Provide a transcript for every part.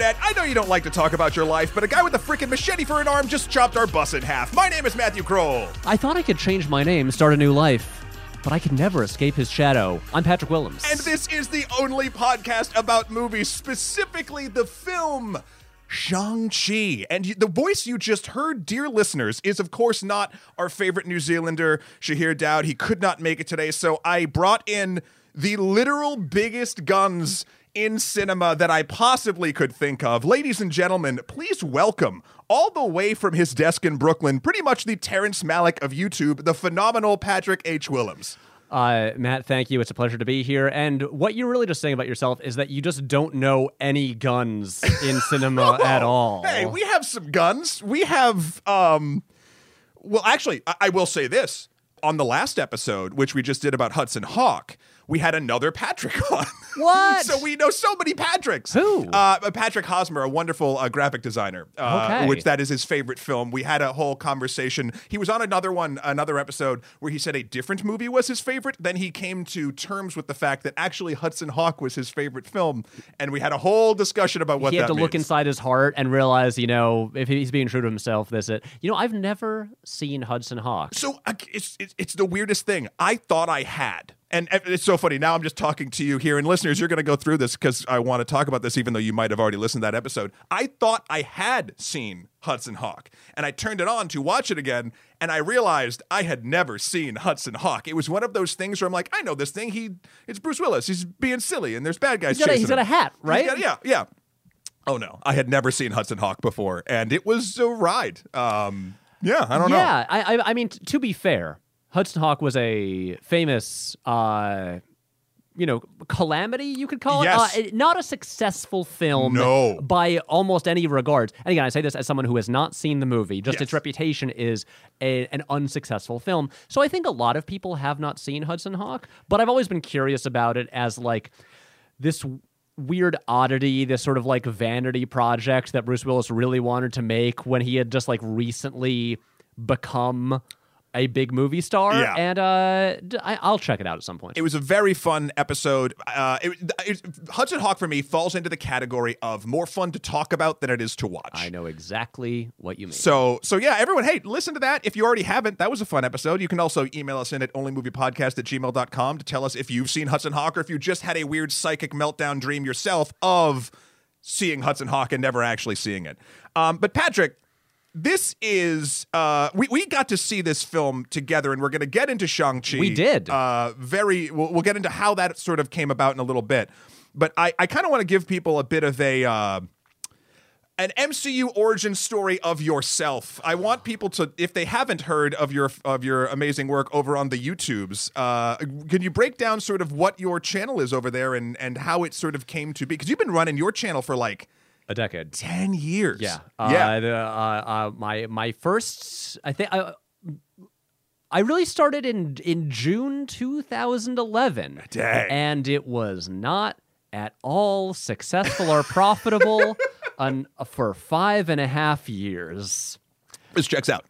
internet. I know you don't like to talk about your life, but a guy with a freaking machete for an arm just chopped our bus in half. My name is Matthew Kroll. I thought I could change my name, start a new life, but I could never escape his shadow. I'm Patrick Willems. And this is the only podcast about movies, specifically the film Shang-Chi. And the voice you just heard, dear listeners, is of course not our favorite New Zealander, Shahir Daud. He could not make it today, so I brought in the literal biggest guns in cinema that I possibly could think of. Ladies and gentlemen, please welcome all the way from his desk in Brooklyn, pretty much the Terrence Malick of YouTube, the phenomenal Patrick H. Willems. Uh, Matt, thank you. It's a pleasure to be here. And what you're really just saying about yourself is that you just don't know any guns in cinema at all. Hey, we have some guns. We have, um, well, actually, I, I will say this. On the last episode, which we just did about Hudson Hawk, we had another Patrick on. What? so we know so many Patricks. Who? Uh, Patrick Hosmer, a wonderful uh, graphic designer, uh, Okay. which that is his favorite film. We had a whole conversation. He was on another one, another episode where he said a different movie was his favorite. Then he came to terms with the fact that actually Hudson Hawk was his favorite film, and we had a whole discussion about what he had that to look inside his heart and realize, you know, if he's being true to himself, this it. You know, I've never seen Hudson Hawk. So uh, it's, it's it's the weirdest thing. I thought I had, and it's so funny. Now I'm just talking to you here, and listeners, you're going to go through this because I want to talk about this, even though you might have already listened to that episode. I thought I had seen Hudson Hawk, and I turned it on to watch it again, and I realized I had never seen Hudson Hawk. It was one of those things where I'm like, I know this thing. He it's Bruce Willis. He's being silly, and there's bad guys. He's got a- he's got a hat, right? got- yeah, yeah. Oh no, I had never seen Hudson Hawk before, and it was a ride. Um, yeah, I don't know. yeah, I, I, I mean, t- to be fair, Hudson Hawk was a famous, uh, you know, calamity. You could call Yes. it. Uh, not a successful film, No. by almost any regards. And again, I say this as someone who has not seen the movie. Just Yes. its reputation is a, an unsuccessful film. So I think a lot of people have not seen Hudson Hawk, but I've always been curious about it as like this weird oddity, this sort of like vanity project that Bruce Willis really wanted to make when he had just like recently become a big movie star. Yeah. And uh, I, will check it out at some point. It was a very fun episode. Uh, it, it, Hudson Hawk for me falls into the category of more fun to talk about than it is to watch. I know exactly what you mean. So, so yeah, everyone, hey, listen to that. If you already haven't, that was a fun episode. You can also email us in at onlymoviepodcast at gmail.com to tell us if you've seen Hudson Hawk or if you just had a weird psychic meltdown dream yourself of seeing Hudson Hawk and never actually seeing it. Um, but Patrick, this is uh we, we got to see this film together and we're going to get into Shang-Chi. We did. Uh very we'll, we'll get into how that sort of came about in a little bit. But I I kind of want to give people a bit of a uh an MCU origin story of yourself. I want people to, if they haven't heard of your of your amazing work over on the YouTubes, uh, can you break down sort of what your channel is over there and and how it sort of came to be? Because you've been running your channel for like a decade. ten years. Yeah. yeah. Uh, the, uh, uh, my my first, I think. I, I really started in in June 2011, Dang. and it was not at all successful or profitable un, for five and a half years. this checks out.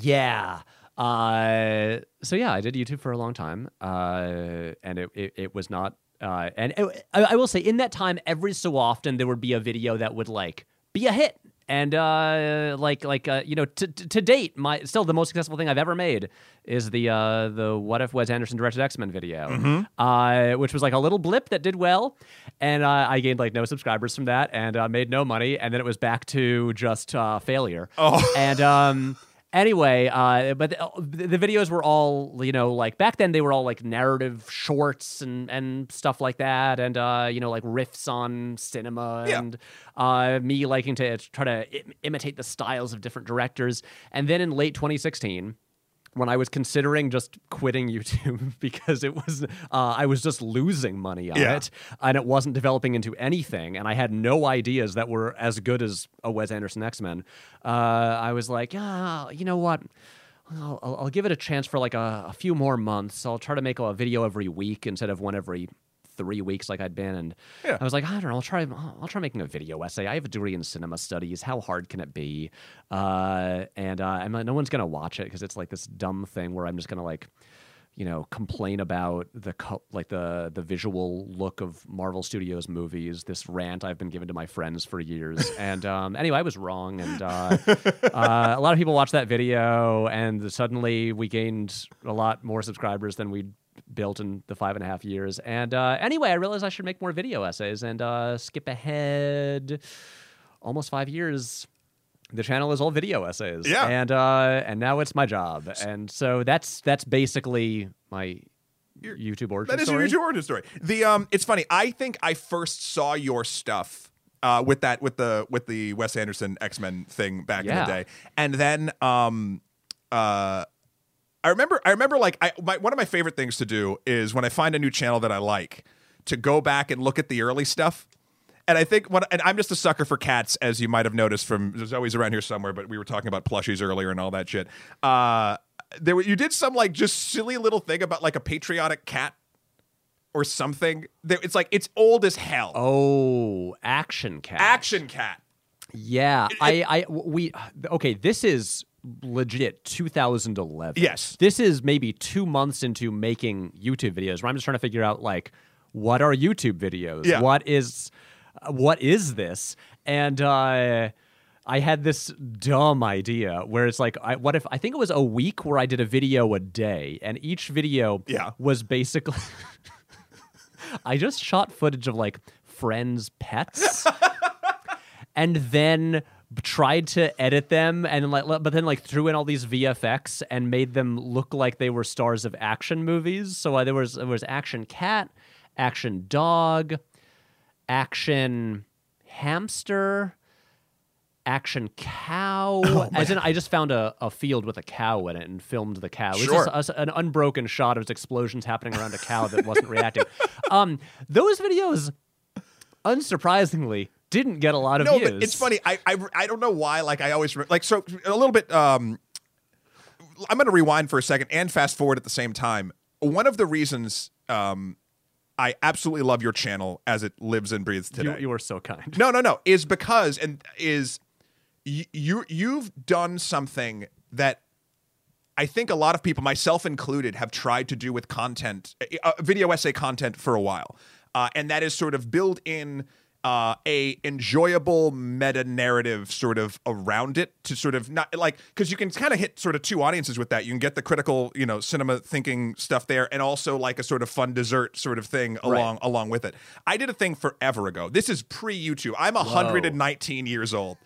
Yeah. Uh, so yeah, I did YouTube for a long time, uh, and it, it it was not. Uh, and it, I, I will say, in that time, every so often there would be a video that would like be a hit, and uh, like like uh, you know, to to to date, my still the most successful thing I've ever made is the uh, the what if Wes Anderson directed X Men video, uh, which was like a little blip that did well, and uh, I gained like no subscribers from that, and uh, made no money, and then it was back to just uh, failure. Oh. and um. Anyway, uh, but the, the videos were all, you know, like back then they were all like narrative shorts and, and stuff like that, and uh, you know, like riffs on cinema Yeah. and uh, me liking to try to I- imitate the styles of different directors. And then in late 2016, when I was considering just quitting YouTube because it was uh, I was just losing money on Yeah. it and it wasn't developing into anything and I had no ideas that were as good as a Wes Anderson X Men. Uh, I was like, ah, you know what? I'll, I'll I'll give it a chance for like a, a few more months. I'll try to make a video every week instead of one every three weeks like I'd been. And Yeah. I was like, I don't know. I'll try. I'll try making a video essay. I have a degree in cinema studies. How hard can it be? Uh, and uh, I'm like, no one's gonna watch it because it's like this dumb thing where I'm just gonna like you know, complain about the co- like the the visual look of Marvel Studios movies. This rant I've been given to my friends for years, and um, anyway, I was wrong, and uh, uh, a lot of people watched that video, and suddenly we gained a lot more subscribers than we built in the five and a half years. And uh, anyway, I realized I should make more video essays and uh, skip ahead almost five years the channel is all video essays. Yeah. And uh and now it's my job. And so that's that's basically my YouTube origin That is story. your origin story. The um, it's funny. I think I first saw your stuff uh, with that with the with the Wes Anderson X Men thing back in the day, and then um, uh, I remember I remember like I my, one of my favorite things to do is when I find a new channel that I like to go back and look at the early stuff. And I think what, and I'm just a sucker for cats, as you might have noticed from. There's always around here somewhere, but we were talking about plushies earlier and all that shit. Uh, there, were- you did some like just silly little thing about like a patriotic cat or something. There, it's like it's old as hell. Oh, action cat. Action cat. Yeah. I I we okay, this is legit 2011. Yes. This is maybe 2 months into making YouTube videos where I'm just trying to figure out like what are YouTube videos? Yeah. What is what is this? And uh I had this dumb idea where it's like, I, what if I think it was a week where I did a video a day, and each video Yeah. was basically I just shot footage of like friends' pets and then tried to edit them and like but then like threw in all these VFX and made them look like they were stars of action movies. So uh, there was there was action cat, action dog, action hamster, action cow. Oh, As in, I just found a, a field with a cow in it and filmed the cow. It was Sure. just a- an unbroken shot of explosions happening around a cow that wasn't reacting. Um, those videos, unsurprisingly, didn't get a lot of No, views. but it's funny. I, I I don't know why. Like I always like so a little bit. Um, I'm going to rewind for a second and fast forward at the same time. One of the reasons um, I absolutely love your channel as it lives and breathes today. You, you were so kind. No, no, no. Is because and is you, you you've done something that I think a lot of people, myself included, have tried to do with content, uh, video essay content for a while, uh, and that is sort of build in. Uh, a enjoyable meta narrative sort of around it to sort of not like because you can kind of hit sort of two audiences with that. You can get the critical, you know, cinema thinking stuff there, and also like a sort of fun dessert sort of thing along along with it. I did a thing forever ago. This is pre YouTube. I'm 119 years old.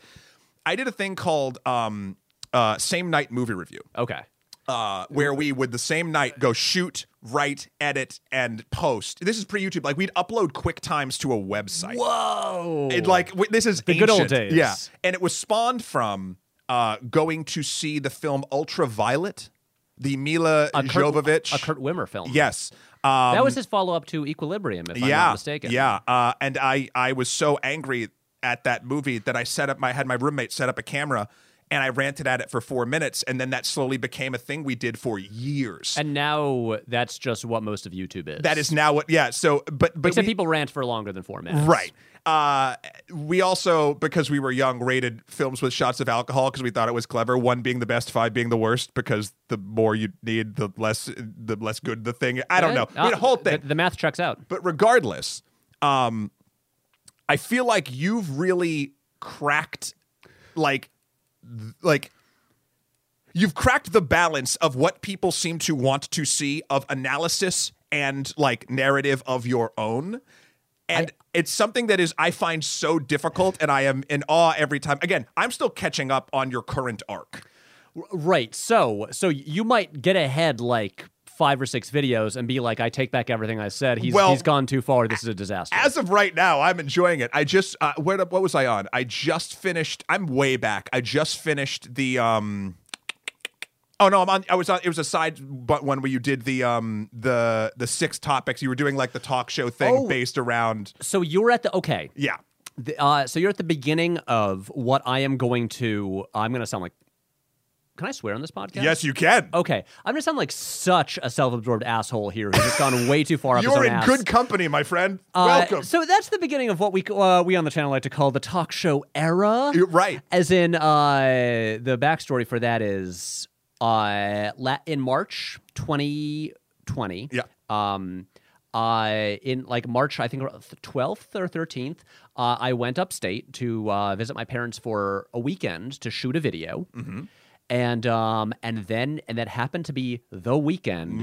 I did a thing called um, uh, same night movie review, Okay. Uh, where we would the same night go shoot, write, edit, and post. This is pre YouTube. Like we'd upload quick times to a website. Whoa. It, like w- this is The good old days. Yeah, and it was spawned from uh, going to see the film Ultraviolet, the Mila a Kurt, Jovovich. a Kurt Wimmer film. yes. Um, That was his follow up to Equilibrium, if I'm not mistaken. Yeah, uh, and I I was so angry at that movie that I set up my had my roommate set up a camera and I ranted at it for four minutes, and then that slowly became a thing we did for years. And now that's just what most of YouTube is. that is now what yeah. So but but Except we- people rant for longer than four minutes. Right. Uh, we also, because we were young, rated films with shots of alcohol because we thought it was clever. One being the best, five being the worst, because the more you need, the less the less good the thing. I don't know. I mean, the whole thing. The, the math checks out. But regardless, um, I feel like you've really cracked, like, like. You've cracked the balance of what people seem to want to see of analysis and like narrative of your own. And it's something that is I find so difficult and I am in awe every time. Again, I'm still catching up on your current arc. Right. So so you might get ahead like five or six videos and be like, I take back everything I said. He's Well, he's gone too far. This is a disaster. As of right now, I'm enjoying it. I just uh, where what was I on? I just finished. I'm way back. I just finished the um. Oh no, I'm on. I was on. It was a side but one where you did the um the the six topics. You were doing like the talk show thing Oh. based around. so you're at the okay. Yeah. The, uh, so you're at the beginning of what I am going to. I'm going to sound like. Can I swear on this podcast? Yes, you can. Okay, I'm going to sound like such a self-absorbed asshole here who's just gone way too far up You're in ass. good company, my friend. Uh, Welcome. So that's the beginning of what we uh, we on the channel like to call the talk show era. You're right. As in, uh, the backstory for that is uh, in March 2020. Yeah. Um, uh, in like March, I think 12th or 13th, uh, I went upstate to uh, visit my parents for a weekend to shoot a video. And um, and then and that happened to be the weekend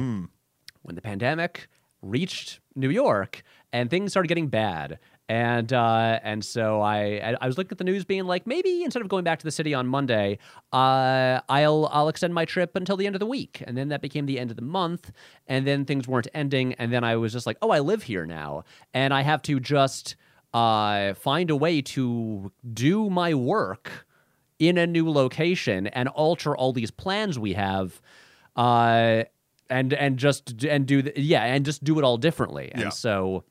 when the pandemic reached New York and things started getting bad. And uh, and so I I was looking at the news, being like, maybe instead of going back to the city on Monday, uh, I'll I'll extend my trip until the end of the week. And then that became the end of the month, and then things weren't ending. And then I was just like, oh, I live here now, and I have to just uh, find a way to do my work in a new location and alter all these plans we have uh and and just and do the, yeah and just do it all differently and Yeah. so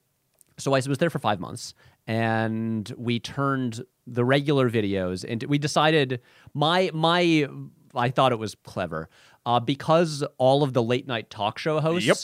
so I was there for five months, and we turned the regular videos into. We decided my my I thought it was clever uh, because all of the late night talk show hosts. Yep.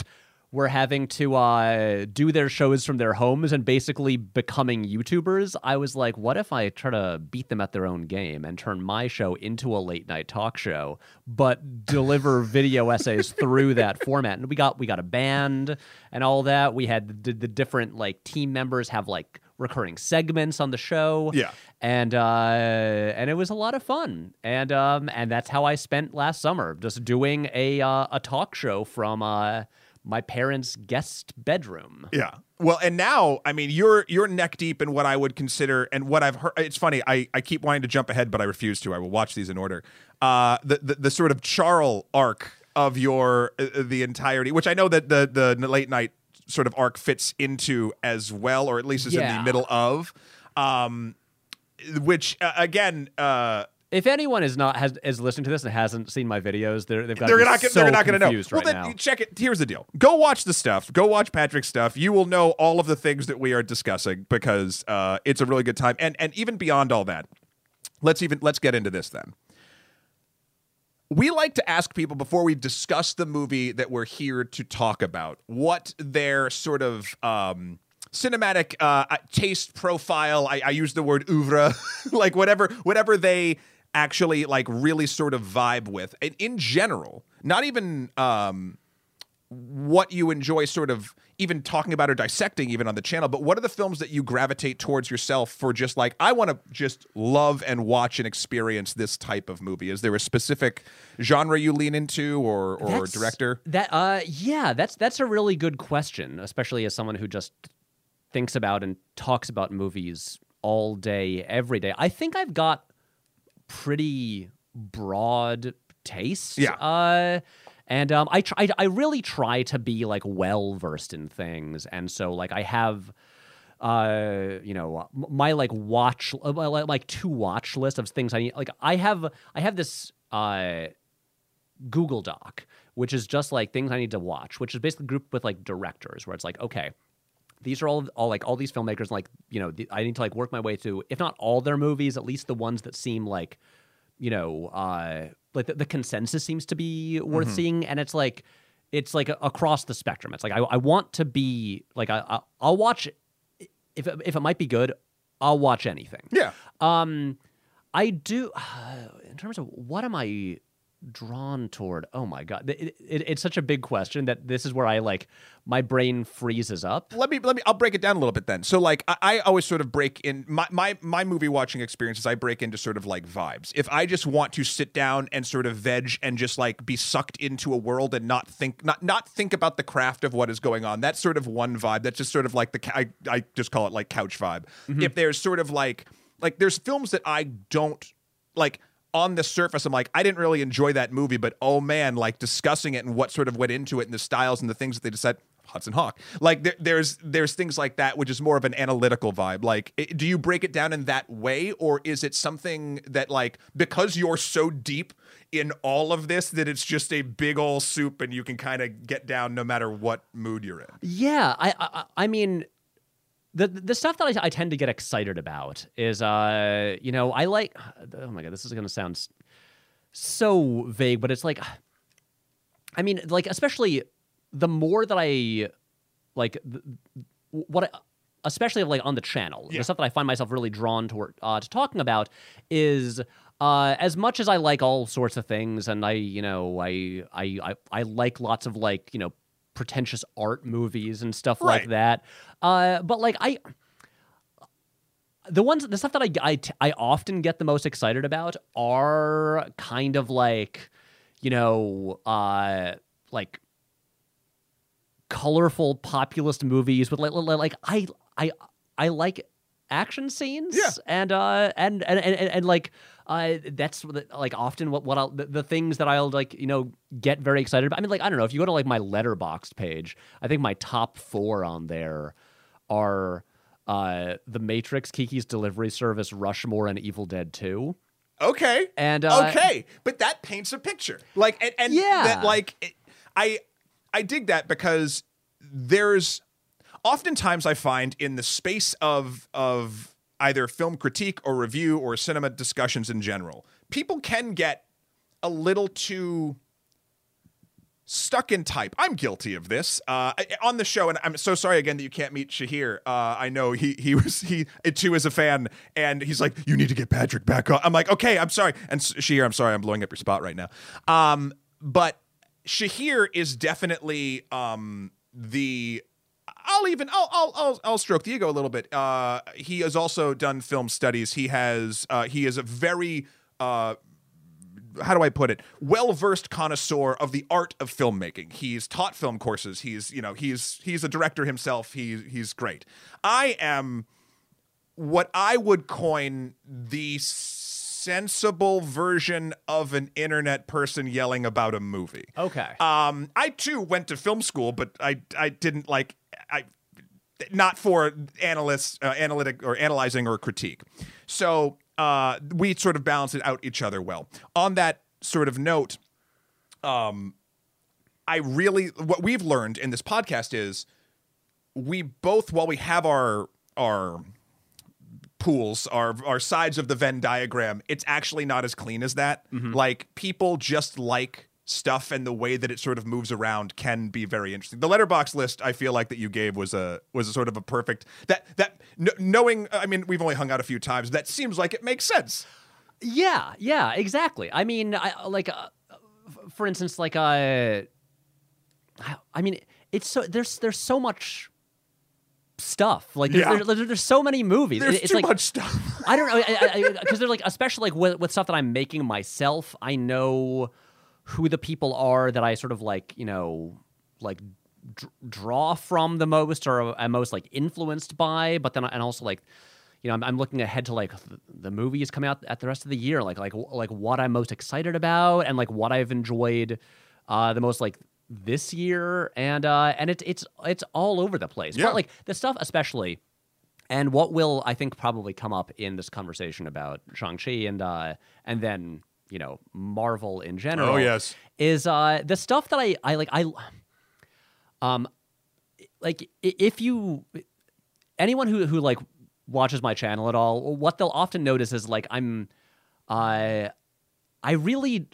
Were having to uh, do their shows from their homes and basically becoming YouTubers. I was like, what if I try to beat them at their own game and turn my show into a late night talk show, but deliver video essays through that format? And we got we got a band and all that. We had the, the different like team members have like recurring segments on the show. Yeah. and uh, and it was a lot of fun. And um, and that's how I spent last summer, just doing a uh, a talk show from uh, my parents' guest bedroom. Yeah. Well, and now, I mean, you're you're neck deep in what I would consider, and what I've heard. It's funny. I, I keep wanting to jump ahead, but I refuse to. I will watch these in order. Uh, the the, the sort of Charles arc of your uh, the entirety, which I know that the the late night sort of arc fits into as well, or at least is in the middle of. Um, which uh, again, uh, If anyone is not has is listening to this and hasn't seen my videos, they're they've got they're to be not gonna, so they're not going to know. Well, right then now. check it. Here's the deal: go watch the stuff. Go watch Patrick's stuff. You will know all of the things that we are discussing because uh, it's a really good time. And and even beyond all that, let's even let's get into this then. We like to ask people before we discuss the movie that we're here to talk about what their sort of um, cinematic uh, taste profile. I, I use the word oeuvre, like whatever whatever they actually like really sort of vibe with. And in general, not even um, what you enjoy sort of even talking about or dissecting even on the channel but what are the films that you gravitate towards yourself for just like i want to just love and watch and experience this type of movie is there a specific genre you lean into or or That's- director That uh yeah, that's that's a really good question, especially as someone who just thinks about and talks about movies all day every day. I think I've got pretty broad taste. Yeah. Uh and um, I try. I really try to be like well versed in things, and so like I have, uh, you know, my like watch, uh, like like to watch list of things I need. Like I have, I have this uh Google Doc, which is just like things I need to watch, which is basically grouped with like directors, where it's like, okay, these are all all like all these filmmakers, like you know, the, I need to like work my way through, if not all their movies, at least the ones that seem like, you know, uh, like the, the consensus seems to be worth seeing, and it's like, it's like a, across the spectrum. It's like I, I want to be like I, I I'll watch if if it might be good, I'll watch anything. yeah Um, I do. in terms of what am I drawn toward? Oh my god, it, it, it's such a big question that this is where I like my brain freezes up. let me let me i'll break it down a little bit then so like i, I always sort of break in my, my my movie watching experiences i break into sort of like vibes if i just want to sit down and sort of veg and just like be sucked into a world and not think not not think about the craft of what is going on that's sort of one vibe that's just sort of like the i, I just call it like couch vibe mm-hmm. if there's sort of like like there's films that i don't like on the surface, I'm like, I didn't really enjoy that movie, but oh man, like discussing it and what sort of went into it and the styles and the things that they decided. Hudson Hawk, like there, there's there's things like that, which is more of an analytical vibe. Like, do you break it down in that way, or is it something that like because you're so deep in all of this that it's just a big old soup and you can kind of get down no matter what mood you're in? Yeah, I I, I mean. The, the stuff that I, I tend to get excited about is, uh, you know, I like. Oh my god, this is gonna sound so vague, but it's like, I mean, like especially the more that I like what I, especially like on the channel Yeah. the stuff that i find myself really drawn toward uh, to talking about is uh, as much as i like all sorts of things and i you know I, I i i like lots of like you know pretentious art movies and stuff Right. like that. Uh, but like I, the ones the stuff that I, I, I often get the most excited about are kind of like you know uh like colorful populist movies with like like, like I I I like action scenes Yeah. and uh and and and, and, and like uh that's like often what what I'll the, the things that I'll like you know get very excited about I mean like I don't know if you go to like my letterboxd page I think my top 4 on there are uh The Matrix Kiki's Delivery Service Rushmore and Evil Dead 2 Okay. and uh okay, but that paints a picture. Like, and, and Yeah. that like, it, I, I dig that because there's oftentimes I find in the space of of either film critique or review or cinema discussions in general, people can get a little too stuck in type. I'm guilty of this uh, on the show, and I'm so sorry again that you can't meet Shahir. Uh, I know he he was he too is a fan, and he's like, you need to get Patrick back on. I'm like, okay, I'm sorry, and Shahir, I'm sorry, I'm blowing up your spot right now. Um, but Shahir is definitely um the. I'll even I'll, I'll I'll I'll stroke the ego a little bit. Uh, he has also done film studies. He has uh, he is a very uh, how do I put it? Well versed connoisseur of the art of filmmaking. He's taught film courses. He's you know he's he's a director himself. He he's great. I am what I would coin the sensible version of an internet person yelling about a movie. okay Um, I too went to film school, but I I didn't like I not for analysts, uh, analytic or analyzing or critique. So uh, we sort of balance it out each other well. On that sort of note, um, I really what we've learned in this podcast is we both while we have our our pools our our sides of the Venn diagram it's actually not as clean as that like people just like stuff and the way that it sort of moves around can be very interesting the letterboxd list i feel like that you gave was a was a sort of a perfect that that kn- knowing i mean we've only hung out a few times that seems like it makes sense Yeah, yeah, exactly. I mean, I like, uh, for instance, like, uh, I mean, it's so there's there's so much stuff. Like, there's, Yeah. there- there's so many movies. there's it's too like much stuff I don't know because they're like, especially like with, with stuff that I'm making myself. I know who the people are that I sort of like, you know, like dr- draw from the most or am most like influenced by. But then and also like you know, I'm, I'm looking ahead to like th- the movies coming out at the rest of the year, like like like what I'm most excited about and like what I've enjoyed uh, the most like this year, and uh, and it's it's it's all over the place. Yeah. But like the stuff, especially, and what will I think probably come up in this conversation about Shang Chi and uh, and then you know Marvel in general. Oh, yes. is uh, the stuff that I I like I um like if you anyone who who like watches my channel at all, what they'll often notice is like I'm I I really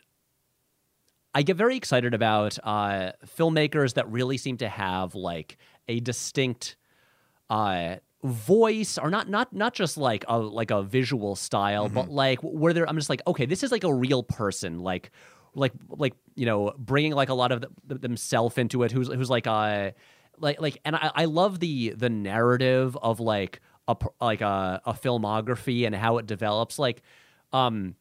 I get very excited about uh filmmakers that really seem to have like a distinct uh voice or not not not just like a like a visual style but like where they're i'm just like okay this is like a real person like like like you know bringing like a lot of the, themselves into it who's who's like uh like like and i i love the the narrative of like a like a, a filmography and how it develops like um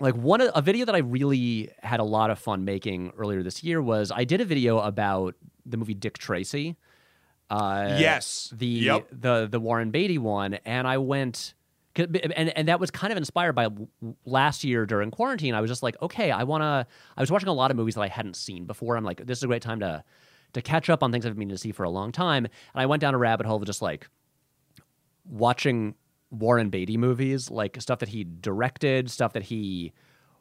like one of- a video that I really had a lot of fun making earlier this year was I did a video about the movie Dick Tracy. Uh, Yes. the Yep. the the Warren Beatty one, and I went. And and that was kind of inspired by last year during quarantine. I was just like, okay, I want to. I was watching a lot of movies that I hadn't seen before. I'm like, this is a great time to to catch up on things I've been meaning to see for a long time. And I went down a rabbit hole of just like watching Warren Beatty movies, like stuff that he directed, stuff that he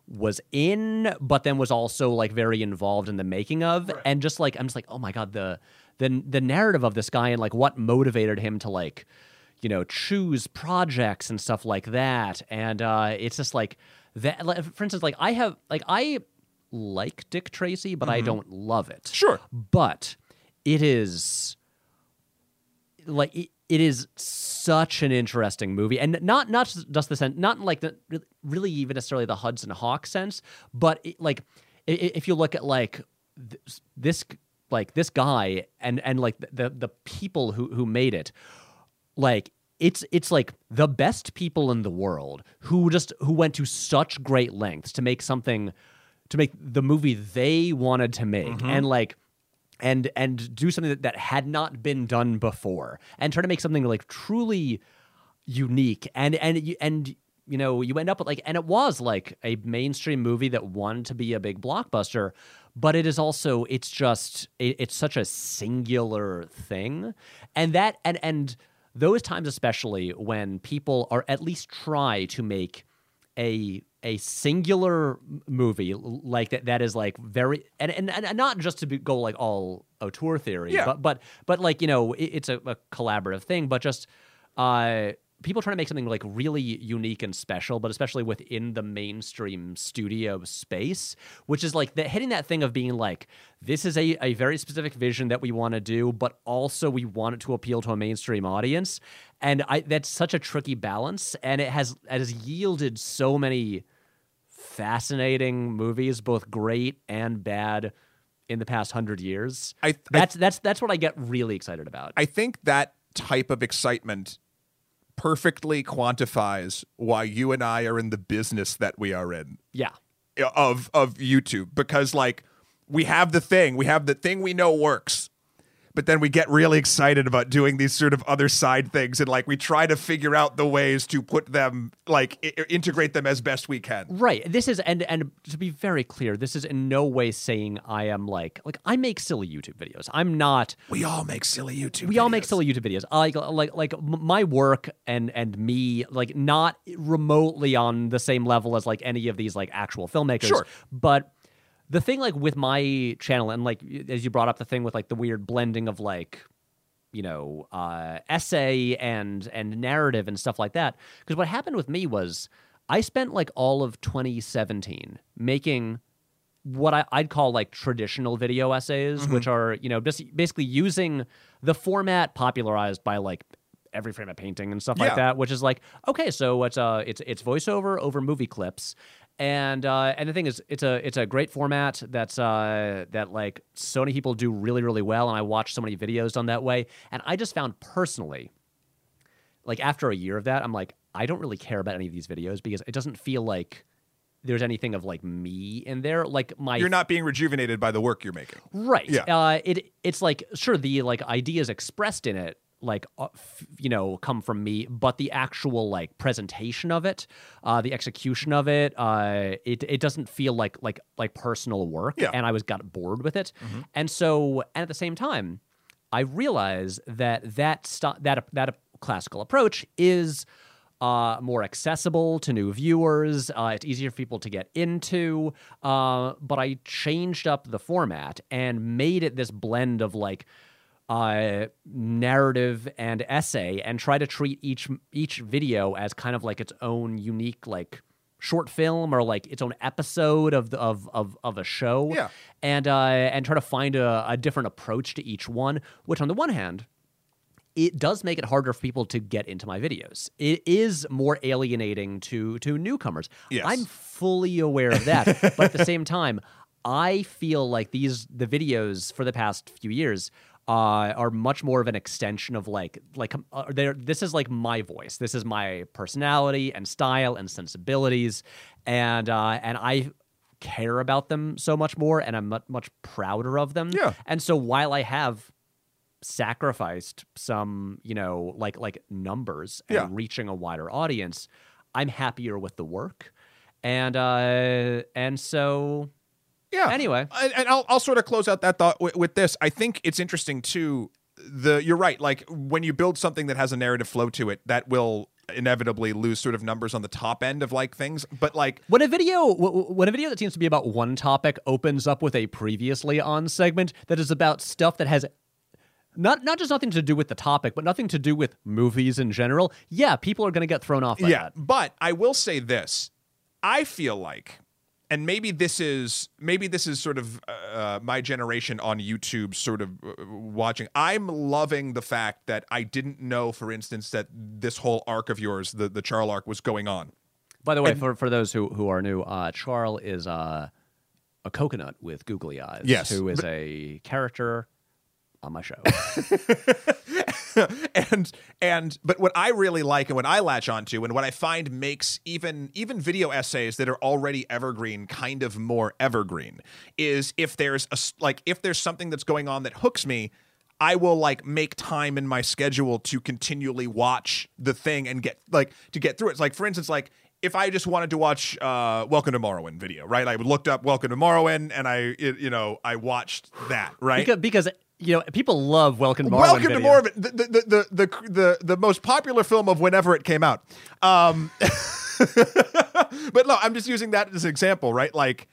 was in, but then was also like very involved in the making of, and just like I'm just like, oh my god, the the the narrative of this guy and like what motivated him to like, you know, choose projects and stuff like that, and uh, it's just like that. Like, for instance, like I have like I like Dick Tracy, but I don't love it Sure. but it is like it, it is such an interesting movie and not not just the sense not like the really even necessarily the hudson hawk sense but it, like if you look at like this like this guy and and like the the people who who made it like it's it's like the best people in the world who just who went to such great lengths to make something to make the movie they wanted to make mm-hmm. and like and and do something that, that had not been done before and try to make something like truly unique and and you and you know you end up with like and it was like a mainstream movie that wanted to be a big blockbuster but it is also it's just it, it's such a singular thing and that and and those times especially when people are at least try to make a a singular movie like that that is like very and and, and not just to be, go like all auteur theory Yeah. but but but like you know it, it's a, a collaborative thing but just uh people trying to make something like really unique and special but especially within the mainstream studio space which is like that hitting that thing of being like this is a, a very specific vision that we want to do but also we want it to appeal to a mainstream audience. And i that's such a tricky balance and it has it has yielded so many fascinating movies both great and bad in the past hundred years. I- I- that's that's that's what i get really excited about. I think that type of excitement perfectly quantifies why you and I are in the business that we are in yeah of of YouTube because like we have the thing, we have the thing we know works. But then we get really excited about doing these sort of other side things and like we try to figure out the ways to put them like I- integrate them as best we can. Right. This is and and to be very clear, this is in no way saying I am like like I make silly YouTube videos. I'm not. We all make silly YouTube. We all make silly YouTube videos. Like like like my work and and me like not remotely on the same level as like any of these like actual filmmakers. Sure. But the thing like with my channel and like as you brought up the thing with like the weird blending of like you know uh, essay and and narrative and stuff like that because what happened with me was i spent like all of 2017 making what I, i'd call like traditional video essays which are you know just basically using the format popularized by like Every Frame a Painting and stuff Yeah. like that which is like okay so it's uh it's it's voiceover over movie clips and uh, and the thing is, it's a it's a great format that's uh, that like so many people do really really well, and I watch so many videos done that way. And I just found personally, like after a year of that, I'm like, I don't really care about any of these videos because it doesn't feel like there's anything of like me in there. Like my You're not being rejuvenated by the work you're making. Right. Yeah. Uh, it it's like sure the like ideas expressed in it like uh, f- you know come from me, but the actual like presentation of it, uh, the execution of it, uh, it it doesn't feel like like like personal work, Yeah. and I was got bored with it, and so and at the same time, I realize that that st- that that classical approach is uh, more accessible to new viewers. Uh, it's easier for people to get into. Uh, but I changed up the format and made it this blend of like uh, narrative and essay, and try to treat each each video as kind of like its own unique like short film or like its own episode of the of of, of a show. Yeah. And uh, and try to find a, a different approach to each one. Which on the one hand it does make it harder for people to get into my videos. It is more alienating to to newcomers. Yes. I'm fully aware of that, but at the same time, I feel like these the videos for the past few years uh, are much more of an extension of like like uh, this is like my voice. This is my personality and style and sensibilities, and uh, and I care about them so much more, and I'm much much prouder of them. Yeah. And so while I have sacrificed some, you know, like like numbers and Yeah. reaching a wider audience, I'm happier with the work. And uh and so Yeah. Anyway. and, I'll I'll sort of close out that thought with, with this. I think it's interesting too. The you're right. Like when you build something that has a narrative flow to it, that will inevitably lose sort of numbers on the top end of like things. But like when a video when a video that seems to be about one topic opens up with a previously on segment that is about stuff that has not not just nothing to do with the topic, but nothing to do with movies in general, yeah, people are going to get thrown off by yeah, that. but I will say this: I feel like, and maybe this is maybe this is sort of uh, my generation on YouTube, sort of uh, watching. I'm loving the fact that I didn't know, for instance, that this whole arc of yours, the the Charl arc, was going on. By the way, for, for those who, who are new, uh, Charl is uh, a coconut with googly eyes. Yes, who is a character on my show. and and but what I really like and what I latch onto and what I find makes even even video essays that are already evergreen kind of more evergreen is if there's a like if there's something that's going on that hooks me I will like make time in my schedule to continually watch the thing and get like to get through it. It's like for instance like if I just wanted to watch uh, Welcome to Marwen video, right? I looked up Welcome to Marwen and I, it, you know, I watched that, right? because, because you know people love Welcome to Marwen. Welcome video. to Marwen, the the, the the the the most popular film of whenever it came out. Um, but no, I'm just using that as an example, right? Like,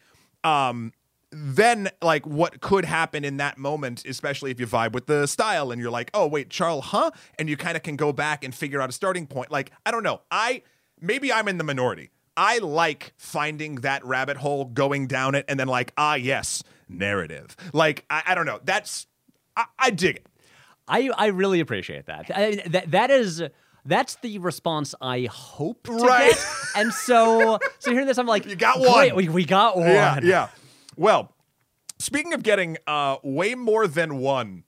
um, then like what could happen in that moment, especially if you vibe with the style and you're like, oh wait, Charles, huh? And you kind of can go back and figure out a starting point. Like, I don't know, I maybe I'm in the minority. I like finding that rabbit hole, going down it, and then like, ah, yes, narrative. Like, I, I don't know. That's I, I dig it. I I really appreciate that. I, that that is that's the response I hope to Right. get. And so so hearing this, I'm like, You got one. We, we got one. Yeah, yeah. Well, speaking of getting uh, way more than one,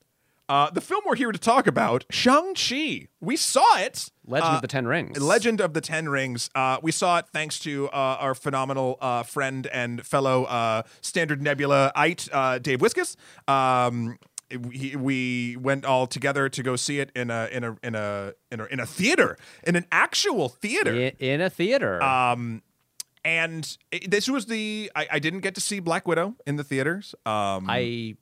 uh, the film we're here to talk about, Shang-Chi. We saw it. Legend uh, of the Ten Rings. Legend of the Ten Rings. Uh, we saw it thanks to uh, our phenomenal uh, friend and fellow uh, Standard Nebula-ite, uh, Dave Wiskus. Um, we, we went all together to go see it in a in a in a in a, in a theater, in an actual theater. In, in a theater. Um, and it, this was the I, I didn't get to see Black Widow in the theaters. Um, I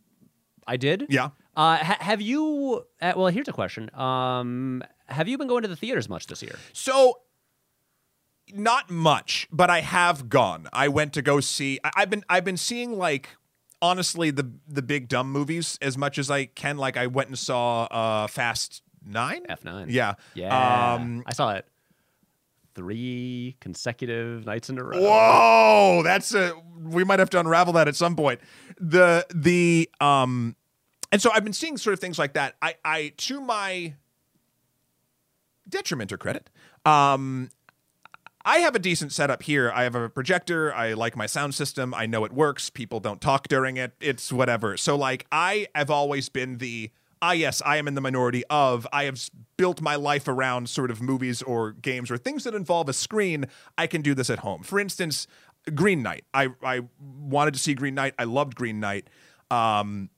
I did. yeah. Uh, ha- have you? Uh, well, here's a question. Um, have you been going to the theaters much this year? So not much, but I have gone. I went to go see. I, I've been I've been seeing like honestly the the big dumb movies as much as I can. Like I went and saw uh, Fast Nine. F nine. Yeah. Yeah. Um, I saw it three consecutive nights in a row. Whoa, that's a we might have to unravel that at some point. The the um and so I've been seeing sort of things like that. I I to my detriment or credit, um I have a decent setup here. I have a projector. I like my sound system. I know it works. People don't talk during it. It's whatever. So like I have always been the ah yes, I am in the minority of I have built my life around sort of movies or games or things that involve a screen. I can do this at home. For instance, Green Knight. I I wanted to see Green Knight. I loved Green Knight. Um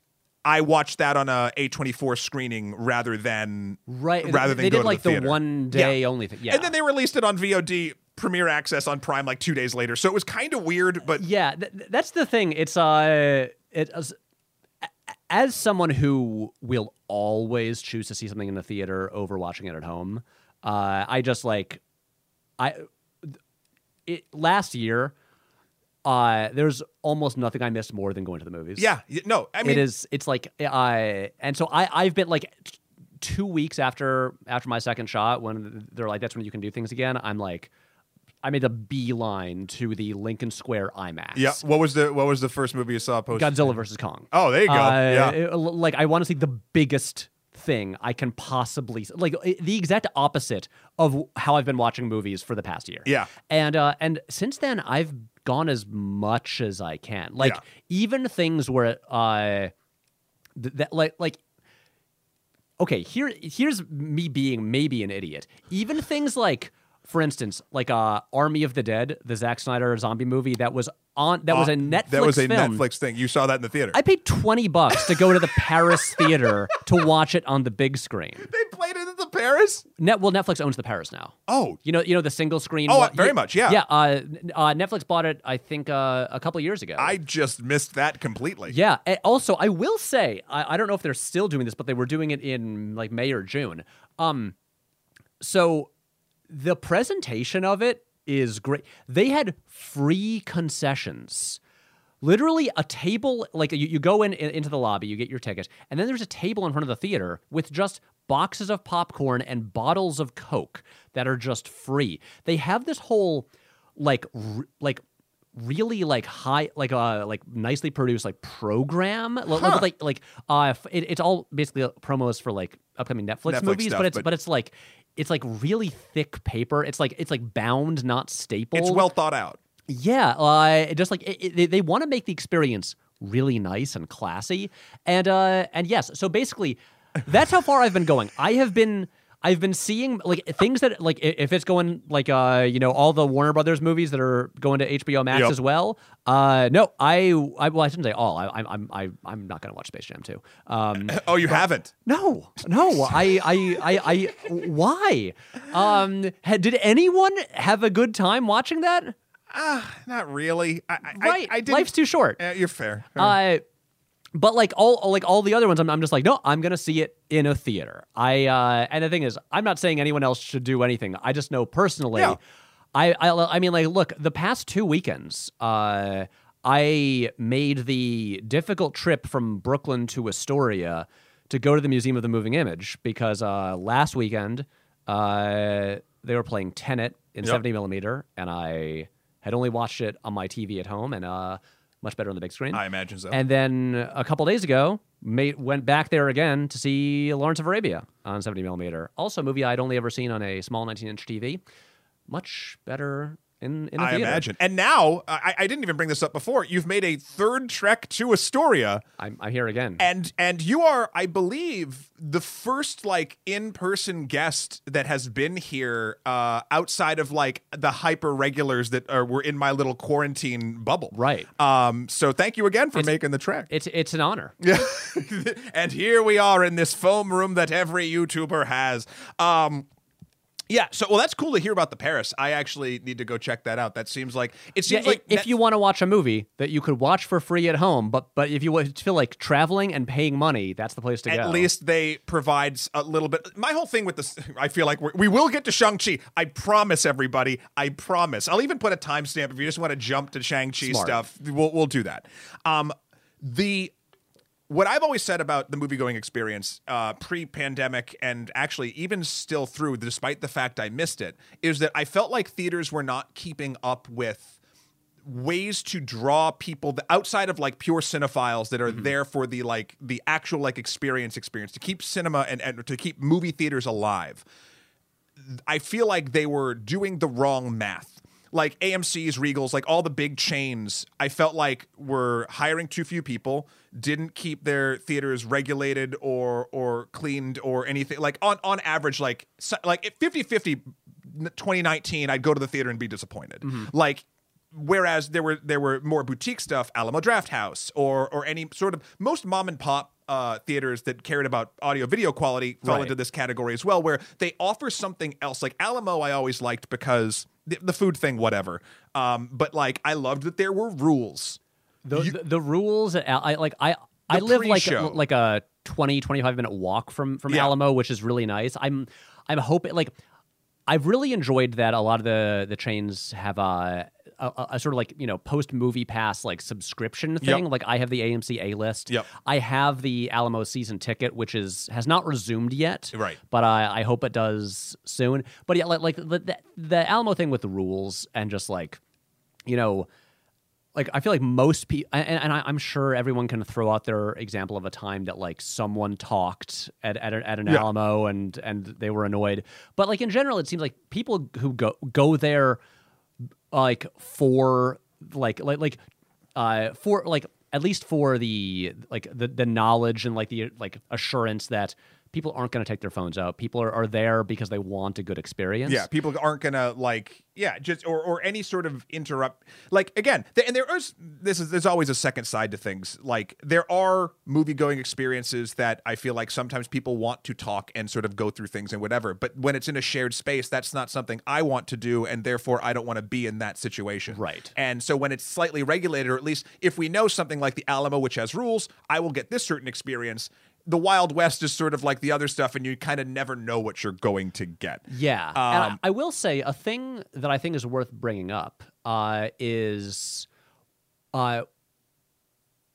I watched that on a A24 screening rather than Right. rather than they did like the, the, one Yeah. day only thing. Yeah. And then they released it on VOD Premiere Access on Prime like two days later. So it was kind of weird, but yeah, th- th- that's the thing. It's uh, it as, as someone who will always choose to see something in the theater over watching it at home. Uh, I just like, I, it last year. Uh, there's almost nothing I missed more than going to the movies. yeah, no, I mean, it is. It's like I, and so I, I've been like two weeks after after my second shot when they're like, that's when you can do things again. I'm like, I made a beeline to the Lincoln Square IMAX. yeah. What was the what was the first movie you saw post? Godzilla versus Kong. Oh, there you go. Uh, yeah, it- like I want to see the biggest thing I can possibly like the exact opposite of how I've been watching movies for the past year. Yeah. And uh and since then I've gone as much as I can. Like Yeah. even things where uh th- that like like okay, here here's me being maybe an idiot. Even things like for instance, like uh Army of the Dead, the Zack Snyder zombie movie that was on that was Uh, a Netflix That was a film. Netflix thing. You saw that in the theater. I paid 20 bucks to go to the Paris theater to watch it on the big screen. they played it at the Paris. Net, well, Netflix owns the Paris now. Oh, You know, you know the single screen. Oh, one- very much, yeah. Yeah, uh, uh, Netflix bought it. I think uh, a couple years ago. I just missed that completely. yeah. and also, I will say, I, I don't know if they're still doing this, but they were doing it in like May or June. Um, so the presentation of it is great. They had free concessions. Literally a table, like you, you go in, in into the lobby, you get your ticket, and then there's a table in front of the theater with just boxes of popcorn and bottles of Coke that are just free. They have this whole like r- like really like high like uh like nicely produced like program Huh. like like uh it, it's all basically promos for like upcoming Netflix, Netflix movies stuff, but it's but- but it's like it's like really thick paper it's like it's like bound not stapled It's well thought out. Yeah, uh, just like it, it, they, they want to make the experience really nice and classy, and uh, and yes, so basically, that's how far I've been going. I have been. I've been seeing like things that like if it's going like uh you know all the Warner Brothers movies that are going to HBO Max Yep. as well. Uh no, I I well I shouldn't say all. I I'm I, I'm not gonna watch Space Jam 2. Um Oh, you haven't? no, no. I, I, I, I. Why? Um, did anyone have a good time watching that? Ah, not really. I, I, Right. I, I. Life's too short. Yeah, you're fair. fair. Uh, but like all, like all the other ones, I'm, I'm just like, no, I'm gonna see it in a theater. I, uh, and the thing is, I'm not saying anyone else should do anything. I just know personally. Yeah. I, I, I mean, like, look, the past two weekends, uh, I made the difficult trip from Brooklyn to Astoria to go to the Museum of the Moving Image because uh, last weekend uh, they were playing Tenet in Yep. 70 millimeter, and I had only watched it on my TV at home, and uh, much better on the big screen. I imagine so. And then a couple days ago, made, went back there again to see Lawrence of Arabia on 70 millimeter. Also, a movie I'd only ever seen on a small 19 inch TV. Much better in, in a I theater. imagine. And now, I, I didn't even bring this up before. You've made a third trek to Astoria, I'm, I'm here again. and and you are, I believe, the first like in-person guest that has been here uh, outside of like the hyper regulars that are were in my little quarantine bubble. Right. Um. So thank you again for making the trek. It's it's an honor. Yeah. and here we are in this foam room that every YouTuber has. Um yeah, so well that's cool to hear about the Paris. I actually need to go check that out. That seems like it Yeah, seems like if Net- you want to watch a movie that you could watch for free at home, but but if you feel like traveling and paying money, that's the place to at go. At least they provide a little bit. My whole thing with this, I feel like we're, we will get to Shang-Chi. I promise everybody. I promise. I'll even put a timestamp if you just want to jump to Shang-Chi stuff. We'll, we'll do that. Um, the what I've always said about the movie going experience, uh, pre pandemic, and actually even still through, despite the fact I missed it, is that I felt like theaters were not keeping up with ways to draw people outside of like pure cinephiles that are there for the like the actual like experience experience to keep cinema and, and to keep movie theaters alive. I feel like they were doing the wrong math. Like AMC's, Regals, like all the big chains, I felt like were hiring too few people, didn't keep their theaters regulated or or cleaned or anything. Like on on average, like so- like 50-50 2019, I'd go to the theater and be disappointed. Like whereas there were there were more boutique stuff, Alamo Drafthouse, or or any sort of most mom and pop uh, theaters that cared about audio video quality fell Right. into this category as well, where they offer something else. Like Alamo, I always liked because the, the food thing, whatever. Um, but like I loved that there were rules. The, the, the rules at Al- I like I I live like pre-show. like a 20 25 minute walk from from Yeah. Alamo which is really nice. I'm I'm hoping like I've really enjoyed that a lot of the the chains have uh, a, a, sort of like you know post movie pass like subscription thing. Like I have the AMC A list. Yep. I have the Alamo season ticket, which is has not resumed yet. Right. But I I hope it does soon. But yeah, like like the the, the Alamo thing with the rules and just like you know like I feel like most people, and, and I, I'm sure everyone can throw out their example of a time that like someone talked at at, a- at an Yeah. Alamo and and they were annoyed. But like in general, it seems like people who go go there like for like like like uh for like at least for the like the the knowledge and like the like assurance that people aren't going to take their phones out. People are, are there because they want a good experience. Yeah, people aren't gonna like, yeah, just or or any sort of interrupt. Like again, th- and there is this is there's always a second side to things. Like there are movie going experiences that I feel like sometimes people want to talk and sort of go through things and whatever. But when it's in a shared space, that's not something I want to do, and therefore I don't want to be in that situation. Right. And so when it's slightly regulated, or at least if we know something like the Alamo, which has rules, I will get this certain experience. The Wild West is sort of like the other stuff, and you kind of never know what you're going to get. Yeah, and I, Um, I will say a thing that I think is worth bringing up uh, is uh,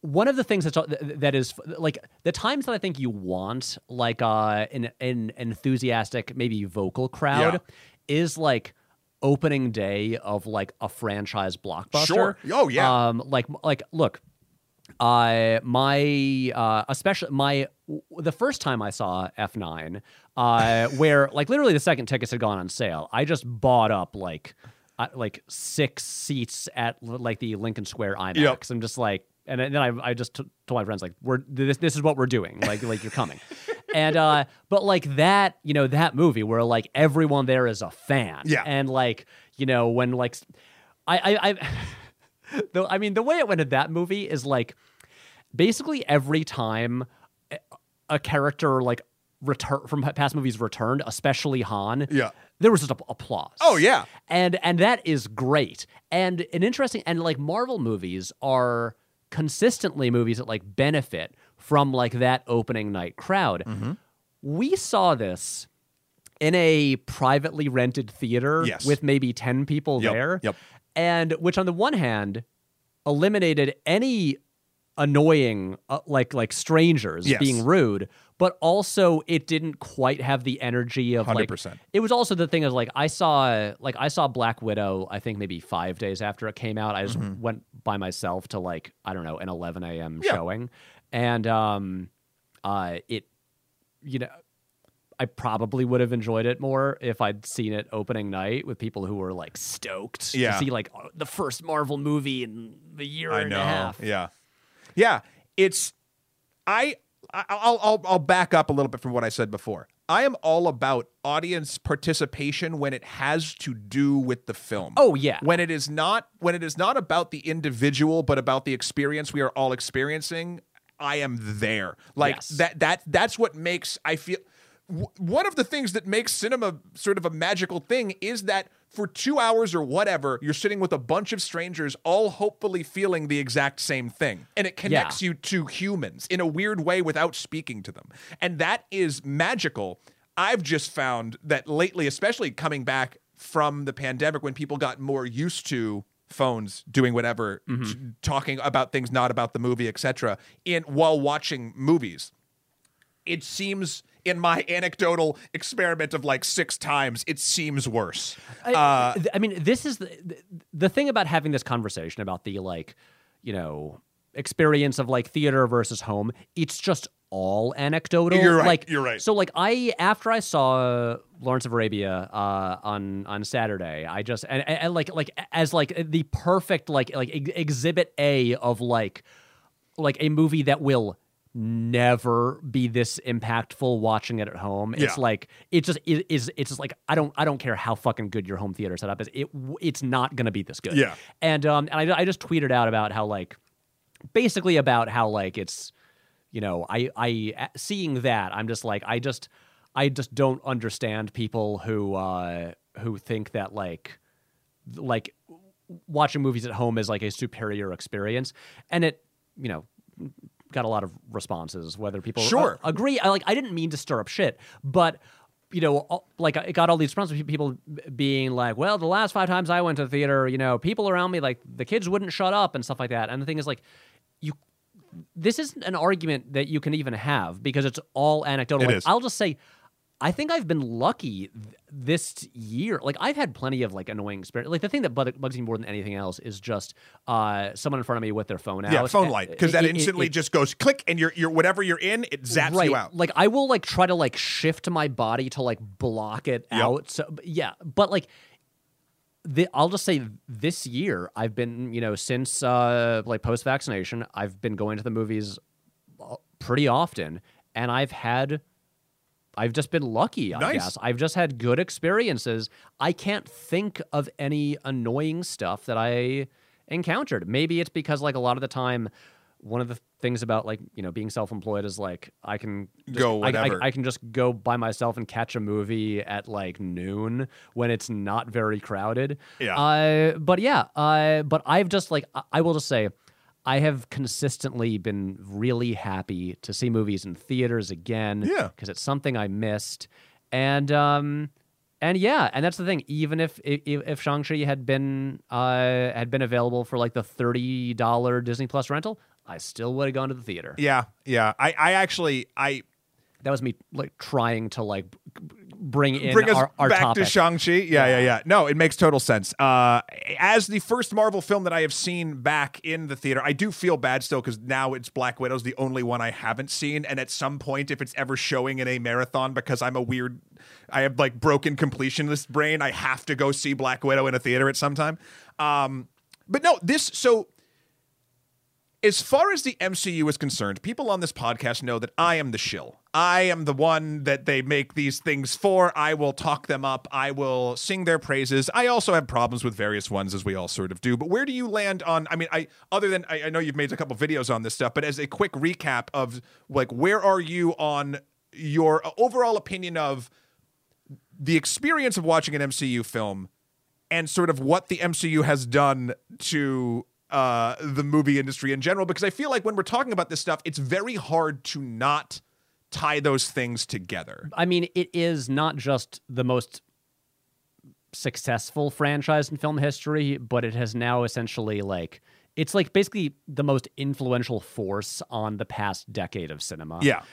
one of the things that's that is like the times that I think you want like uh, an an enthusiastic, maybe vocal crowd Yeah. is like opening day of like a franchise blockbuster. Sure. Oh, yeah. Um, like like look, uh, my uh, especially my the first time I saw F9, uh, where like literally the second tickets had gone on sale, I just bought up like uh, like six seats at like the Lincoln Square IMAX. Yep. I'm just like, and then I, I just t- told my friends like, we're this this is what we're doing. Like like you're coming, and uh, but like that, you know, that movie where like everyone there is a fan. Yeah. and like you know when like, I I Though I mean, the way it went in that movie is like basically every time a- character like return from past movies returned, especially Han. Yeah. There was just a- applause. Oh, yeah. And and that is great. And an interesting and like Marvel movies are consistently movies that like benefit from like that opening night crowd. Mm-hmm. We saw this in a privately rented theater Yes. with maybe 10 people Yep, there. yep. And which on the one hand eliminated any annoying uh, like like strangers Yes. being rude but also it didn't quite have the energy of 100%. it was also the thing is like i saw like i saw black widow i think maybe five days after it came out i just went by myself to like i don't know an 11 a.m Mm-hmm. Yeah. showing and um uh it you know I probably would have enjoyed it more if I'd seen it opening night with people who were like stoked Yeah. to see like the first Marvel movie in the year and a half. Yeah, yeah. It's I. I'll, I'll I'll back up a little bit from what I said before. I am all about audience participation when it has to do with the film. Oh, yeah. When it is not when it is not about the individual but about the experience we are all experiencing, I am there. Like Yes. that that that's what makes I feel w- one of the things that makes cinema sort of a magical thing is that for two hours or whatever, you're sitting with a bunch of strangers, all hopefully feeling the exact same thing. And it connects you to humans in a weird way without speaking to them. And that is magical. I've just found that lately, especially coming back from the pandemic when people got more used to phones doing whatever mm-hmm. t- talking about things not about the movie etc in while watching movies it seems in my anecdotal experiment of like six times, it seems worse. I, th- I mean, this is the, the the thing about having this conversation about the like, you know, experience of like theater versus home. It's just all anecdotal. You're right, Like you're right. So like I after I saw Lawrence of Arabia uh, on on Saturday, I just and, and, and, like like as like the perfect like like ex- exhibit A of like like a movie that will never be this impactful watching it at home. It's like it just it is it's just like I don't I don't care how fucking good your home theater setup is. It it's not going to be this good. Yeah. And um and I I just tweeted out about how like basically about how like it's you know I I seeing that I'm just like I just I just don't understand people who uh who think that like like watching movies at home is like a superior experience and it you know got a lot of responses whether people uh, Sure. agree I like I didn't mean to stir up shit but you know all- like I got all these responses people being like well the last five times I went to the theater you know people around me like the kids wouldn't shut up and stuff like that and the thing is like you this isn't an argument that you can even have because it's all anecdotal. It Like, is. I'll just say, I think I've been lucky th- this year. Like I've had plenty of like annoying experience. Like the thing that bug- bugs me more than anything else is just uh, someone in front of me with their phone out. Yeah, phone light because that it- it- instantly it- just goes click and you're you're whatever you're in, it zaps right. you out. Like I will like try to like shift my body to like block it Yep. out. So but yeah, but like the, I'll just say this year I've been you know since uh like post vaccination I've been going to the movies uh, pretty often and I've had I've just been lucky, I Nice. guess. I've just had good experiences. I can't think of any annoying stuff that I encountered. Maybe it's because like a lot of the time one of the things about like, you know, being self-employed is like I can just, Go I- I- I, can just go by myself and catch a movie at like noon when it's not very crowded. Yeah. Uh, but yeah, uh, but I've just like I, I will just say I have consistently been really happy to see movies in theaters again. Yeah. because it's something I missed, and um, and yeah, and that's the thing. Even if if, if Shang Chi had been uh had been available for like the thirty dollar Disney Plus rental, I still would have gone to the theater. yeah, yeah. I I actually I That was me like trying to like bring in bring us our, our back topic. to Shang-Chi. Yeah, yeah, yeah. No, it makes total sense. Uh, as the first Marvel film that I have seen back in the theater, I do feel bad still because now it's Black Widow's the only one I haven't seen. And at some point, if it's ever showing in a marathon, because I'm a weird, I have like broken completionist brain, I have to go see Black Widow in a theater at some time. Um, but no, this so as far as the MCU is concerned, people on this podcast know that I am the shill. I am the one that they make these things for. I will talk them up. I will sing their praises. I also have problems with various ones, as we all sort of do. But where do you land on? I mean, I other than I, I know you've made a couple videos on this stuff, but as a quick recap of like where are you on your overall opinion of the experience of watching an MCU film and sort of what the MCU has done to uh, the movie industry in general because I feel like when we're talking about this stuff, it's very hard to not tie those things together. I mean, it is not just the most successful franchise in film history, but it has now essentially like it's like basically the most influential force on the past decade of cinema. Yeah.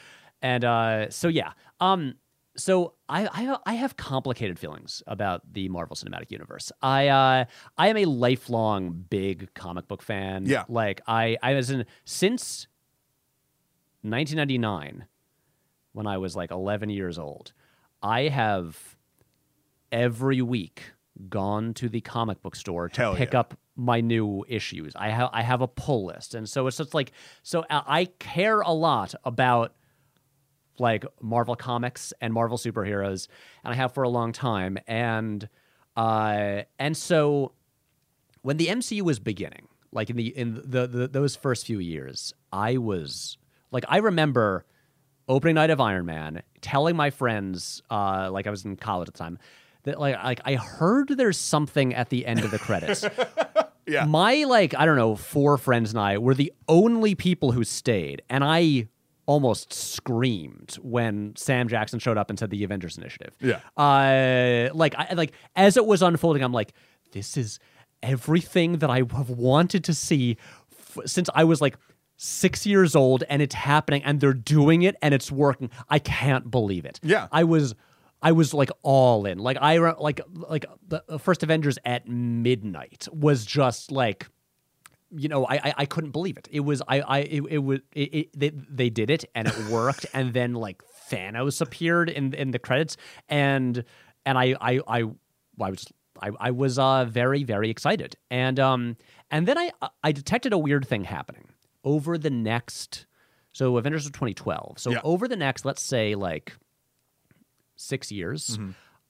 And uh, so yeah, um, so I, I I have complicated feelings about the Marvel Cinematic Universe. I uh, I am a lifelong big comic book fan. Yeah. like I I was in since 1999 when I was like 11 years old. I have every week gone to the comic book store to Hell pick yeah. up my new issues. I have I have a pull list, and so it's just like so I I care a lot about like Marvel comics and Marvel superheroes, and I have for a long time. And uh, and so when the MCU was beginning, like in the in the, the those first few years, I was like I remember opening night of Iron Man, telling my friends, uh, like I was in college at the time, that like like I heard there's something at the end of the credits. Yeah. My like I don't know four friends and I were the only people who stayed, and I almost screamed when Sam Jackson showed up and said the Avengers Initiative. Yeah. Uh, like I like as it was unfolding, I'm like, this is everything that I have wanted to see f- since I was like six years old, and it's happening, and they're doing it, and it's working. I can't believe it. Yeah. I was. I was like all in. Like I like like the the first Avengers at midnight was just like you know, I, I I couldn't believe it. It was I I it, it was it, it, they they did it and it worked and then like Thanos appeared in in the credits and and I I I, I was I, I was uh very very excited. And um and then I I detected a weird thing happening over the next so Avengers of 2012 so Yeah. over the next let's say like six years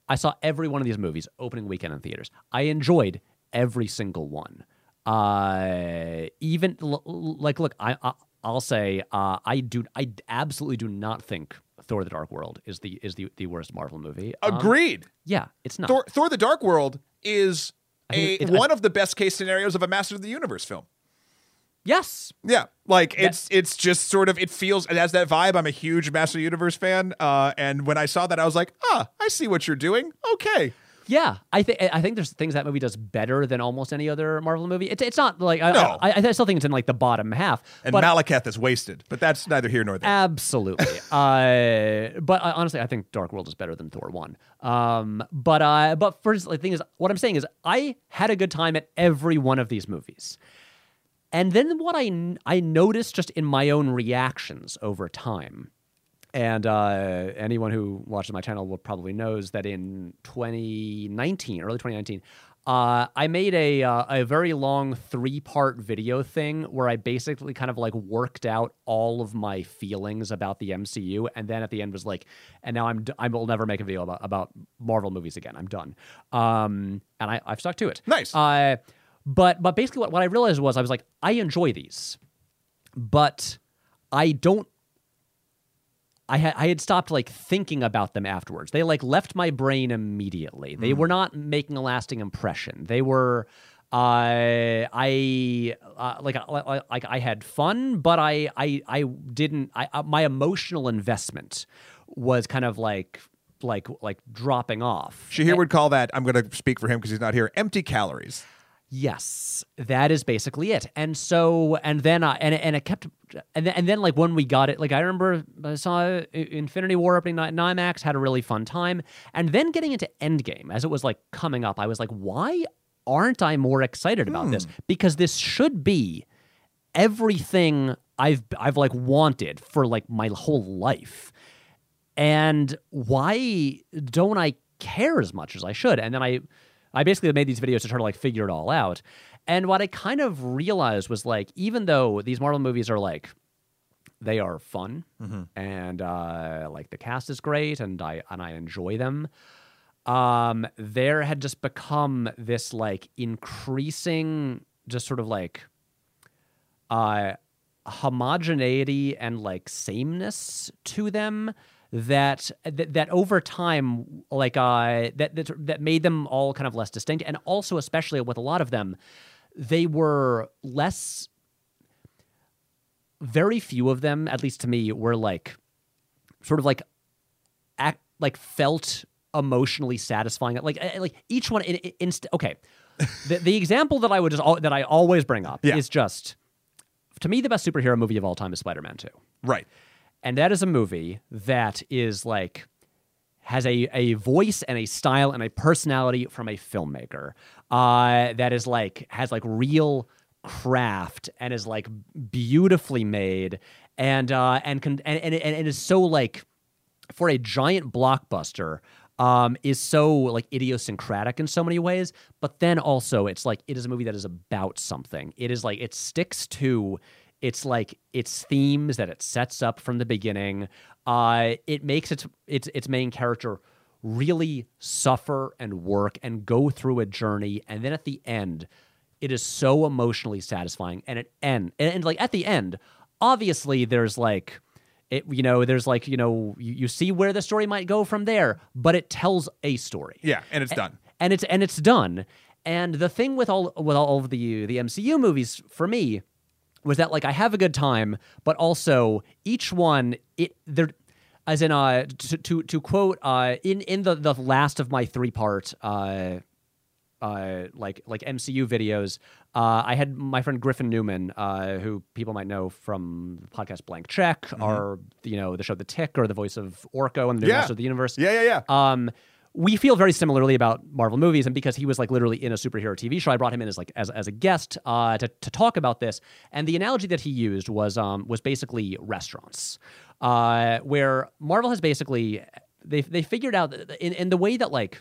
I saw every one of these movies opening weekend in theaters. I enjoyed every single one uh even l- like look I, I I'll say uh I do I absolutely do not think Thor the Dark World is the is the, the worst Marvel movie. Um, Agreed. yeah, it's not. Thor, Thor: The Dark World is a it- I- one of the best case scenarios of a Master of the Universe film. yes. Yeah, like it's it's just sort of it feels it has that vibe. I'm a huge Master of the Universe fan, uh, and when I saw that, I was like, ah, I see what you're doing. Okay, Yeah, I think I think there's things that movie does better than almost any other Marvel movie. It's it's not like I, No. I, I, still think it's in like the bottom half. and but Malekith is wasted, but that's neither here nor there. Absolutely. uh, but I, honestly, I think Dark World is better than Thor one. Um, but uh, but first, the thing is, what I'm saying is, I had a good time at every one of these movies. And then what I n- I noticed just in my own reactions over time, and uh, anyone who watches my channel will probably knows that in 2019, early 2019, uh, I made a uh, a very long three part video thing where I basically kind of like worked out all of my feelings about the MCU, and then at the end was like, and now I'm d- I will never make a video about, about Marvel movies again. I'm done. Um, and I, I've stuck to it. Nice. Uh, but but basically, what, what I realized was I was like, I enjoy these, but I don't I had I had stopped like thinking about them afterwards. They like left my brain immediately. They were not making a lasting impression. They were uh, I uh, like I- like I had fun, but I I I didn't. I uh, my emotional investment was kind of like like like dropping off. Shahir would call that. I'm going to speak for him because he's not here. Empty calories. Yes, that is basically it. And so, and then, uh, and and it kept, and then, and then, like when we got it, like I remember I saw Infinity War opening night in IMAX, had a really fun time, and then getting into Endgame as it was like coming up, I was like, why aren't I more excited about this? Because this should be everything I've I've like wanted for like my whole life. And why don't I care as much as I should? And then I I basically made these videos to try to like figure it all out. And what I kind of realized was like, even though these Marvel movies are like, they are fun and uh, like the cast is great and I and I enjoy them. Um, there had just become this like increasing, just sort of like, uh, homogeneity and like sameness to them that that, that over time like uh that, that that made them all kind of less distinct and also especially with a lot of them they were less very few of them at least to me were like sort of like act like felt emotionally satisfying like eh, like each one in, in, inst- okay the, the example that i would just that i always bring up Yeah. is just to me the best superhero movie of all time is spider-man 2 Right. And that is a movie that is like has a, a voice and a style and a personality from a filmmaker uh, that is like has like real craft and is like beautifully made and uh, and, can, and and and is so like for a giant blockbuster um, is so like idiosyncratic in so many ways. But then also it's like it is a movie that is about something. It is like it sticks to it's like its themes that it sets up from the beginning. Uh, it makes its its its main character really suffer and work and go through a journey and then at the end it is so emotionally satisfying and it end and, and like at the end obviously there's like it you know there's like you know you, you see where the story might go from there but it tells a story. Yeah, and it's done. and it's and it's done. And the thing with all with all of the the MCU movies for me was that like I have a good time but also each one it they're as in uh to to, to quote uh in in the the last of my three part uh uh, like like MCU videos. Uh, I had my friend Griffin Newman, uh, who people might know from the podcast Blank Check, or you know the show The Tick, or the voice of Orko and the New Yeah. Master of the Universe. Yeah, yeah, yeah. Um, we feel very similarly about Marvel movies, and because he was like literally in a superhero TV show, I brought him in as like as, as a guest uh, to to talk about this. And the analogy that he used was um, was basically restaurants, uh, where Marvel has basically they they figured out in in the way that like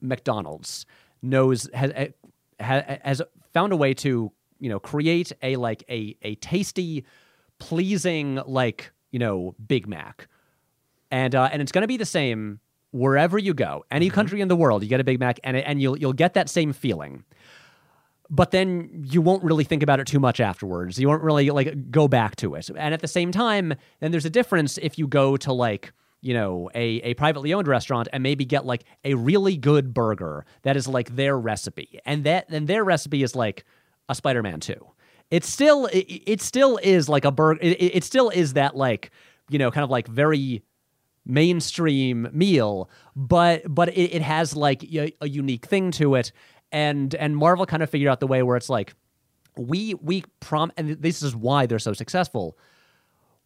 McDonald's knows has has, has found a way to you know create a like a a tasty, pleasing like you know Big Mac, and uh, and it's going to be the same wherever you go, any mm-hmm. country in the world, you get a Big Mac, and and you'll you'll get that same feeling. But then you won't really think about it too much afterwards. You won't really like go back to it. And at the same time, then there's a difference if you go to like you know a, a privately owned restaurant and maybe get like a really good burger that is like their recipe, and that and their recipe is like a Spider-Man two. It still it, it still is like a burger. It it still is that like you know kind of like very mainstream meal, but but it, it has like a, a unique thing to it, and and Marvel kind of figured out the way where it's like we we prom and this is why they're so successful.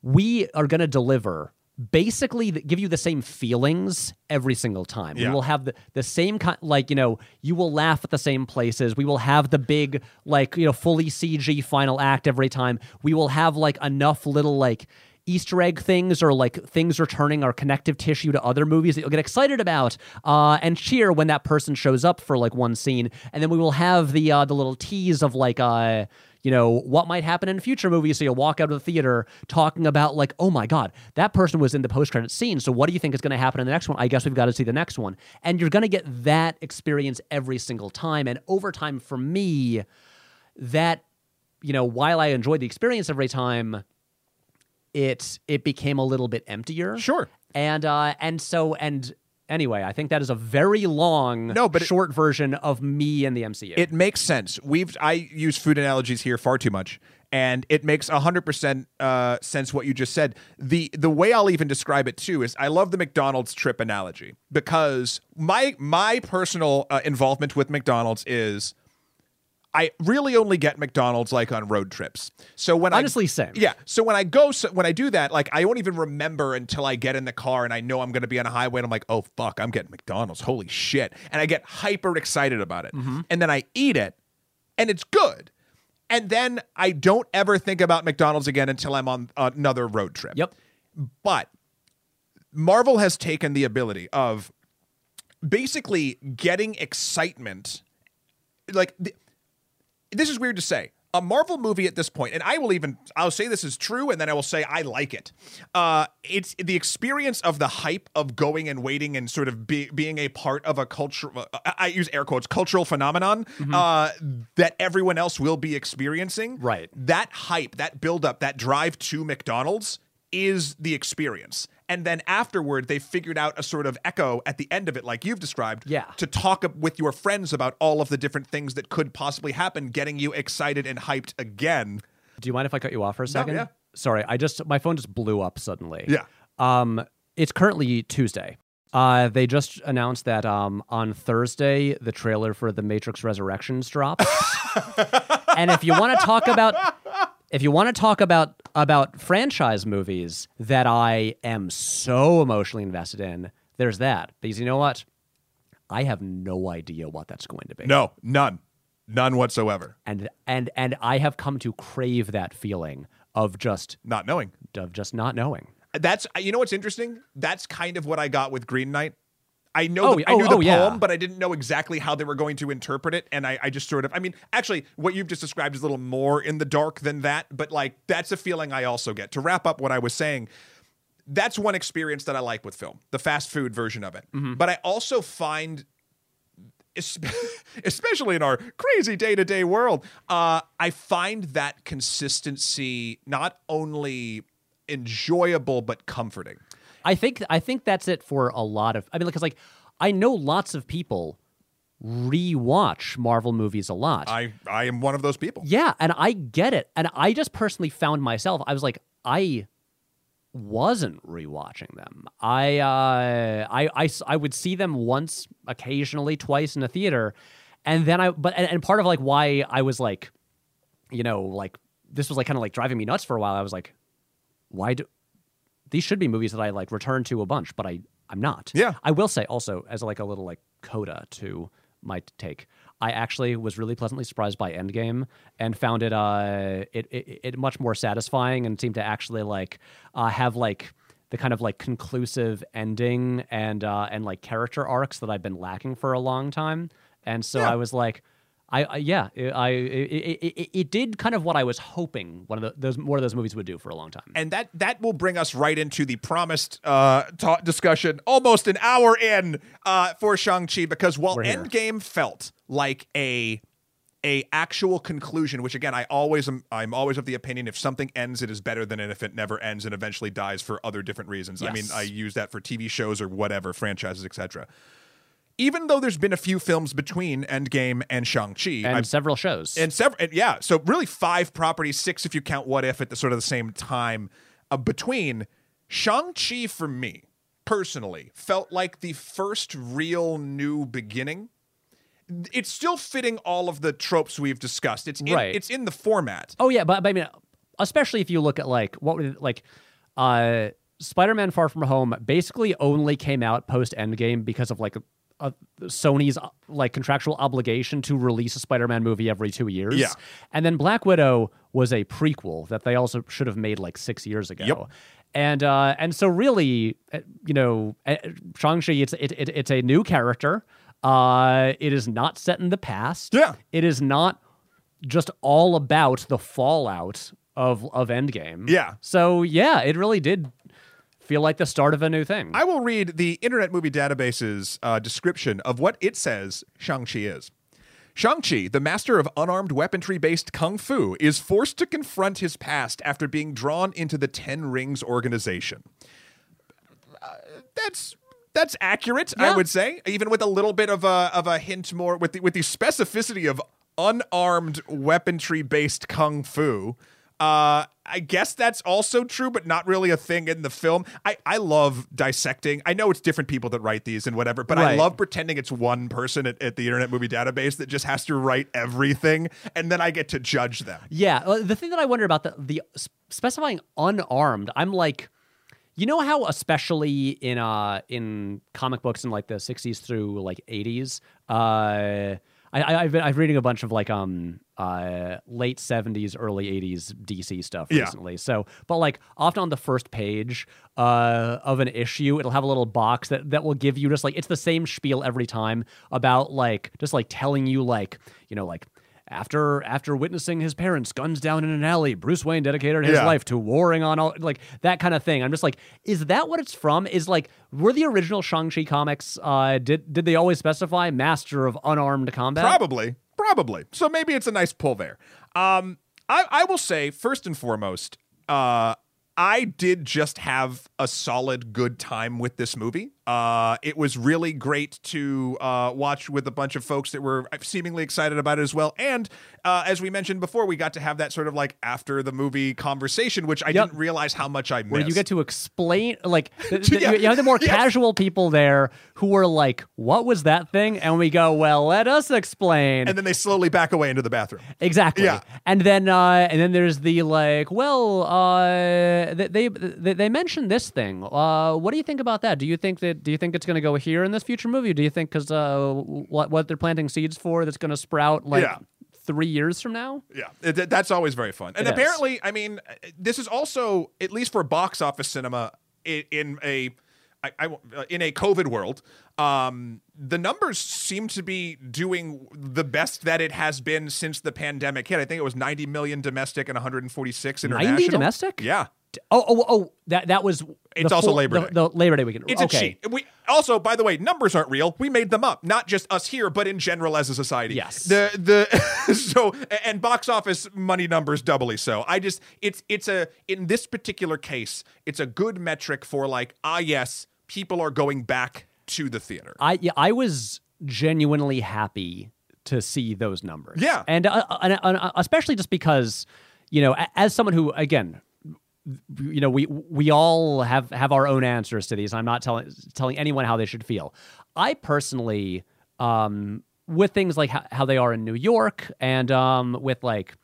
We are going to deliver basically give you the same feelings every single time. Yeah. We will have the, the same kind like you know you will laugh at the same places. We will have the big like you know fully CG final act every time. We will have like enough little like Easter egg things or like things returning our connective tissue to other movies that you'll get excited about uh, and cheer when that person shows up for like one scene. And then we will have the uh, the little tease of like uh you know what might happen in future movies. So you'll walk out of the theater talking about like oh my god that person was in the post credit scene. So what do you think is going to happen in the next one? I guess we've got to see the next one. And you're going to get that experience every single time. And over time for me, that you know while I enjoyed the experience every time it it became a little bit emptier. Sure. And uh and so and anyway, I think that is a very long No, but it- short version of me and the MCU. It makes sense. We've I use food analogies here far too much, and it makes hundred percent uh, sense what you just said. the The way I'll even describe it too is I love the McDonald's trip analogy because my my personal uh, involvement with McDonald's is I really only get McDonald's like on road trips. So when I Honestly, I same. yeah, so when I go, so when I do that, like I won't even remember until I get in the car and I know I'm going to be on a highway and I'm like, oh fuck, I'm getting McDonald's, holy shit, and I get hyper excited about it, Mm-hmm. and then I eat it, and it's good, and then I don't ever think about McDonald's again until I'm on another road trip. Yep. But Marvel has taken the ability of basically getting excitement. Like, th- this is weird to say. A Marvel movie at this point, and I will even I'll say this is true, and then I will say I like it. Uh, it's the experience of the hype of going and waiting and sort of be, being a part of a cultural. I, I use air quotes cultural phenomenon uh, that everyone else will be experiencing. Right. That hype, that buildup, that drive to McDonald's is the experience. And then afterward, they figured out a sort of echo at the end of it, like you've described, Yeah. to talk with your friends about all of the different things that could possibly happen, getting you excited and hyped again. Do you mind if I cut you off for a second? yeah. Sorry, I just my phone just blew up suddenly. Yeah. Um, it's currently Tuesday. Uh, they just announced that um on Thursday the trailer for The Matrix Resurrections drops. and if you want to talk about if you want to talk about about franchise movies that I am so emotionally invested in, there's that. Because you know what? I have no idea what that's going to be. No, none. None whatsoever. And and and I have come to crave that feeling of just Not knowing. of just not knowing. That's you know what's interesting? That's kind of what I got with Green Knight. I know Oh, the, oh, I knew the oh, poem, yeah. but I didn't know exactly how they were going to interpret it, and I, I just sort of I mean, actually, what you've just described is a little more in the dark than that, but like that's a feeling I also get. To wrap up what I was saying, that's one experience that I like with film, the fast food version of it. Mm-hmm. But I also find especially in our crazy day-to-day world uh, i find that consistency not only enjoyable but comforting I think I think that's it for a lot of. I mean, because like I know lots of people rewatch Marvel movies a lot. i i am one of those people yeah, and I get it. And I just personally found myself. I was like, I wasn't rewatching them. I uh, I, I I would see them once, occasionally, twice in a theater, and then I. But and, and part of like why I was like, you know, like this was like kind of like driving me nuts for a while. I was like, why do these should be movies that I like return to a bunch, but I I'm not. Yeah. I will say also as like a little like coda to my take. I actually was really pleasantly surprised by Endgame and found it uh it it, it much more satisfying and seemed to actually like uh, have like the kind of like conclusive ending and uh and like character arcs that I've been lacking for a long time. And so Yeah. I was like I, I yeah, it- I it, it, it, it did kind of what I was hoping one of the, those one of those movies would do for a long time. and that that will bring us right into the promised uh ta- discussion almost an hour in uh for shang-chi because while endgame felt like a a actual conclusion which again i always am i'm always of the opinion if something ends it is better than if it never ends and eventually dies for other different reasons. I mean i use that for tv shows or whatever franchises etc even though there's been a few films between endgame and shang-chi and I've- several shows. and several, yeah. So really, five properties, six if you count What If at the sort of the same time uh, between. Shang Chi for me personally felt like the first real new beginning. It's still fitting all of the tropes we've discussed. It's in, Right. It's in the format. Oh yeah, but, but I mean, especially if you look at like what would like, uh, Spider-Man: Far From Home basically only came out post Endgame because of like uh, Sony's uh, like contractual obligation to release a Spider-Man movie every two years. Yeah. and then Black Widow was a prequel that they also should have made like six years ago. Yep. And uh, and so really, uh, you know, uh, Shang-Chi, it's it, it, it's a new character. Uh, it is not set in the past. Yeah. It is not just all about the fallout of of Endgame. Yeah. So yeah, it really did feel like the start of a new thing. I will read the Internet Movie Database's uh, description of what it says Shang-Chi is. Shang-Chi, the master of unarmed weaponry based kung fu, is forced to confront his past after being drawn into the Ten Rings organization. Uh, that's that's accurate, I would say, even with a little bit of a of a hint more with the with the specificity of unarmed weaponry based kung fu. Uh, I guess that's also true, but not really a thing in the film. I, I love dissecting. I know it's different people that write these and whatever, but I love pretending it's one person at, at the Internet Movie Database that just has to write everything, and then I get to judge them. Yeah, uh, the thing that I wonder about the the specifying unarmed, I'm like, you know how especially in uh in comic books in like the 60s through like 80s, uh, I, I've been I've reading a bunch of like um uh late 70s early 80s DC stuff Yeah. recently. So, but like often on the first page uh of an issue, it'll have a little box that that will give you just like it's the same spiel every time about like just like telling you like you know like after after witnessing his parents guns down in an alley, Bruce Wayne dedicated his Yeah. life to warring on all like that kind of thing. I'm just like, is that what it's from? Is like were the original Shang-Chi comics uh did did they always specify master of unarmed combat? Probably, probably. So maybe it's a nice pull there. Um, I, I will say first and foremost, uh, I did just have a solid good time with this movie. Uh, it was really great to uh, watch with a bunch of folks that were seemingly excited about it as well. And uh, as we mentioned before, we got to have that sort of like after the movie conversation, which I Yep. didn't realize how much I missed. Where you get to explain, like, th- th- Yeah. you have the more Yes. casual people there who were like, "What was that thing?" And we go, "Well, let us explain." and then they slowly back away into the bathroom. Exactly. Yeah. And then uh and then there's the like, well, uh they they they, they mentioned this thing. Uh what do you think about that? Do you think that do you think it's going to go here in this future movie? Do you think cuz uh what what they're planting seeds for that's going to sprout like Yeah. 3 years from now? Yeah, it, that's always very fun. And It is. apparently, I mean, this is also at least for box office cinema in, in a I, I in a COVID world. Um, the numbers seem to be doing the best that it has been since the pandemic hit. I think it was 90 million domestic and 146 international. 90 domestic? Yeah. Oh oh oh that that was It's also full- Labor the, Day. the Labor Day weekend. It's okay. a cheat. We also, by the way, numbers aren't real. We made them up, not just us here, but in general as a society. Yes. The the so and box office money numbers doubly so. I just it's it's a in this particular case, it's a good metric for like ah yes, people are going back to the theater. I yeah, I was genuinely happy to see those numbers. Yeah. and, uh, and, and especially just because you know, as someone who again, you know, we we all have have our own answers to these. I'm not telling telling anyone how they should feel. I personally, um, with things like how, how they are in New York, and um, with like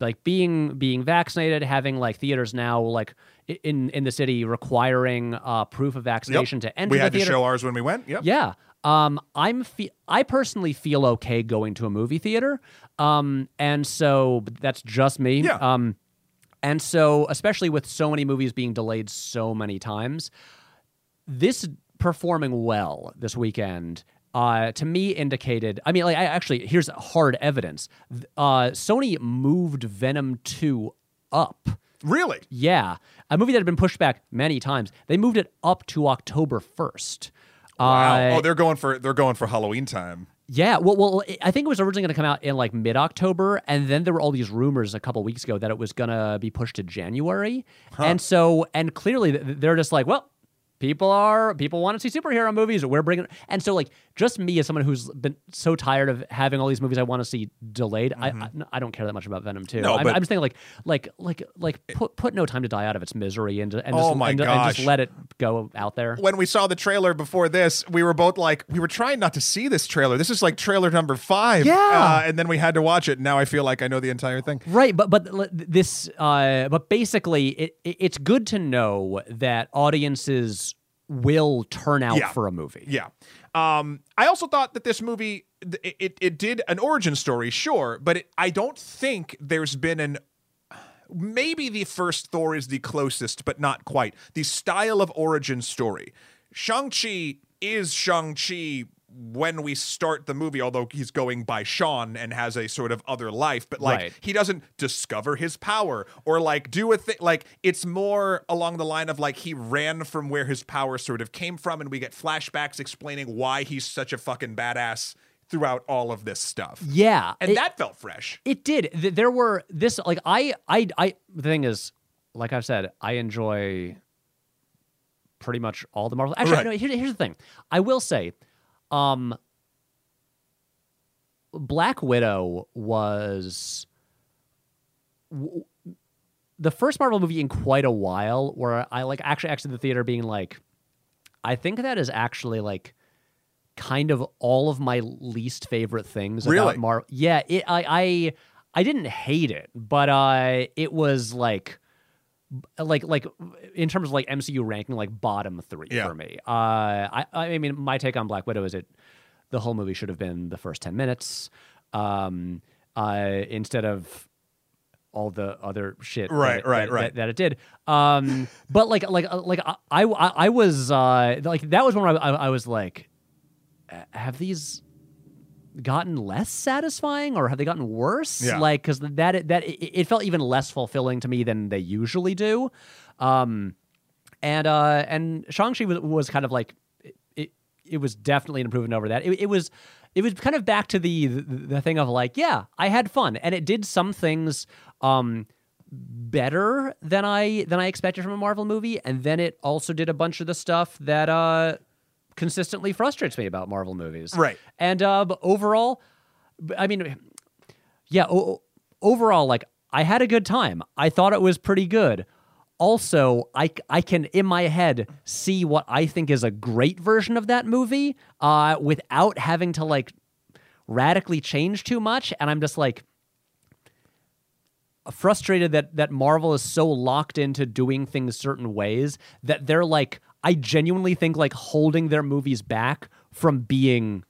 like being being vaccinated, having like theaters now like in in the city requiring uh, proof of vaccination to enter we the had to show ours when we went. Yep. Yeah. Um, I'm fe- I personally feel okay going to a movie theater. Um, and so that's just me. Yeah. Um, and so especially with so many movies being delayed so many times, this performing well this weekend uh, to me indicated. I mean, like, I actually here's hard evidence. Uh, Sony moved Venom two up. Really? Yeah, a movie that had been pushed back many times. They moved it up to October first. Wow. Uh, oh, they're going for they're going for Halloween time. Yeah, well, well, I think it was originally going to come out in like mid October, and then there were all these rumors a couple weeks ago that it was going to be pushed to January, and so and clearly they're just like, well, people are people want to see superhero movies, we're bringing, and so like just me as someone who's been so tired of having all these movies I want to see delayed, I, I I don't care that much about Venom two. No, I'm, but- I'm just thinking like like like like put put No Time to Die out of its misery and, and Oh just, my and, and just let it go out there. when we saw the trailer before this, we were both like, we were trying not to see this trailer. This is like trailer number five. Yeah. Uh, and then we had to watch it. Now I feel like I know the entire thing. Right, but but this uh but basically it, it it's good to know that audiences will turn out Yeah. for a movie. Yeah. Um, I also thought that this movie, th- it, it did an origin story, sure, but it, I don't think there's been an. Maybe the first Thor is the closest, but not quite. The style of origin story. Shang-Chi is Shang-Chi when we start the movie, although he's going by Sean and has a sort of other life, but like Right. he doesn't discover his power or like do a thing like it's more along the line of like he ran from where his power sort of came from and we get flashbacks explaining why he's such a fucking badass throughout all of this stuff Yeah, and it, that felt fresh it did. There were this like I I I the thing is, like I've said, I enjoy pretty much all the Marvel. Actually, Right. no, here, here's the thing. I will say, um, Black Widow was w- the first Marvel movie in quite a while where I like actually exited the theater being like, I think that is actually like kind of all of my least favorite things Really? about Marvel. Yeah, it, I I I didn't hate it, but uh, it was like like like in terms of like MCU ranking, like bottom three Yeah. for me. Uh, I I mean, my take on Black Widow is it the whole movie should have been the first ten minutes, um, uh, instead of all the other shit Right, that, right, that, right. That, that it did. Um, but like like uh, like I I, I was uh like that was when I I, I was like, "Uh, have these gotten less satisfying or have they gotten worse? Yeah. like because that that it, it felt even less fulfilling to me than they usually do. Um and uh and shang-chi was, was kind of like it, it it was definitely an improvement over that. It, it was it was kind of back to the, the the thing of like yeah i had fun. And it did some things um better than i than i expected from a marvel movie. And then it also did a bunch of the stuff that uh consistently frustrates me about marvel movies Right. and uh, but overall, I mean, yeah, o- overall, like I had a good time. I thought it was pretty good. Also, I, I can in my head see what I think is a great version of that movie uh, without having to like radically change too much. And I'm just like frustrated that that Marvel is so locked into doing things certain ways that they're like I genuinely think like holding their movies back from being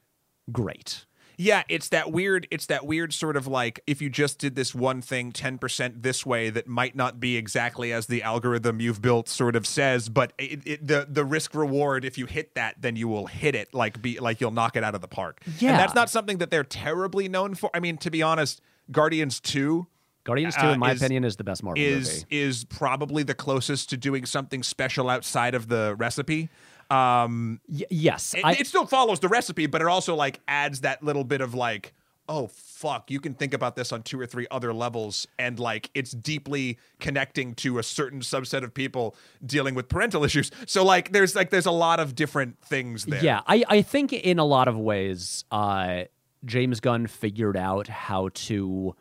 great. Yeah, it's that weird. It's that weird sort of like if you just did this one thing ten percent this way, that might not be exactly as the algorithm you've built sort of says. But it, it, the the risk reward, if you hit that, then you will hit it like be like you'll knock it out of the park. Yeah. and that's not something that they're terribly known for. I mean, to be honest, Guardians Two Guardians 2 Uh, in my is- opinion is the best Marvel is movie. is probably the closest to doing something special outside of the recipe. Um, Y- yes. it, I, it still follows the recipe, but it also like adds that little bit of like, oh fuck, you can think about this on two or three other levels, and like it's deeply connecting to a certain subset of people dealing with parental issues. So like, there's like there's a lot of different things there. yeah, I, I think in a lot of ways, uh, James Gunn figured out how to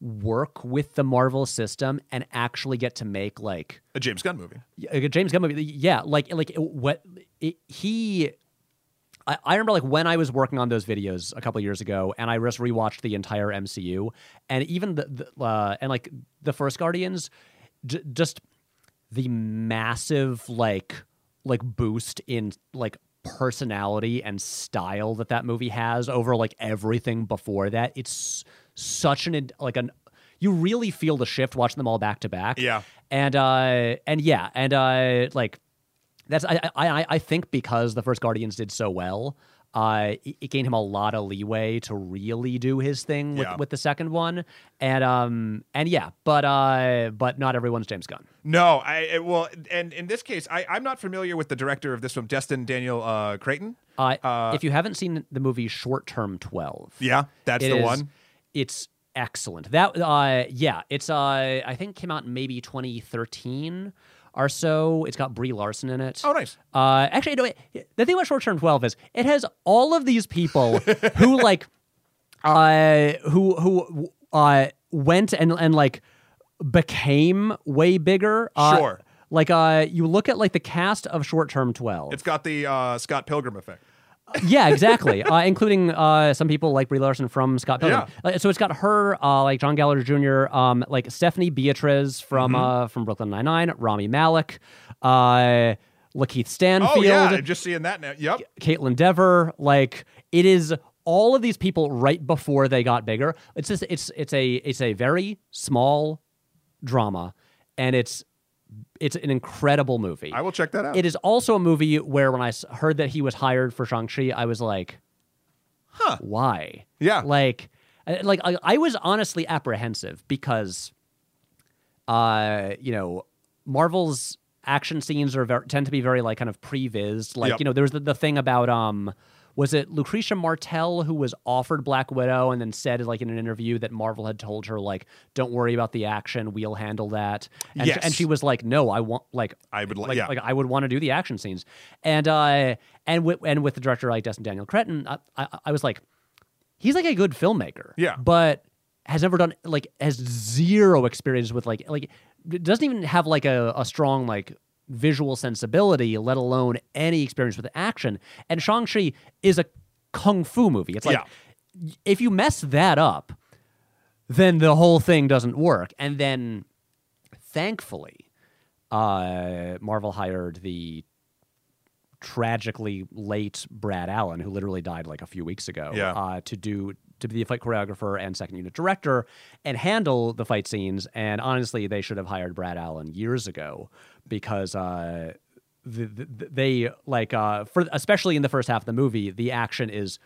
work with the Marvel system and actually get to make like a James Gunn movie. a James Gunn movie. Yeah, like like what it, he. I, I remember like when I was working on those videos a couple years ago, and I just rewatched the entire MCU, and even the, the uh, and like the first Guardians, j- just the massive like like boost in like personality and style that that movie has over like everything before that. It's such an like an you really feel the shift watching them all back to back. Yeah. And uh and yeah, and uh like that's I I I- I think because the first Guardians did so well, uh it, gained him a lot of leeway to really do his thing with, Yeah. with the second one. And um and yeah, but uh but not everyone's James Gunn. No, I it- well, and in this case, I I'm not familiar with the director of this film, Destin Daniel uh, Cretton. Uh, if you haven't seen the movie Short Term 12, Yeah, that's the is- one. It's excellent. That uh yeah, it's uh I think came out in maybe 2013 or so. It's got Brie Larson in it. Oh, nice. Uh actually no, wait, the thing about Short Term 12 is it has all of these people who like uh who who uh went and and like became way bigger. Uh, Sure. Like uh you look at like the cast of Short Term 12. It's got the uh, Scott Pilgrim effect. Yeah, exactly. uh, including uh, some people like Brie Larson from Scott Pilgrim. Uh, so it's got her, uh, like John Gallagher Jr., um, like Stephanie Beatriz from Mm-hmm. uh, from Brooklyn Nine Nine, Rami Malek, uh, Lakeith Stanfield, Oh yeah, I'm just seeing that now. Yep. Kaitlyn Dever. Like it is all of these people right before they got bigger. It's just it's it's a it's a very small drama, and it's it's an incredible movie. I will check that out. It is also a movie where when I heard that he was hired for Shang-Chi, I was like, Huh. Why? Yeah. Like, uh, like I, I was honestly apprehensive because, uh, you know, Marvel's action scenes are ver- tend to be very like kind of previs. Like, Yep. you know, there was the, the thing about um. Was it Lucrecia Martel who was offered Black Widow and then said, like in an interview, that Marvel had told her, like, "Don't worry about the action, we'll handle that." And, Yes. and she was like, "No, I want like I would like, yeah. like I would want to do the action scenes, and uh, and with and with the director like Destin Daniel Cretton, I, I, I was like, he's like a good filmmaker, Yeah. but has never done like has zero experience with like like doesn't even have like a, a strong like visual sensibility, let alone any experience with action. And Shang-Chi is a kung fu movie. It's like Yeah. if you mess that up, then the whole thing doesn't work. And then thankfully, uh, Marvel hired the tragically late Brad Allan, who literally died like a few weeks ago, Yeah. uh, to do to be the fight choreographer and second unit director and handle the fight scenes. And honestly, they should have hired Brad Allan years ago because uh, the, the, they like uh, for especially in the first half of the movie, the action is.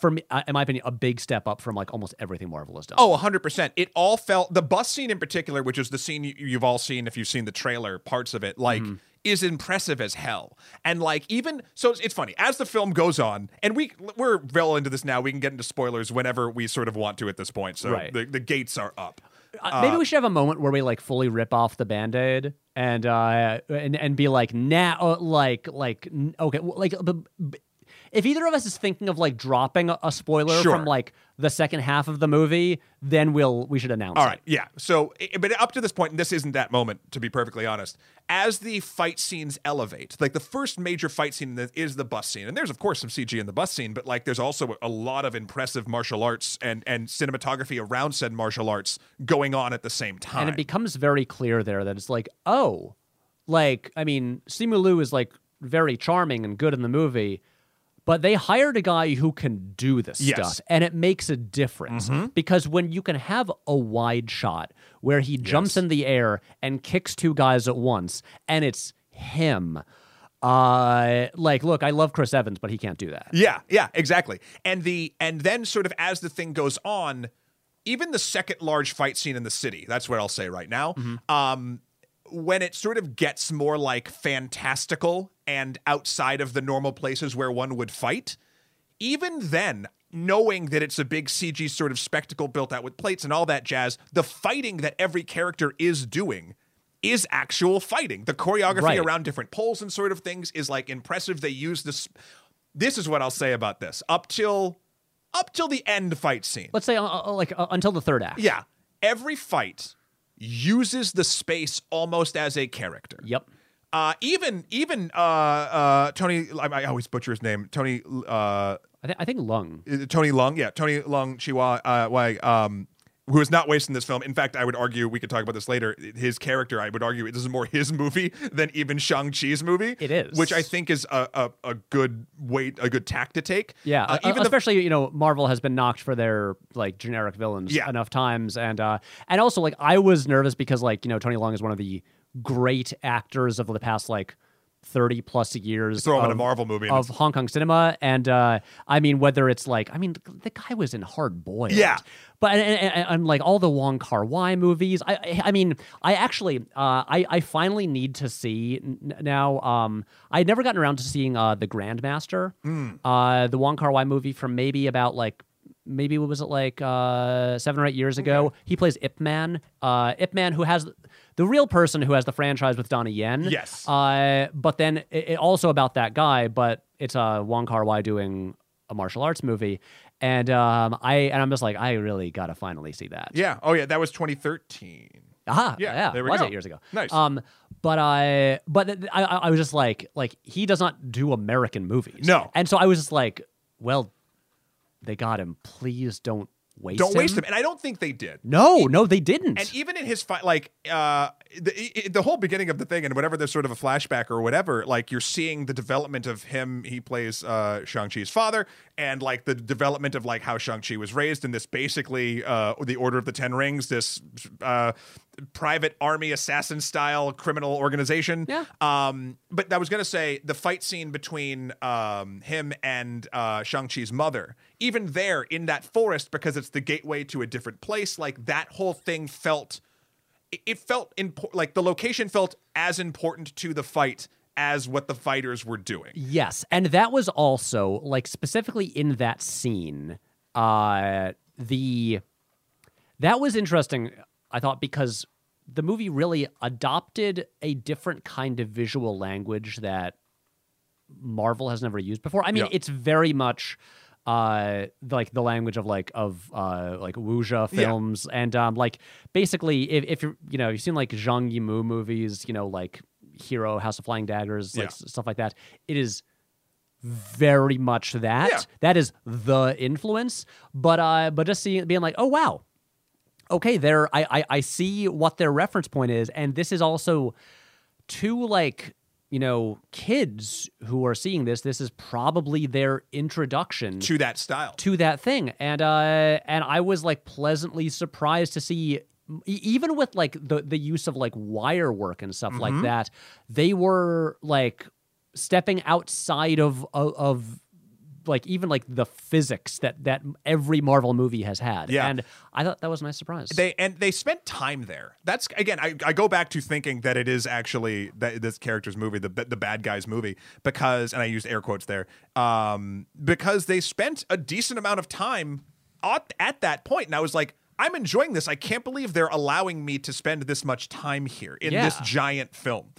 For me, uh, in my opinion, a big step up from like almost everything Marvel has done. Oh, 100%. It all felt the bus scene in particular, which is the scene you, you've all seen if you've seen the trailer, parts of it, like Mm-hmm. is impressive as hell. And like even so it's, it's funny as the film goes on, and we we're well into this now. We can get into spoilers whenever we sort of want to at this point. So Right. the, the gates are up. Uh, maybe we should have a moment where we like fully rip off the band-aid and uh and, and be like now like like okay like if either of us is thinking of like dropping a, a spoiler Sure. from like the second half of the movie then we'll we should announce All right, it. yeah. So, but up to this point, and this isn't that moment, to be perfectly honest. As the fight scenes elevate, like the first major fight scene is the bus scene, and there's of course some CG in the bus scene, but like there's also a lot of impressive martial arts and and cinematography around said martial arts going on at the same time. and it becomes very clear there that it's like oh like i mean simu liu is like very charming and good in the movie but they hired a guy who can do this Yes. Mm-hmm. stuff and it makes a difference because when you can have a wide shot where he jumps Yes. in the air and kicks two guys at once and it's him uh like look i love chris evans but he can't do that Yeah, yeah, exactly. And the and then sort of as the thing goes on, even the second large fight scene in the city, that's what I'll say right now. Um when it sort of gets more like fantastical and outside of the normal places where one would fight, even then, knowing that it's a big CG sort of spectacle built out with plates and all that jazz, the fighting that every character is doing is actual fighting. The choreography Right. around different poles and sort of things is like impressive. They use this. This is what I'll say about this. Up till, up till the end fight scene. let's say uh, uh, like uh, until the third act Yeah, every fight uses the space almost as a character. yep Uh, even even uh, uh, Tony, I, I always butcher his name. Tony uh, I, th- I think lung uh, Tony Leung, yeah, Tony Leung Chiu-wai, uh, why, um, who is not wasting this film. In fact, I would argue we could talk about this later. His character, I would argue, this is more his movie than even Shang Chi's movie. It is. which I think is a, a, a good weight, a good tack to take. Yeah, uh, uh, even the especially you know Marvel has been knocked for their like generic villains Yeah. enough times, and uh, and also like I was nervous because like you know Tony Leung is one of the great actors of the past like thirty plus years. Throw him in a Marvel movie of Hong Kong cinema, and uh, I mean whether it's like I mean the guy was in Hard Boiled, Yeah. but and, and, and, like all the Wong Kar Wai movies, I I, mean I actually uh, I I finally need to see n- now. Um, I'd never gotten around to seeing uh, the Grandmaster, uh, the Wong Kar Wai movie from maybe about like. Maybe what was it like uh, seven or eight years ago? He plays Ip Man. Uh, Ip Man, who has the real person who has the franchise with Donnie Yen. Yes. Uh, but then it, it also about that guy, but it's uh, Wong Kar Wai doing a martial arts movie, and um, I and I'm just like, I really gotta finally see that. yeah, oh yeah, that was 2013. Ah, Yeah, yeah, there we was go. eight years ago. Nice. Um, but I, but I, I I was just like, like he does not do American movies. No. and so I was just like, well, they got him. Please don't waste. Don't him. waste him, and I don't think they did. No, no, they didn't. And even in his fight, like uh, the the whole beginning of the thing, and whenever there's sort of a flashback or whatever, like you're seeing the development of him. He plays uh, Shang Chi's father, and like the development of like how Shang Chi was raised in this basically uh, the Order of the Ten Rings, this uh, private army assassin style criminal organization. Yeah. Um, but I was gonna say the fight scene between um, him and uh, Shang Chi's mother, even there in that forest, because it's the gateway to a different place. Like that whole thing felt, it- felt impo- like the location felt as important to the fight as what the fighters were doing. Yes, and that was also like specifically in that scene. Uh, the that was interesting. I thought because the movie really adopted a different kind of visual language that Marvel has never used before. I mean, Yeah. it's very much uh like the language of like of uh like wuxia films. And um like basically if, if you're you know you've seen like Zhang Yimou movies you know like Hero House of Flying Daggers like Yeah. stuff like that it is very much that. Yeah. that is the influence. But uh but just seeing being like oh wow. Okay there I, I i see what their reference point is. And this is also too like you know kids who are seeing this this is probably their introduction to that style. to that thing and uh and i was like pleasantly surprised to see even with like the the use of like wire work and stuff like that they were like stepping outside of of, of like even like the physics that that every marvel movie has had Yeah. and i thought that was a nice surprise They and they spent time there. That's again, I, I go back to thinking that it is actually that this character's movie, the the bad guys movie, because and I used air quotes there, um, because they spent a decent amount of time at, at that point, and I was like. I'm enjoying this. I can't believe they're allowing me to spend this much time here in this giant film.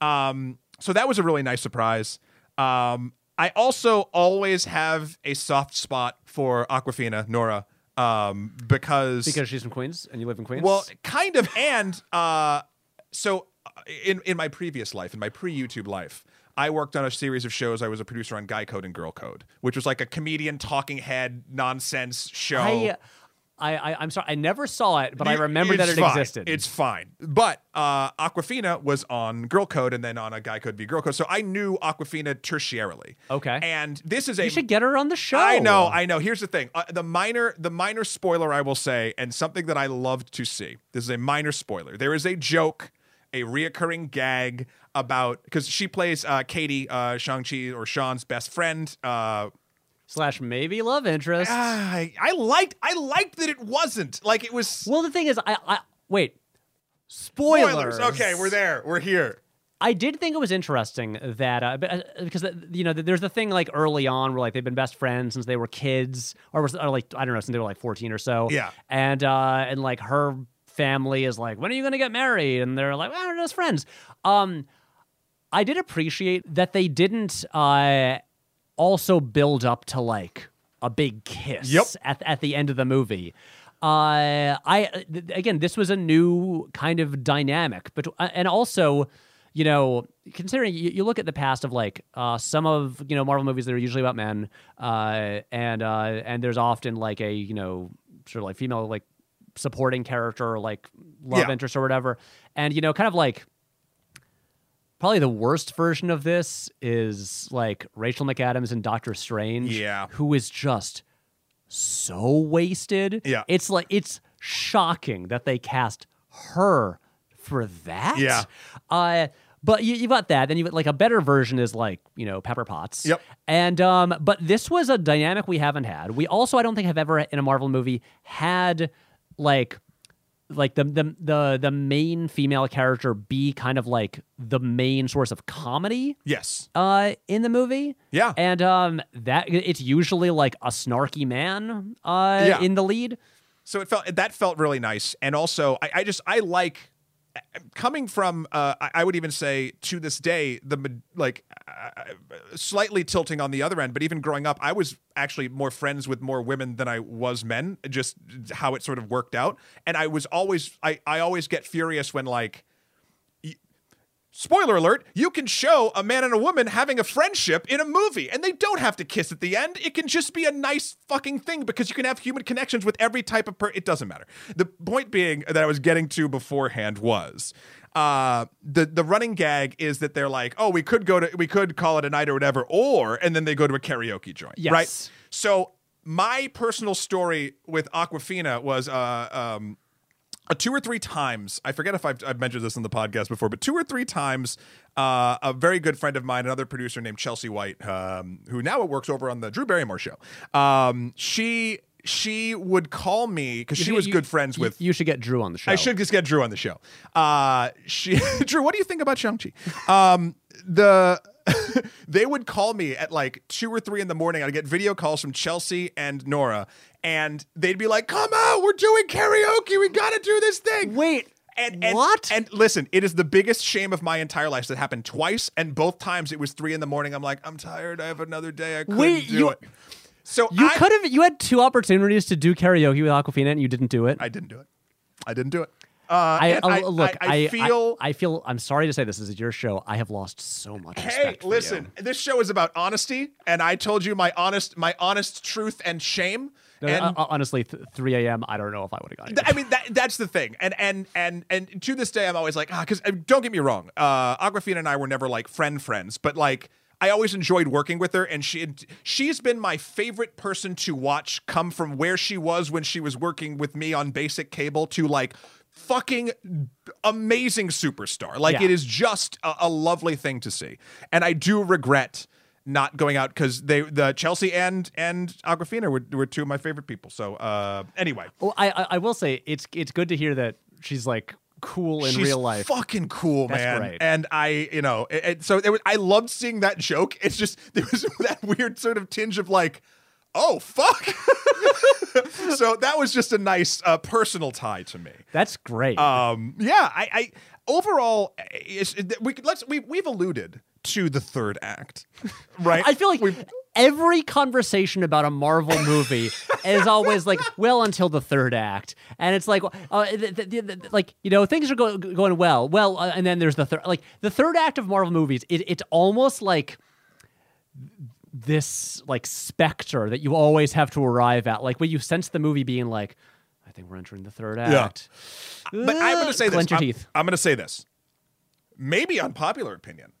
Um, so that was a really nice surprise. Um, I also always have a soft spot for Awkwafina, Nora, um, because because she's from queens and you live in queens well, kind of, and uh, so uh, in in my previous life, in my pre YouTube life, I worked on a series of shows. I was a producer on Guy Code and Girl Code, which was like a comedian talking head nonsense show. I, I, I, I'm sorry, I never saw it, but I remember that it fine. existed. It's fine. But uh, Awkwafina was on Girl Code and then on a Guy Code v Girl Code. So I knew Awkwafina tertiarily. Okay. And this is a you should get her on the show. I know, I know. Here's the thing: uh, the minor, the minor spoiler I will say, and something that I loved to see. This is a minor spoiler. There is a joke, a reoccurring gag about because she plays uh, Katie, uh, Shang Chi or Sean's best friend. Uh, Slash maybe love interest. I, I liked, I liked that it wasn't like it was well, the thing is, I, I wait. Spoilers. Okay, we're there. We're here. I did think it was interesting that uh, uh, because uh, you know there's the thing like early on where like they've been best friends since they were kids or, was, or like I don't know since they were like 14 or so. Yeah. And uh and like her family is like when are you going to get married and they're like well, we're just friends. Um I did appreciate that they didn't uh also build up to like a big kiss Yep. at at the end of the movie. Uh, I th- again, this was a new kind of dynamic, but uh, and also, you know, considering you, you look at the past of like uh, some of you know Marvel movies that are usually about men, uh, and uh, and there's often like a you know sort of like female like supporting character or like love Yeah. interest or whatever, and you know, kind of like probably the worst version of this is like Rachel McAdams and Doctor Strange, Yeah. who is just so wasted. Yeah. It's like it's shocking that they cast her for that. Yeah. Uh but you, you got that. Then you like a better version is like you know Pepper Potts. Yep. And um, but this was a dynamic we haven't had. We also I don't think have ever in a Marvel movie had like like the the the the main female character be kind of like the main source of comedy Yes. uh in the movie. Yeah. And um that it's usually like a snarky man uh Yeah. in the lead. So it felt that felt really nice, and also I, I just I like coming from uh, I would even say to this day the like uh, slightly tilting on the other end, but even growing up, I was actually more friends with more women than I was men. Just how it sort of worked out, and I was always I I always get furious when like. Spoiler alert, you can show a man and a woman having a friendship in a movie and they don't have to kiss at the end. It can just be a nice fucking thing because you can have human connections with every type of per it doesn't matter. The point being that I was getting to beforehand was uh the the running gag is that they're like, "Oh, we could go to we could call it a night or whatever," or and then they go to a karaoke joint, Yes. right? So, my personal story with Awkwafina was uh um uh, two or three times i forget if I've, I've mentioned this on the podcast before but two or three times uh, a very good friend of mine another producer named chelsea white um, who now works over on the drew barrymore show um, she she would call me because she was you- good friends with You should get Drew on the show. I should just get Drew on the show. Uh, she, Drew, what do you think about Shang-Chi? Um, the they would call me at like two or three in the morning. I'd get video calls from Chelsea and Nora, and they'd be like, "Come out, we're doing karaoke. We got to do this thing." Wait. And, and What? And listen, it is the biggest shame of my entire life. That happened twice, and both times it was three in the morning. I'm like, I'm tired. I have another day. I couldn't Wait, do you- it. So You could have. You had two opportunities to do karaoke with Awkwafina, and you didn't do it. I didn't do it. I didn't do it. Uh, I, uh, I- look. I, I feel. I, feel. I'm sorry to say this this is your show. I have lost so much. hey, respect for you. listen. This show is about honesty, and I told you my honest, my honest truth and shame. No, and uh, uh, honestly, th- 3 a.m. I don't know if I would have gotten. Th- I mean, that, that's the thing, and and and and to this day, I'm always like, ah, because don't get me wrong, uh, Awkwafina and I were never like friend friends, but like. I always enjoyed working with her, and she she's been my favorite person to watch come from where she was when she was working with me on basic cable to like fucking amazing superstar. Like Yeah. it is just a, a lovely thing to see, and I do regret not going out because they the Chelsea and and Awkwafina were, were two of my favorite people. So uh, anyway, Well, I, I I will say it's it's good to hear that she's like cool in She's real life. fucking cool, That's man. And I, you know, it, it- so was, I loved seeing that joke. It's just there was that weird sort of tinge of like, oh fuck. so that was just a nice uh, personal tie to me. That's great. Um, yeah, I, I overall, it's, we let's we, we've alluded to the third act, right? I feel like We've- every conversation about a Marvel movie is always like, well, until the third act, and it's like, uh, th- th- th- th- like you know, things are go- going well, well, uh, and then there's the third, like the third act of Marvel movies. It, it's almost like this like specter that you always have to arrive at, like when you sense the movie being like, I think we're entering the third act. but I'm going to say Clench this. your I'm, teeth. I'm going to say this. Maybe unpopular opinion.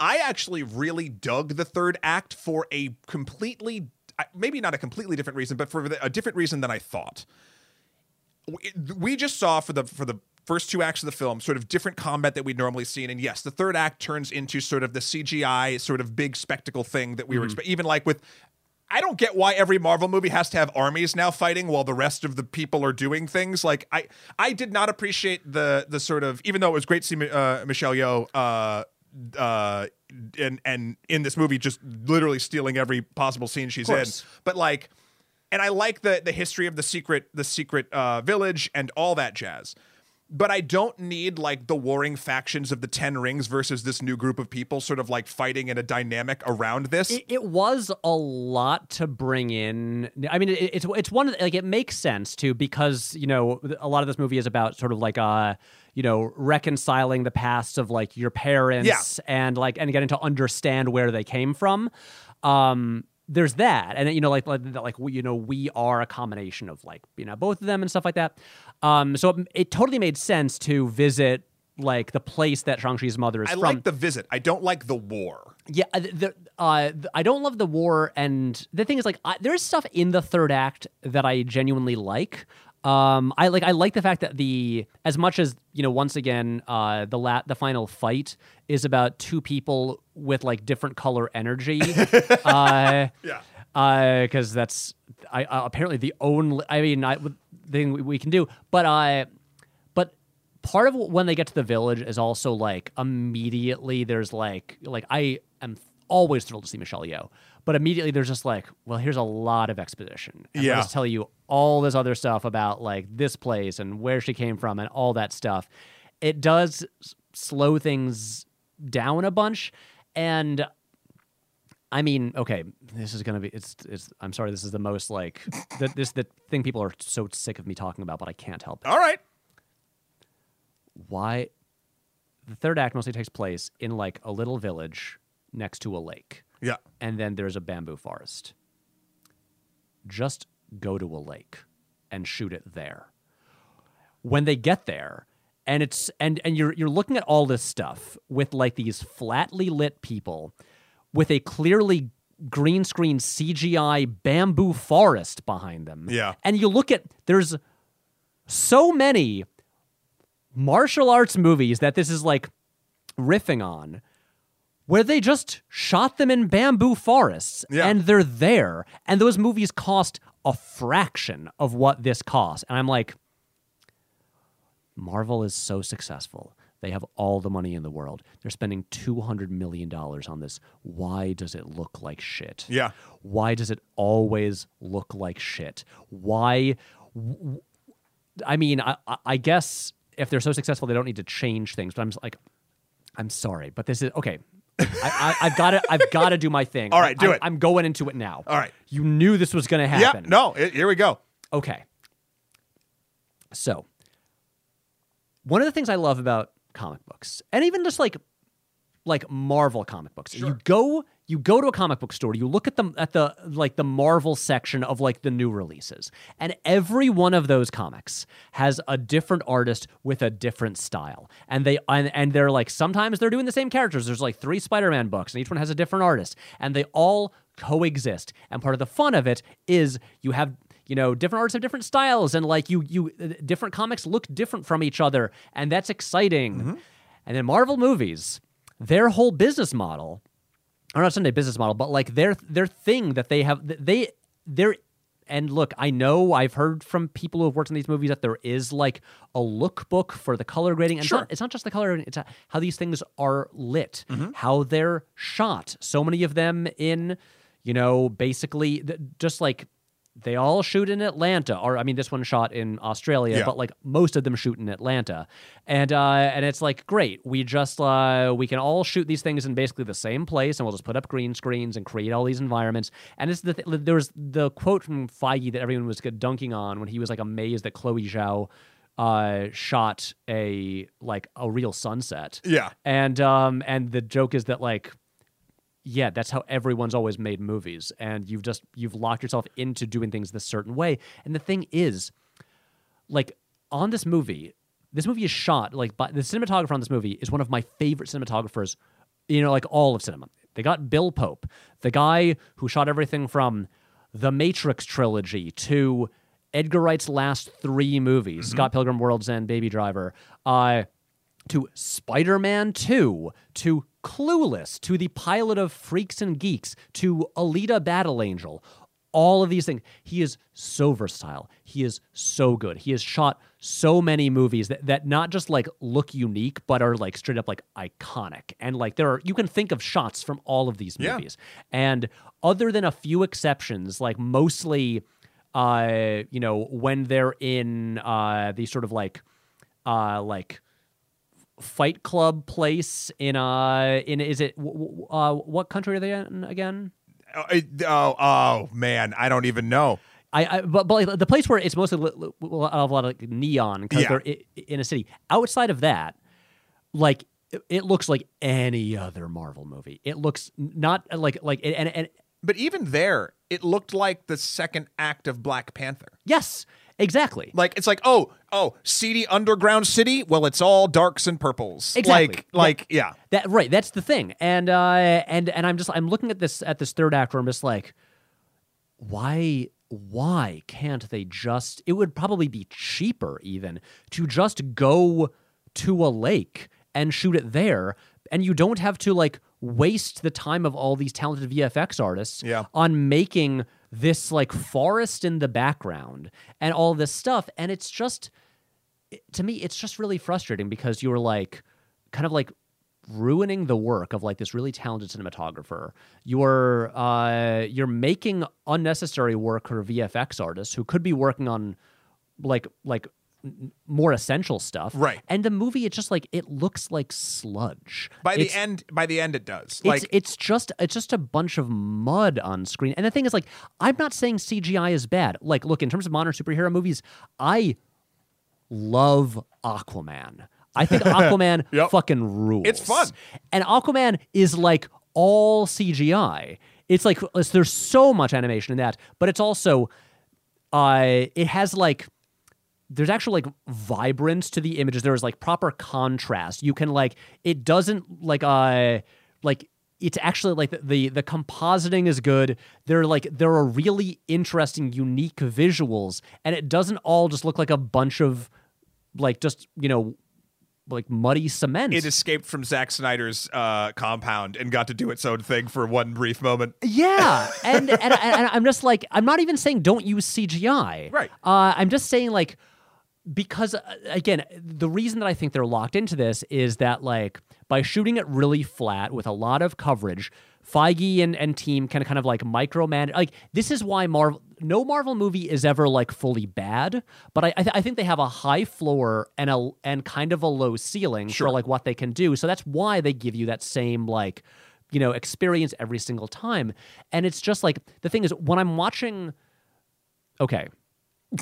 I actually really dug the third act for a completely, maybe not a completely different reason, but for a different reason than I thought. We just saw for the for the first two acts of the film sort of different combat that we'd normally seen, and yes, the third act turns into sort of the CGI sort of big spectacle thing that we were expecting. Even like with I don't get why every Marvel movie has to have armies now fighting while the rest of the people are doing things. Like I, I did not appreciate the the sort of even though it was great to see uh, Michelle Yeoh, uh, uh, and and in this movie just literally stealing every possible scene she's in. But like, and I like the the history of the secret the secret uh, village and all that jazz. But I don't need like the warring factions of the Ten Rings versus this new group of people, sort of like fighting in a dynamic around this. It, it was a lot to bring in. I mean, it, it's it's one of the- like it makes sense too because you know a lot of this movie is about sort of like uh you know reconciling the past of like your parents and like and getting to understand where they came from. Um, there's that, and you know like like, like you know we are a combination of like you know both of them and stuff like that. Um, so it, it totally made sense to visit like the place that Shang Chi's mother is I from. like the visit. I don't like the war. Yeah, uh, the, uh, I don't love the war, and the thing is, like, I, there's stuff in the third act that I genuinely like. Um, I like I like the fact that the as much as you know, once again, uh, the la- the final fight is about two people with like different color energy. uh, Yeah. because that's I uh, apparently the only. I mean, I, thing we, we can do, but I. but part of when they get to the village is also like immediately there's like like I am always thrilled to see Michelle Yeoh, but immediately there's just like, well, here's a lot of exposition. And Yeah. Let us tell you all this other stuff about like this place and where she came from and all that stuff. It does slow things down a bunch, and I mean, okay, this is gonna be. It's. It's. I'm sorry. This is the most like. the, this the thing people are so sick of me talking about, but I can't help it. All right. Why? The third act mostly takes place in like a little village next to a lake, Yeah. and then there's a bamboo forest. Just go to a lake and shoot it there. When they get there, and it's and and you're you're looking at all this stuff with like these flatly lit people with a clearly green screen CGI bamboo forest behind them. Yeah. And you look at there's so many martial arts movies that this is like riffing on where they just shot them in bamboo forests Yeah. and they're there and those movies cost a fraction of what this cost and i'm like marvel is so successful they have all the money in the world they're spending 200 million dollars on this why does it look like shit Yeah. why does it always look like shit why w- I mean, I, I- guess if they're so successful, they don't need to change things. But I'm like, I'm sorry, but this is okay. I, I, I've got to. I've got to do my thing. All right, do I, it. I'm going into it now. All right. You knew this was going to Yeah. happen. No. it- here we go. Okay. So, one of the things I love about comic books, and even just like like Marvel comic books, you go you go to a comic book store, you look at them at the like the Marvel section of like the new releases, and every one of those comics has a different artist with a different style, and they and, and they're like sometimes they're doing the same characters. There's like three Spider-Man books, and each one has a different artist, and they all coexist. And part of the fun of it is you have you know different artists have different styles and like you you uh, different comics look different from each other and that's exciting. And then marvel movies their whole business model or not Sunday business model but like their their thing that they have they they're and look i know i've heard from people who have worked on these movies that there is like a lookbook for the color grading and it's, not, it's not just the color grading it's how these things are lit mm-hmm. how they're shot. So many of them in you know basically just like they all shoot in Atlanta, or I mean, this one shot in Australia, Yeah. but like most of them shoot in Atlanta, and uh, and it's like great. We just uh, we can all shoot these things in basically the same place, and we'll just put up green screens and create all these environments. And it's the th- there was the quote from Feige that everyone was dunking on when he was like amazed that Chloe Zhao uh, shot a like a real sunset. Yeah. And um and the joke is that like yeah, that's how everyone's always made movies and you've just you've locked yourself into doing things this certain way. And the thing is like on this movie, this movie is shot like by the cinematographer on this movie is one of my favorite cinematographers, you know, like all of cinema. They got Bill Pope, the guy who shot everything from the Matrix trilogy to Edgar Wright's last three movies, Scott Pilgrim, World's End, Baby Driver, uh, to Spider Man 2, to Clueless, to the pilot of Freaks and Geeks, to Alita Battle Angel. All of these things. He is so versatile. He is so good. He has shot so many movies that, that not just like look unique, but are like straight up like iconic. And like there are, you can think of shots from all of these Yeah. movies. And other than a few exceptions, like mostly, uh, you know, when they're in uh, these sort of like, uh, like Fight Club place in uh in is it uh what country are they in again? Oh, oh, oh, man, I don't even know. I, I but, but like the place where it's mostly lit, lit- a lot of like neon because Yeah. they're i- in a city. Outside of that, like it, it looks like any other Marvel movie. It looks not like like and and But even there, it looked like the second act of Black Panther. yes, exactly. Like it's like, oh, oh, seedy underground city. Well, it's all darks and purples. Exactly. Like, like, yeah. That right, that's the thing. And uh and and I'm just I'm looking at this at this third act where I'm just like why why can't they just it would probably be cheaper even to just go to a lake and shoot it there and you don't have to like waste the time of all these talented VFX artists Yeah. on making this like forest in the background and all this stuff and it's just to me it's just really frustrating because you're like kind of like ruining the work of like this really talented cinematographer. You're uh you're making unnecessary work for vfx artists who could be working on like like more essential stuff Right. and the movie it's just like it looks like sludge By the end, by the end, it does. it's Like, it's just it's just a bunch of mud on screen. And the thing is, like, I'm not saying CGI is bad. Like, look, in terms of modern superhero movies, I love Aquaman. I think Aquaman Yep. fucking rules. It's fun. And Aquaman is like all CGI. It's like it's- there's so much animation in that, but it's also uh it has like there's actually like vibrance to the images. There is like proper contrast. You can like it doesn't like uh like it's actually like the, the the compositing is good. There are like there are really interesting, unique visuals, and it doesn't all just look like a bunch of like just you know like muddy cement. it escaped from Zack Snyder's uh, compound and got to do its own thing for one brief moment. Yeah, and, and and I'm just like I'm not even saying don't use CGI. Right. Uh, I'm just saying like because uh, again, the reason that I think they're locked into this is that like by shooting it really flat with a lot of coverage, Feige and, and team can kind of like micromanage. Like this is why Marvel, no Marvel movie is ever like fully bad, but I I, th- I think they have a high floor and a and kind of a low ceiling Sure. for like what they can do. So that's why they give you that same like you know experience every single time. And it's just like the thing is when I'm watching. Okay,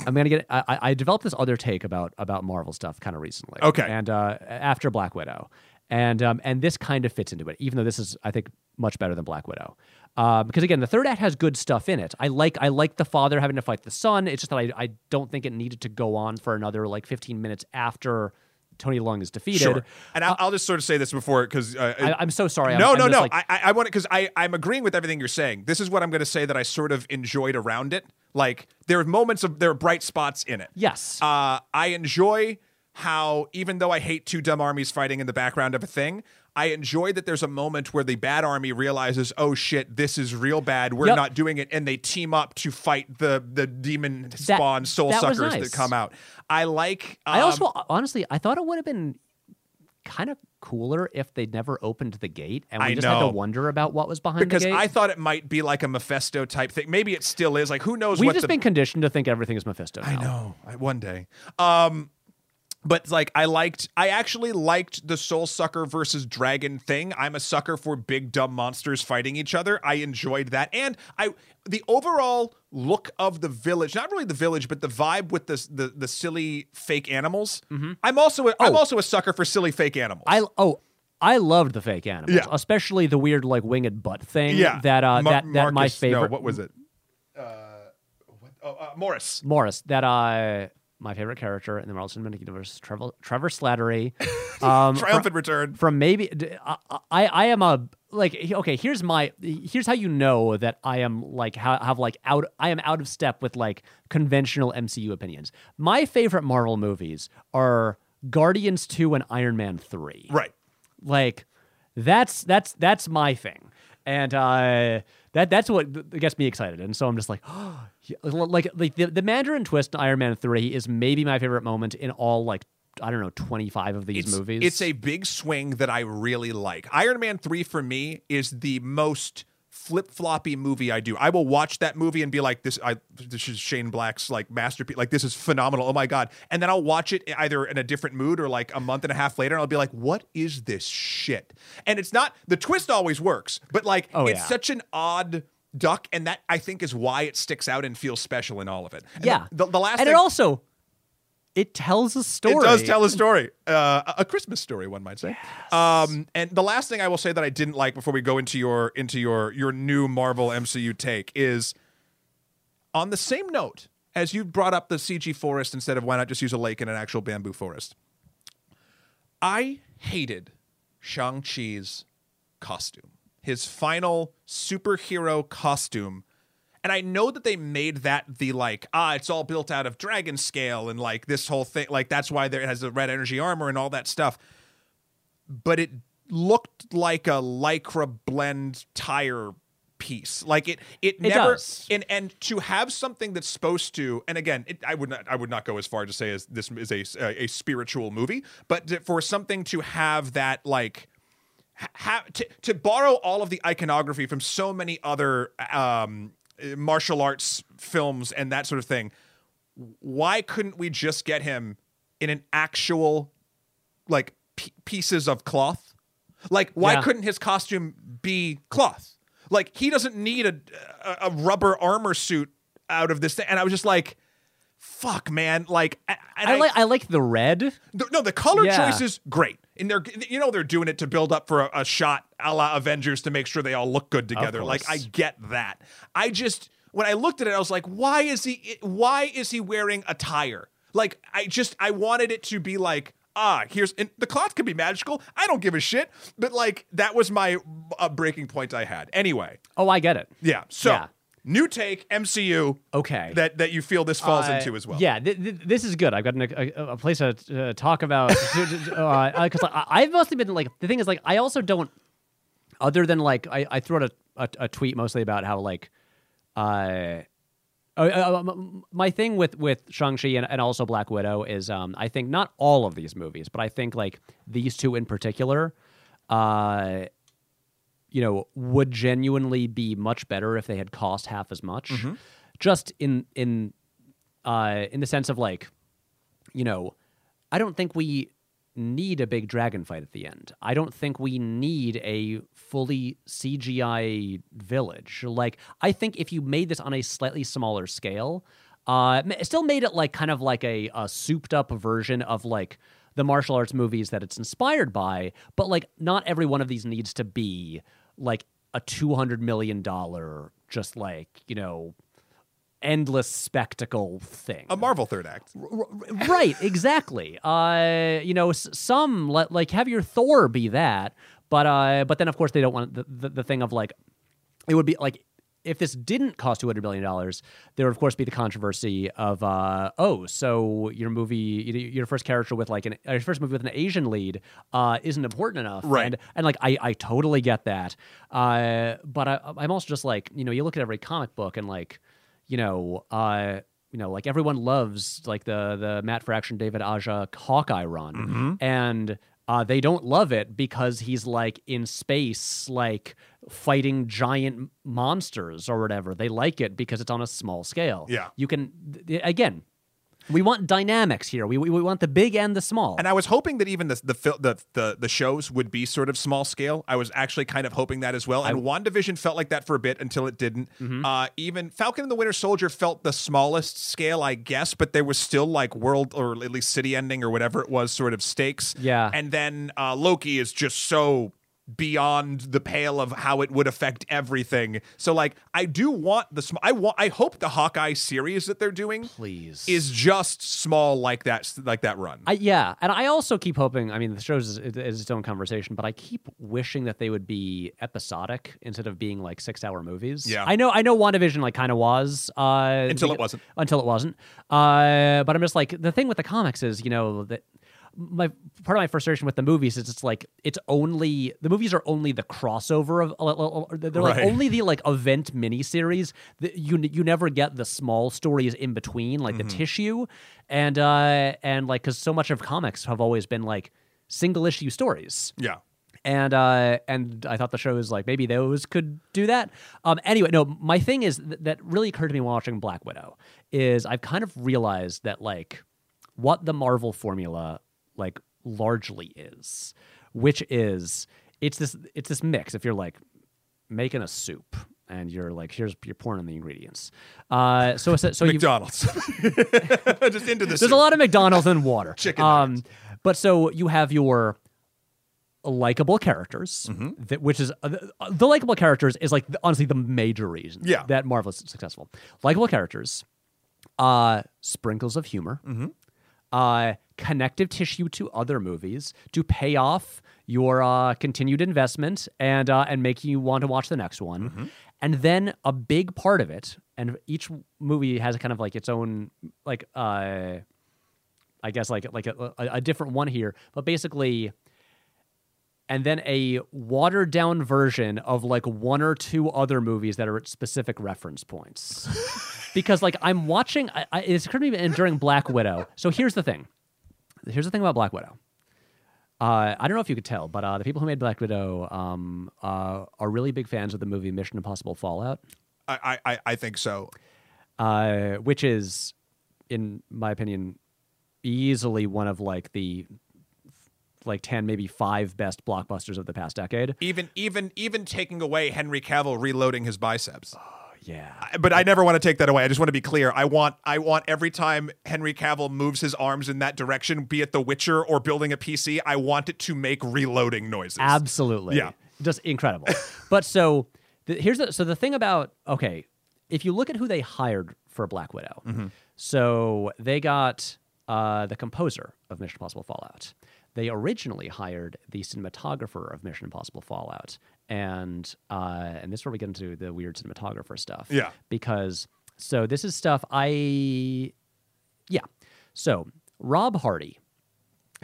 I'm gonna get. I, I developed this other take about about Marvel stuff kind of recently. Okay. and uh, after Black Widow, and um, and this kind of fits into it, even though this is I think much better than Black Widow. Uh, because again, the third act has good stuff in it. I like I like the father having to fight the son. It's just that I, I don't think it needed to go on for another like 15 minutes after Tony Leung is defeated. Sure. And I'll, I'll just sort of say this before because uh, I, I'm so sorry. I'm- no, I'm no, no. like- I, I, want to because I, I'm agreeing with everything you're saying. This is what I'm going to say that I sort of enjoyed around it. Like there are moments of there are bright spots in it. yes. Uh, I enjoy how even though I hate two dumb armies fighting in the background of a thing, I enjoy that there's a moment where the bad army realizes, oh shit, this is real bad. We're Yep. not doing it, and they team up to fight the the demon spawn soul that suckers nice. that come out. I like. I um, also honestly I thought it would have been kind of cooler if they'd never opened the gate and we I just had to wonder about what was behind because the gate. I thought it might be like a Mephisto type thing. Maybe it still is. Like who knows We've just the been conditioned to think everything is Mephisto. I know. I, one day. Um but like I liked I actually liked the soul sucker versus dragon thing. I'm a sucker for big dumb monsters fighting each other. I enjoyed that. And I the overall look of the village, not really the village, but the vibe with the the, the silly fake animals. I'm also a, I'm Oh. also a sucker for silly fake animals. I oh I loved the fake animals, Yeah. especially the weird like winged butt thing. yeah. that uh, Mar- that that my Marcus- no, favorite what was it? Uh, what? Oh, uh, Morris. Morris that uh my favorite character in the Marvel Cinematic Universe, Trevor Trevor Slattery. Um, Triumphant return. from maybe I I am a like okay here's my here's how you know that I am like ha- have like out I am out of step with like conventional MCU opinions. My favorite Marvel movies are Guardians 2 and Iron Man 3. Right. Like that's that's that's my thing. And uh that that's what gets me excited. And so I'm just like oh, like like the, the Mandarin twist in Iron Man 3 is maybe my favorite moment in all like I don't know 25 of these it's, movies. It's a big swing that I really like. Iron Man 3 for me is the most flip floppy movie I do. I will watch that movie and be like, this I this is Shane Black's like masterpiece. Like this is phenomenal. Oh my God. And then I'll watch it either in a different mood or like a month and a half later, and I'll be like, what is this shit? And it's not the twist always works, but like Oh, it's yeah. such an odd duck, and that I think is why it sticks out and feels special in all of it. And yeah. The, the last and thing, it also it tells a story. it does tell a story, uh, a- Christmas story, one might say. Um, and the last thing I will say that I didn't like before we go into your into your your new Marvel MCU take is on the same note as you brought up the CG forest instead of why not just use a lake and an actual bamboo forest. I hated Shang Chi's costume, his final superhero costume. And I know that they made that the like, ah, it's all built out of dragon scale and like this whole thing, like that's why there has the red energy armor and all that stuff. But it looked like a lycra blend tire piece. Like it, it, It never, does. and and to have something that's supposed to, and again, it, I would not, I would not go as far to say as this is a a, a spiritual movie, but to- for something to have that like ha- have to, to borrow all of the iconography from so many other um, Uh, martial arts films and that sort of thing. Why couldn't we just get him in an actual like p- pieces of cloth? Like, why Yeah. couldn't his costume be cloth? Like, he doesn't need a, a, rubber armor suit out of this thing. And I was just like, fuck, man. Like, I, and I like I like the red. the- no, the color Yeah. choice is great, and they're you know they're doing it to build up for a, a shot a la Avengers to make sure they all look good together. Like I get that. I just when I looked at it, I was like, why is he why is he wearing a tire? Like I just I wanted it to be like. Ah, here's and the cloth could be magical. I don't give a shit. But like that was my uh, breaking point I had. Anyway, Oh, I get it. yeah. So Yeah. New take MCU. Okay. That that you feel this falls Uh, into as well. Yeah, th- th- this is good. I've got an, a, a place to uh, talk about because I I've mostly been like the thing is like I also don't other than like I, I threw out a, a, a tweet mostly about how like uh, uh, uh, my thing with with Shang Chi and, and also Black Widow is um I think not all of these movies, but I think like these two in particular, uh, you know, would genuinely be much better if they had cost half as much. Just in in uh in the sense of like, you know, I don't think we need a big dragon fight at the end. I don't think we need a fully CGI village. Like I think if you made this on a slightly smaller scale, uh, still made it like kind of like a, a souped up version of like the martial arts movies that it's inspired by, but like not every one of these needs to be like a two hundred million dollar just like you know endless spectacle thing. A Marvel third act. right, exactly. Uh, you know, s- some let, like have your Thor be that, but uh, but then of course they don't want the, the, the thing of like it would be like if this didn't cost two hundred million dollars, there would of course be the controversy of uh, oh, so your movie, your first character with like an your first movie with an Asian lead uh, isn't important enough, Right. And, and like I, I totally get that, uh, but I, I'm also just like you know you look at every comic book and like you know uh, you know like everyone loves like the the Matt Fraction David Aja Hawkeye run, and uh, they don't love it because he's like in space, like fighting giant monsters or whatever. They like it because it's on a small scale. Yeah. you can again. We want dynamics here. We, we, we want the big and the small. And I was hoping that even the the, the the the shows would be sort of small scale. I was actually kind of hoping that as well. And WandaVision felt like that for a bit until it didn't. Uh, even Falcon and the Winter Soldier felt the smallest scale, I guess, but there was still like world or at least city ending or whatever it was sort of stakes. Yeah. And then uh, Loki is just so beyond the pale of how it would affect everything. So like I do want the sm- I want I hope the Hawkeye series that they're doing Please. is just small like that like that run. I, yeah, and I also keep hoping. I mean, the show is, is its own conversation, but I keep wishing that they would be episodic instead of being like six-hour movies. Yeah. I know. I know. WandaVision like kind of was uh, Until it wasn't. Until it wasn't. Uh, but I'm just like the thing with the comics is, you know, that my part of my frustration with the movies is it's like it's only the movies are only the crossover of uh, they're like Right. only the like event miniseries that you you never get the small stories in between like Mm-hmm. the tissue and uh and like because so much of comics have always been like single issue stories yeah. and uh and I thought the show was like maybe those could do that. Um anyway, no, my thing is th- that really occurred to me while watching Black Widow is I've kind of realized that like what the Marvel formula like largely is, which is it's this it's this mix if you're like making a soup and you're like here's you're pouring in the ingredients. Uh so so, so you McDonald's. Just into this. there's a lot of McDonald's and water. Chicken Um, but so you have your likable characters, Mm-hmm. that, which is uh, the, uh, the likable characters is like the, honestly the major reason Yeah. that Marvel is successful. Likable characters, uh, sprinkles of humor, Mm-hmm. Uh, connective tissue to other movies to pay off your uh, continued investment and uh, and make you want to watch the next one. Mm-hmm. And then a big part of it, and each movie has kind of like its own like uh, I guess like like a, a, a different one here, but basically, and then a watered down version of like one or two other movies that are at specific reference points. because like I'm watching, I, I, it's occurred to me during Black Widow. So here's the thing. Here's the thing about Black Widow. Uh, I don't know if you could tell, but uh, the people who made Black Widow um, uh, are really big fans of the movie Mission Impossible Fallout, I, I I think so. uh, which is, in my opinion, easily one of like the like ten, maybe five best blockbusters of the past decade. Even even even taking away Henry Cavill reloading his biceps. Yeah, But I never want to take that away. I just want to be clear. I want I want every time Henry Cavill moves his arms in that direction, be it The Witcher or building a PC, I want it to make reloading noises. Absolutely. Yeah. Just incredible. but so the, here's the so the thing about okay, if you look at who they hired for Black Widow, Mm-hmm. so they got uh, the composer of Mission Impossible Fallout. They originally hired the cinematographer of Mission Impossible Fallout, and uh, and this is where we get into the weird cinematographer stuff. Yeah. because so this is stuff I yeah. So Rob Hardy,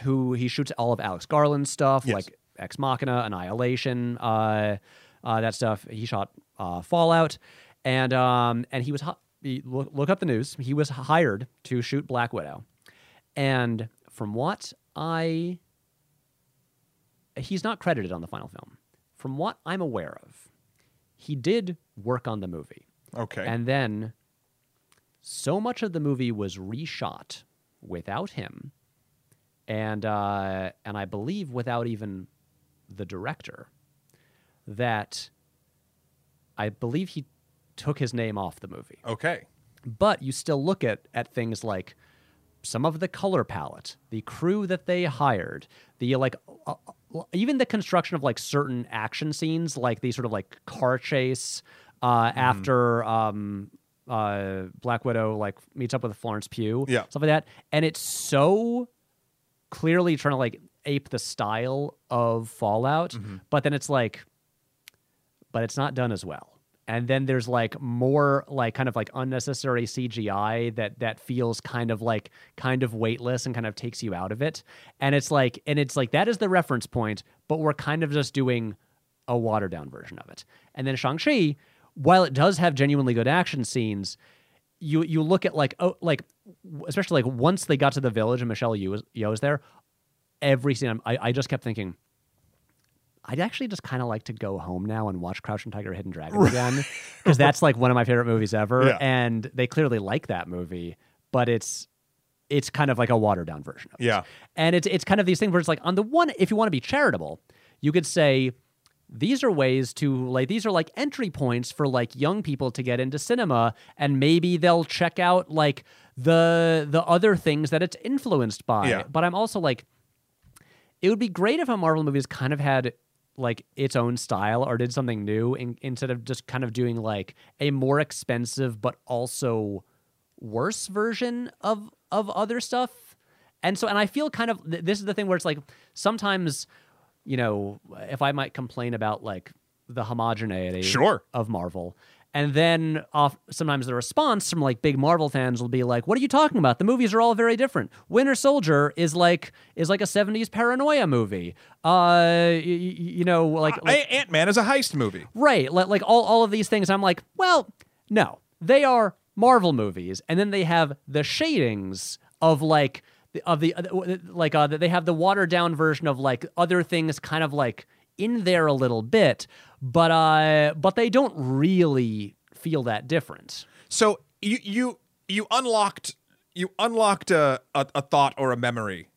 who he shoots all of Alex Garland's stuff, Yes. like Ex Machina, Annihilation, uh, uh, that stuff. He shot uh, Fallout, and um, and he was hi- look, look up the news. He was hired to shoot Black Widow, and from what I, he's not credited on the final film. From what I'm aware of, he did work on the movie. Okay. And then so much of the movie was reshot without him and uh, and I believe without even the director that I believe he took his name off the movie. Okay. But you still look at at things like some of the color palette, the crew that they hired, the like uh, uh, even the construction of like certain action scenes, like the sort of like car chase uh, Mm-hmm. after um, uh, Black Widow like meets up with Florence Pugh, Yeah. stuff like that, and it's so clearly trying to like ape the style of Fallout, Mm-hmm. but then it's like, but it's not done as well. And then there's like more like kind of like unnecessary CGI that that feels kind of like kind of weightless and kind of takes you out of it. And it's like and it's like that is the reference point, but we're kind of just doing a watered down version of it. And then Shang-Chi, while it does have genuinely good action scenes, you you look at like oh like especially like once they got to the village and Michelle Yeoh was, Yeoh was there, every scene I, I just kept thinking, I'd actually just kind of like to go home now and watch Crouching Tiger, Hidden Dragon again because that's like one of my favorite movies ever, Yeah. and they clearly like that movie, but it's it's kind of like a watered down version of it. Yeah. And it's it's kind of these things where it's like on the one, if you want to be charitable, you could say these are ways to like these are like entry points for like young people to get into cinema and maybe they'll check out like the the other things that it's influenced by. Yeah. But I'm also like it would be great if a Marvel movie has kind of had like its own style or did something new in, instead of just kind of doing like a more expensive but also worse version of of other stuff. And so and I feel kind of th- this is the thing where it's like sometimes you know if I might complain about like the homogeneity Sure. of Marvel and then off, sometimes the response from like big Marvel fans will be like, "What are you talking about? The movies are all very different. Winter Soldier is like is like a '70s paranoia movie. Uh, y- y- you know, like, like Ant Man is a heist movie. Right. Like, like all, all of these things. I'm like, well, no, they are Marvel movies. And then they have the shadings of like, of the, uh, like, uh, they have the watered down version of like other things kind of like in there a little bit, but, uh, but they don't really feel that different. So you you you unlocked you unlocked a, a, a thought or a memory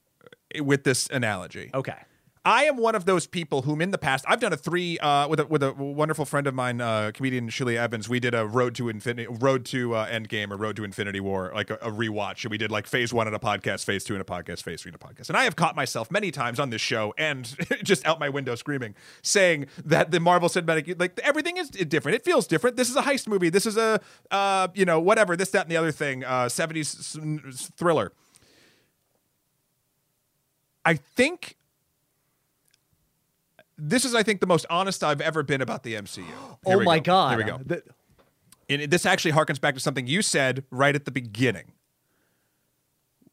with this analogy. Okay. I am one of those people whom in the past I've done a three uh, with a with a wonderful friend of mine, uh, comedian Shirley Evans. We did a Road to Infinity, Road to uh, Endgame, or Road to Infinity War, like a, a rewatch. And we did like Phase One in a podcast, Phase Two in a podcast, Phase Three in a podcast. And I have caught myself many times on this show and just out my window screaming, saying that the Marvel Cinematic, like everything is different. It feels different. This is a heist movie. This is a uh, you know whatever this that and the other thing. Uh, 70s thriller. I think this is, I think, the most honest I've ever been about the MCU. Here oh my go. God. Here we go. Th- And this actually harkens back to something you said right at the beginning.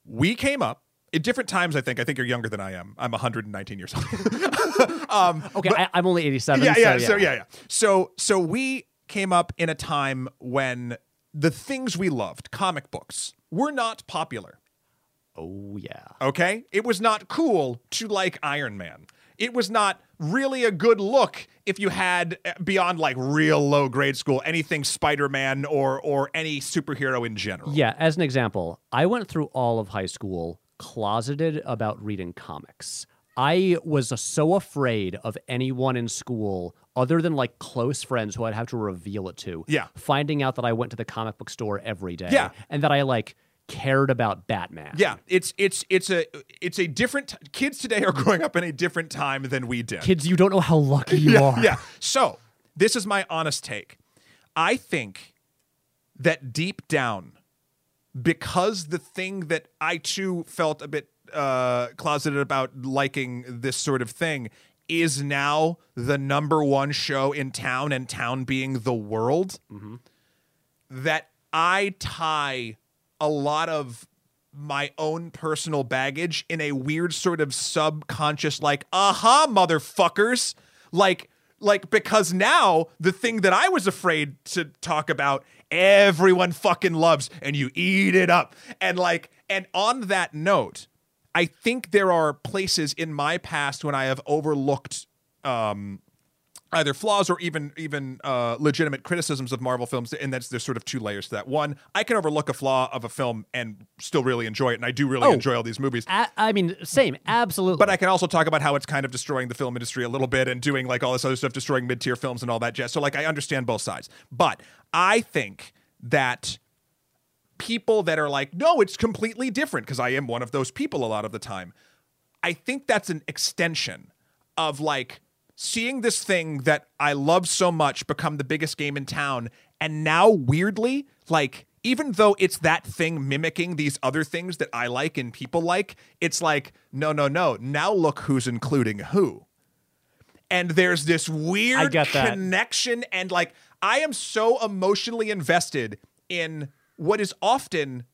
We came up at different times. I think. I think you're younger than I am. I'm 119 years old. Um, okay. I, I'm only 87. yeah, so yeah. So yeah, yeah. So so we came up in a time when the things we loved, comic books, were not popular. Oh, yeah. Okay? It was not cool to like Iron Man. It was not really a good look if you had uh, beyond like real low grade school anything Spider-Man or or any superhero in general. Yeah, as an example, I went through all of high school closeted about reading comics. I was so afraid of anyone in school other than like close friends who I'd have to reveal it to. Yeah. Finding out that I went to the comic book store every day. Yeah. And that I like cared about Batman. Yeah, it's it's it's a it's a different kids today are growing up in a different time than we did. Kids, you don't know how lucky you yeah, are. Yeah. So, this is my honest take. I think that deep down, because the thing that I too felt a bit uh, closeted about liking this sort of thing is now the number one show in town, and town being the world, that I tie a lot of my own personal baggage in a weird sort of subconscious like aha motherfuckers. Like like because now the thing that I was afraid to talk about everyone fucking loves and you eat it up. And like and on that note I think there are places in my past when I have overlooked um either flaws or even even uh, legitimate criticisms of Marvel films, and that's there's sort of two layers to that. One, I can overlook a flaw of a film and still really enjoy it, and I do really Oh. enjoy all these movies. A- I mean, same, absolutely. But I can also talk about how it's kind of destroying the film industry a little bit and doing like all this other stuff, destroying mid tier films and all that jazz. So like I understand both sides. But I think that people that are like, no, it's completely different, because I am one of those people a lot of the time. I think that's an extension of like seeing this thing that I love so much become the biggest game in town. And now, weirdly, like, even though it's that thing mimicking these other things that I like and people like, it's like, no, no, no. Now look who's including who. And there's this weird connection. And like, I am so emotionally invested in what is often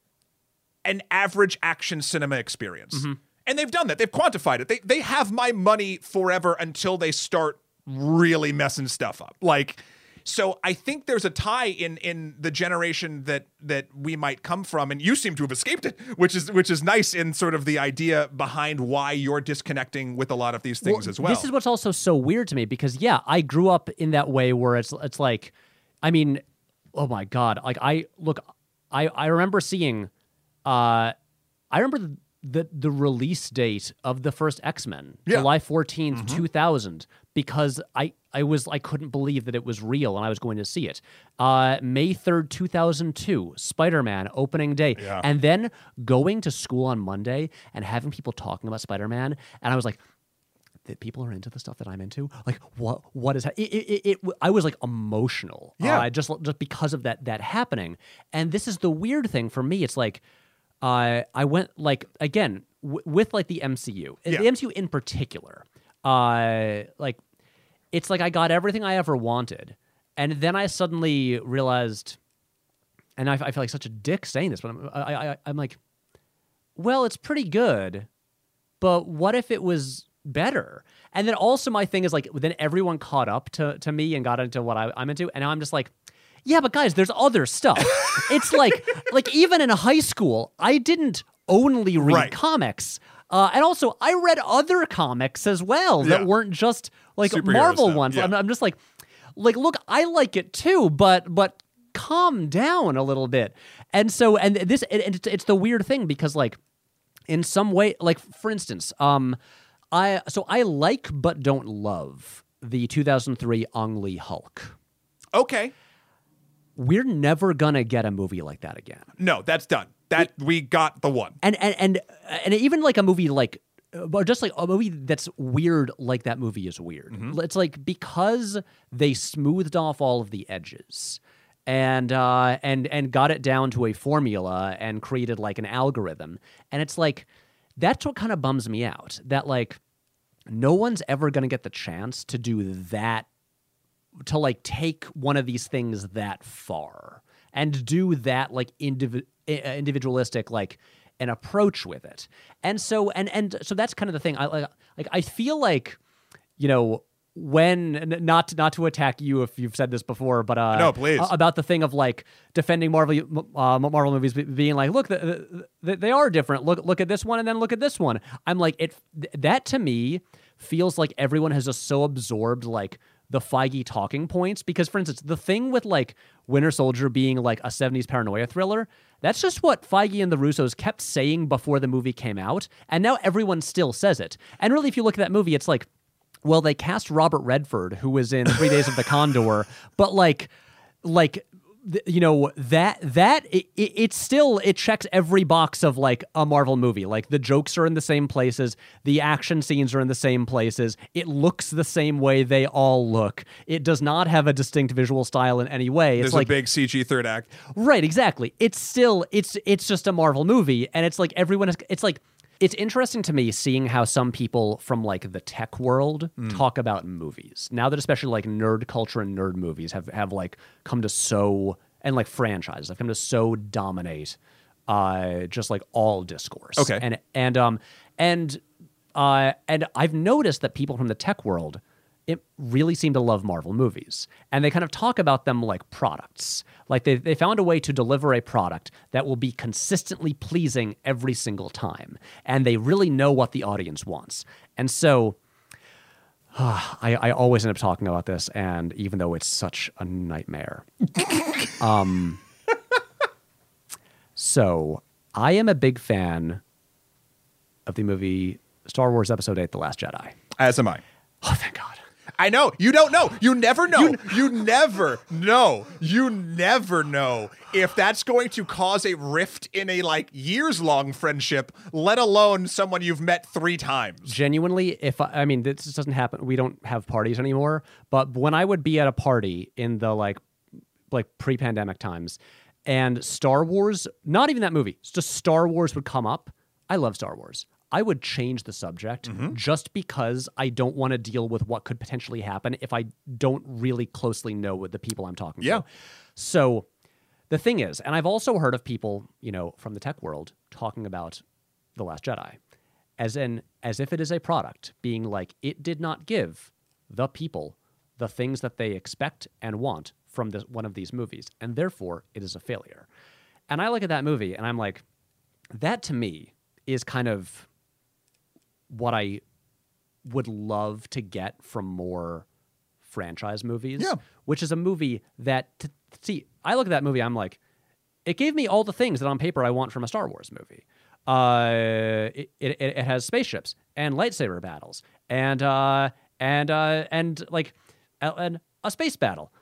an average action cinema experience. Mm-hmm. And they've done that. They've quantified it. They they have my money forever until they start really messing stuff up. Like so I think there's a tie in in the generation that that we might come from and you seem to have escaped it, which is which is nice in sort of the idea behind why you're disconnecting with a lot of these things as well. This is what's also so weird to me because yeah, I grew up in that way where it's it's like, I mean, oh my god, like I look, I I remember seeing, uh, I remember the the, release date of the first X Men, Yeah. July 14th two thousand, because I I was I couldn't believe that it was real and I was going to see it. Uh, May third two thousand two, Spider Man opening day, Yeah. and then going to school on Monday and having people talking about Spider Man, and I was like that people are into the stuff that I'm into. Like what what is ha- it, it, it, it I was like emotional. Yeah. Uh, just just because of that that happening. And this is the weird thing for me. It's like uh, I went like again w- with like the MCU, Yeah. the MCU in particular. Uh, like it's like I got everything I ever wanted, and then I suddenly realized, and I, I feel like such a dick saying this, but I'm I, I, I'm like, well, it's pretty good, but what if it was better? And then also my thing is like then everyone caught up to to me and got into what I, I'm into, and now I'm just like, yeah, but guys, there's other stuff. it's like like even in high school, I didn't only read Right. comics. Uh, and also, I read other comics as well that Yeah. weren't just like Superhero Marvel stuff, ones. yeah. I'm, I'm just like, like, look, I like it too, but but calm down a little bit. And so, and this, and it's, it's the weird thing because like in some way like for instance um i so i like but don't love the 2003 Ang Lee Hulk. okay. We're never gonna get a movie like that again. No, that's done. That we got the one. And and and and even like a movie like but just like a movie that's weird like that movie is weird. It's like because they smoothed off all of the edges and uh and and got it down to a formula and created like an algorithm. And it's like that's what kind of bums me out. That like no one's ever going to get the chance to do that to like take one of these things that far and do that like indivi- uh, individualistic like an approach with it. And so and and so that's kind of the thing. I like like i feel like you know when not not to attack you if you've said this before but uh No, please. about the thing of like defending marvel uh, marvel movies being like look the, the, they are different. Look look at this one and then look at this one. I'm like it that to me feels like everyone has just so absorbed like the Feige talking points because, for instance, the thing with like Winter Soldier being like a 70s paranoia thriller, that's just what Feige and the Russos kept saying before the movie came out. And now everyone still says it. And really, if you look at that movie, it's like, well, they cast Robert Redford, who was in Three Days of the Condor, but like, like, you know that that it, it, still it checks every box of like a Marvel movie. Like the jokes are in the same places, the action scenes are in the same places. It looks the same way they all look. It does not have a distinct visual style in any way. It's There's like a big CG third act. Right, exactly. It's still it's it's just a Marvel movie and it's like everyone is it's like it's interesting to me seeing how some people from like the tech world talk about movies. Now that especially like nerd culture and nerd movies have have like come to so and like franchises have come to so dominate uh just like all discourse. Okay. And and um and uh and I've noticed that people from the tech world it really seem to love Marvel movies. And they kind of talk about them like products. Like they, they found a way to deliver a product that will be consistently pleasing every single time. And they really know what the audience wants. And so I, I always end up talking about this, and even though it's such a nightmare, um, so I am a big fan of the movie Star Wars Episode Eight: The Last Jedi. As am I. Oh, thank God! I know. You don't know. You never know. You, never know. You never know if that's going to cause a rift in a like years long friendship, let alone someone you've met three times. Genuinely, if I, I mean this doesn't happen, we don't have parties anymore. But when I would be at a party in the like like pre-pandemic times, and Star Wars, not even that movie, just Star Wars would come up. I love Star Wars. I would change the subject mm-hmm. just because I don't want to deal with what could potentially happen if I don't really closely know with the people I'm talking Yeah. to. So the thing is, and I've also heard of people, you know, from the tech world talking about The Last Jedi as in as if it is a product, being like it did not give the people the things that they expect and want from this one of these movies, and therefore it is a failure. And I look at that movie and I'm like, that to me is kind of what I would love to get from more franchise movies. Yeah. Which is a movie that, to, see, I look at that movie, I'm like, it gave me all the things that on paper I want from a Star Wars movie. Uh, it, it, it has spaceships and lightsaber battles and uh, and uh, and like a- and a space battle.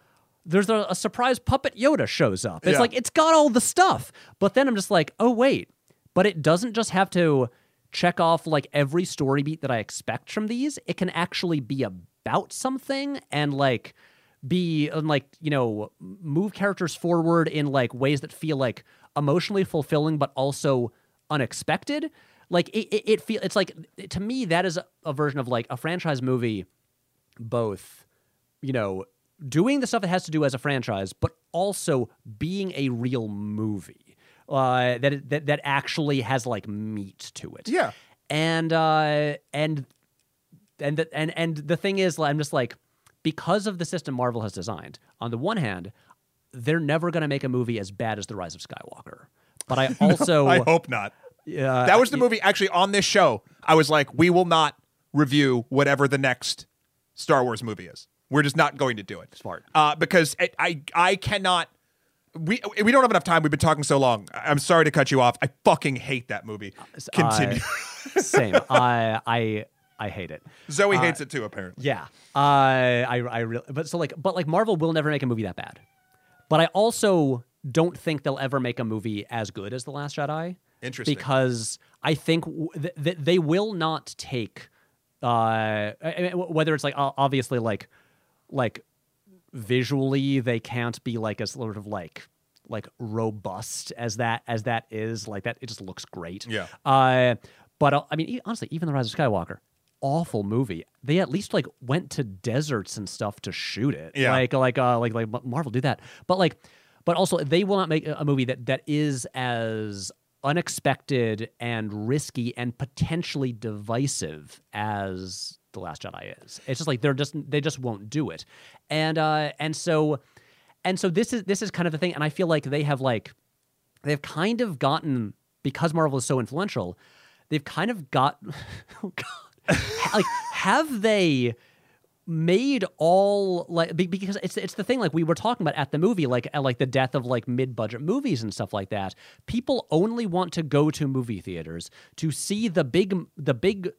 There's a, a surprise puppet Yoda shows up. It's Yeah. like it's got all the stuff. But then I'm just like, oh wait, but it doesn't just have to check off like every story beat that I expect from these. It can actually be about something and like be and like you know move characters forward in like ways that feel like emotionally fulfilling but also unexpected like it it, it feel it's like to me that is a, a version of like a franchise movie both you know doing the stuff it has to do as a franchise but also being a real movie uh that that that actually has like meat to it Yeah. and uh and and the, and and the thing is i'm just like because of the system marvel has designed on the one hand they're never going to make a movie as bad as the rise of skywalker but i also I hope not. uh, That was the movie actually on this show. I was like, we will not review whatever the next Star Wars movie is. We're just not going to do it. Smart. Uh, because it, I I cannot. We we don't have enough time. We've been talking so long. I'm sorry to cut you off. I fucking hate that movie. Continue. same i i i hate it Zoe hates it too. Apparently. Yeah. Uh, I I really but so like but like Marvel will never make a movie that bad. But I also don't think they'll ever make a movie as good as The Last Jedi. Interesting. Because I think that th- th- they will not take uh I mean, whether it's like obviously like like visually they can't be like as sort of like like robust as that as that is. Like that it just looks great. Yeah. uh but uh, i mean honestly even the rise of skywalker awful movie. They at least like went to deserts and stuff to shoot it. Yeah. like like uh like like marvel do that. But like but also they will not make a a movie that that is as unexpected and risky and potentially divisive as the last jedi is. It's just like they're just they just won't do it. And uh and so and so this is this is kind of the thing and i feel like they have like they've kind of gotten because marvel is so influential they've kind of got oh god like have they made all like because it's it's the thing like we were talking about at the movie like like the death of like mid-budget movies and stuff like that. People only want to go to movie theaters to see the big the big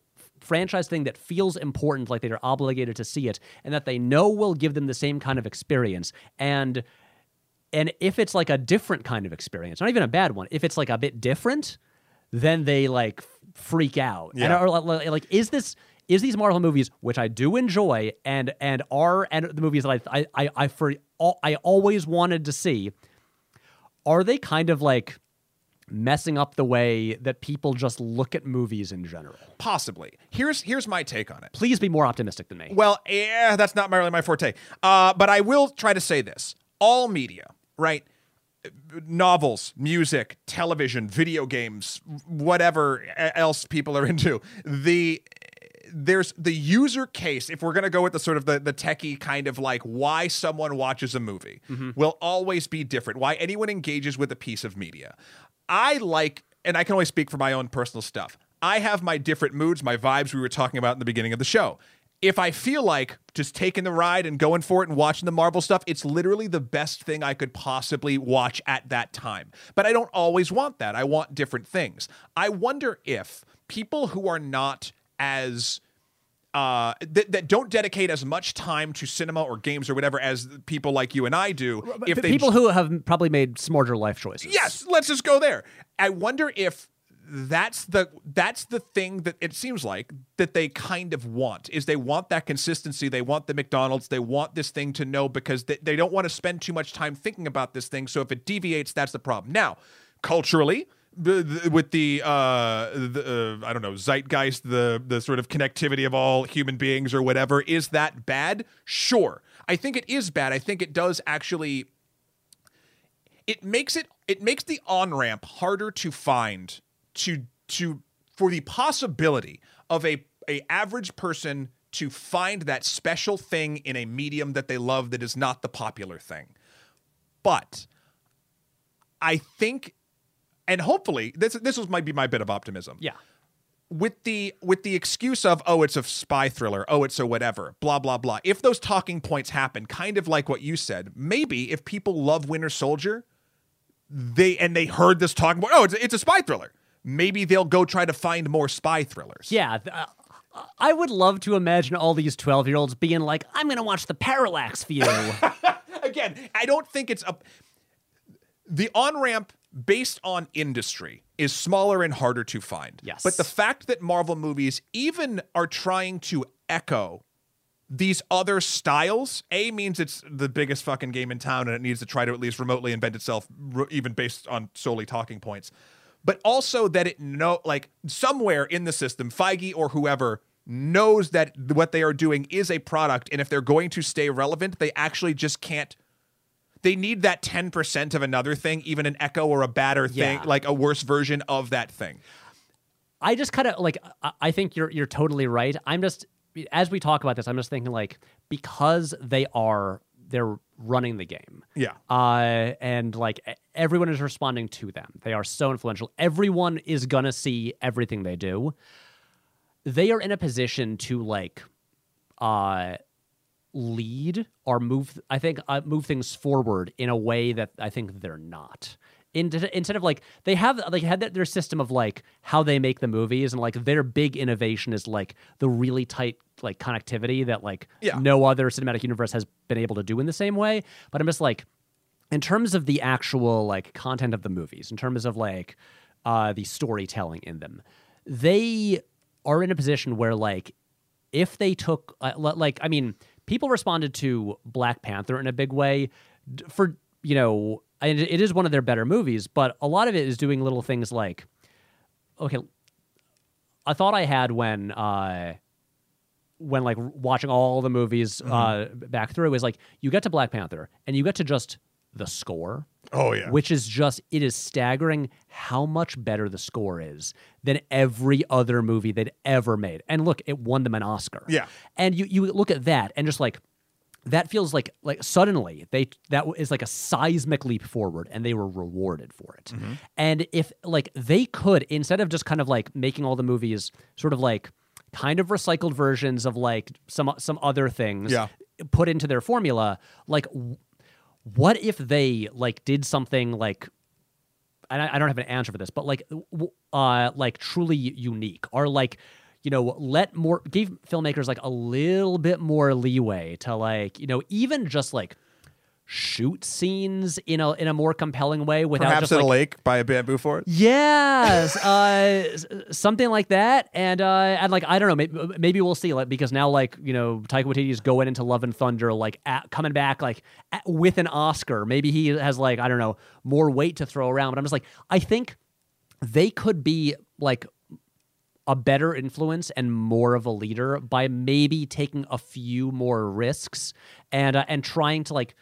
franchise thing that feels important like they're obligated to see it and that they know will give them the same kind of experience and and if it's like a different kind of experience not even a bad one if it's like a bit different then they like freak out Yeah. and are like, like is this is these marvel movies which i do enjoy and and are and the movies that i i i, I for all, i always wanted to see are they kind of like messing up the way that people just look at movies in general Possibly. Here's here's my take on it. please be more optimistic than me Well, yeah, that's not really my forte. Uh, but I will try to say this: all media, right? Novels, music, television, video games, whatever else people are into. The there's the user case. If we're gonna go with the sort of the the techie kind of like why someone watches a movie will always be different. Why anyone engages with a piece of media. I like, and I can only speak for my own personal stuff. I have my different moods, my vibes we were talking about in the beginning of the show. if I feel like just taking the ride and going for it and watching the Marvel stuff, it's literally the best thing I could possibly watch at that time. But I don't always want that. I want different things. I wonder if people who are not as uh, that, that don't dedicate as much time to cinema or games or whatever as people like you and I do. If they people who have probably made smarter life choices. yes, let's just go there. I wonder if that's the that's the thing that it seems like that they kind of want is they want that consistency they want the mcdonald's they want this thing to know because they, they don't want to spend too much time thinking about this thing so if it deviates that's the problem now culturally with the uh, the uh, I don't know zeitgeist, the the sort of connectivity of all human beings or whatever, is that bad? Sure, I think it is bad. I think it does actually it makes it it makes the on ramp harder to find to to for the possibility of a a average person to find that special thing in a medium that they love that is not the popular thing. But I think and hopefully this this was might be my bit of optimism Yeah. with the with the excuse of oh it's a spy thriller oh it's a whatever blah blah blah if those talking points happen kind of like what you said maybe if people love winter soldier they and they heard this talking about oh it's, it's a spy thriller maybe they'll go try to find more spy thrillers Yeah. th- uh, I would love to imagine all these 12 year olds being like, I'm going to watch the Parallax View. again i don't think it's a the on ramp based on industry is smaller and harder to find Yes. but the fact that marvel movies even are trying to echo these other styles a means it's the biggest fucking game in town and it needs to try to at least remotely invent itself even based on solely talking points but also that it know like somewhere in the system feige or whoever knows that what they are doing is a product and if they're going to stay relevant they actually just can't they need that 10% of another thing even an echo or a badder thing Yeah. like a worse version of that thing I just kind of like I- think you're you're totally right. I'm just as we talk about this, I'm just thinking like because they are they're running the game. yeah Uh and like everyone is responding to them. They are so influential. Everyone is going to see everything they do. They are in a position to like uh lead or move I think uh, move things forward in a way that I think they're not. In, instead of like they have like had their- their system of like how they make the movies and like their big innovation is like the really tight like connectivity that like Yeah. no other cinematic universe has been able to do in the same way. But I'm just like in terms of the actual like content of the movies, in terms of like uh, the storytelling in them, they are in a position where like if they took uh, like I mean, people responded to Black Panther in a big way for you know and it is one of their better movies, but a lot of it is doing little things like okay, a thought I had when uh when like watching all the movies uh back through is like you get to Black Panther and you get to just the score oh yeah which is just it is staggering how much better the score is than every other movie they'd ever made. And look, it won them an Oscar. Yeah. And you you look at that and just like that feels like like suddenly they that is like a seismic leap forward and they were rewarded for it. Mm-hmm. And if like they could instead of just kind of like making all the movies sort of like kind of recycled versions of like some some other things Yeah. put into their formula like what if they like did something like and I, I don't have an answer for this, but like, uh, like truly unique, or like, you know, let more give filmmakers like a little bit more leeway to like, you know, even just like shoot scenes in a in a more compelling way without perhaps just at like, a lake by a bamboo fort? Yes, uh, something like that, and uh, and like I don't know, maybe, maybe we'll see, like because now like you know Taika Waititi is going into Love and Thunder, like at, coming back like at, with an Oscar. Maybe he has like I don't know more weight to throw around, but I'm just like I think they could be like a better influence and more of a leader by maybe taking a few more risks and uh, and trying to like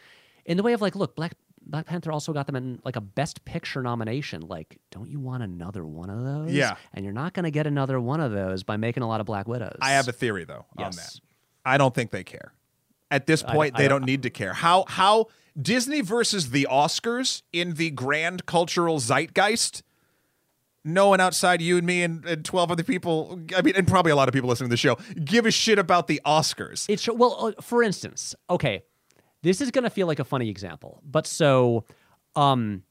in the way of like look black black panther also got them in like a best picture nomination like don't you want another one of those Yeah. and you're not going to get another one of those by making a lot of black widows I have a theory though on Yes. that. I don't think they care. At this point, I they don't- don't need to care. How how Disney versus the Oscars in the grand cultural zeitgeist? no one outside you and me and, and 12 other people, I mean, and probably a lot of people listening to the show, give a shit about the Oscars. It's well, uh, for instance, okay, this is gonna feel like a funny example, but so, um,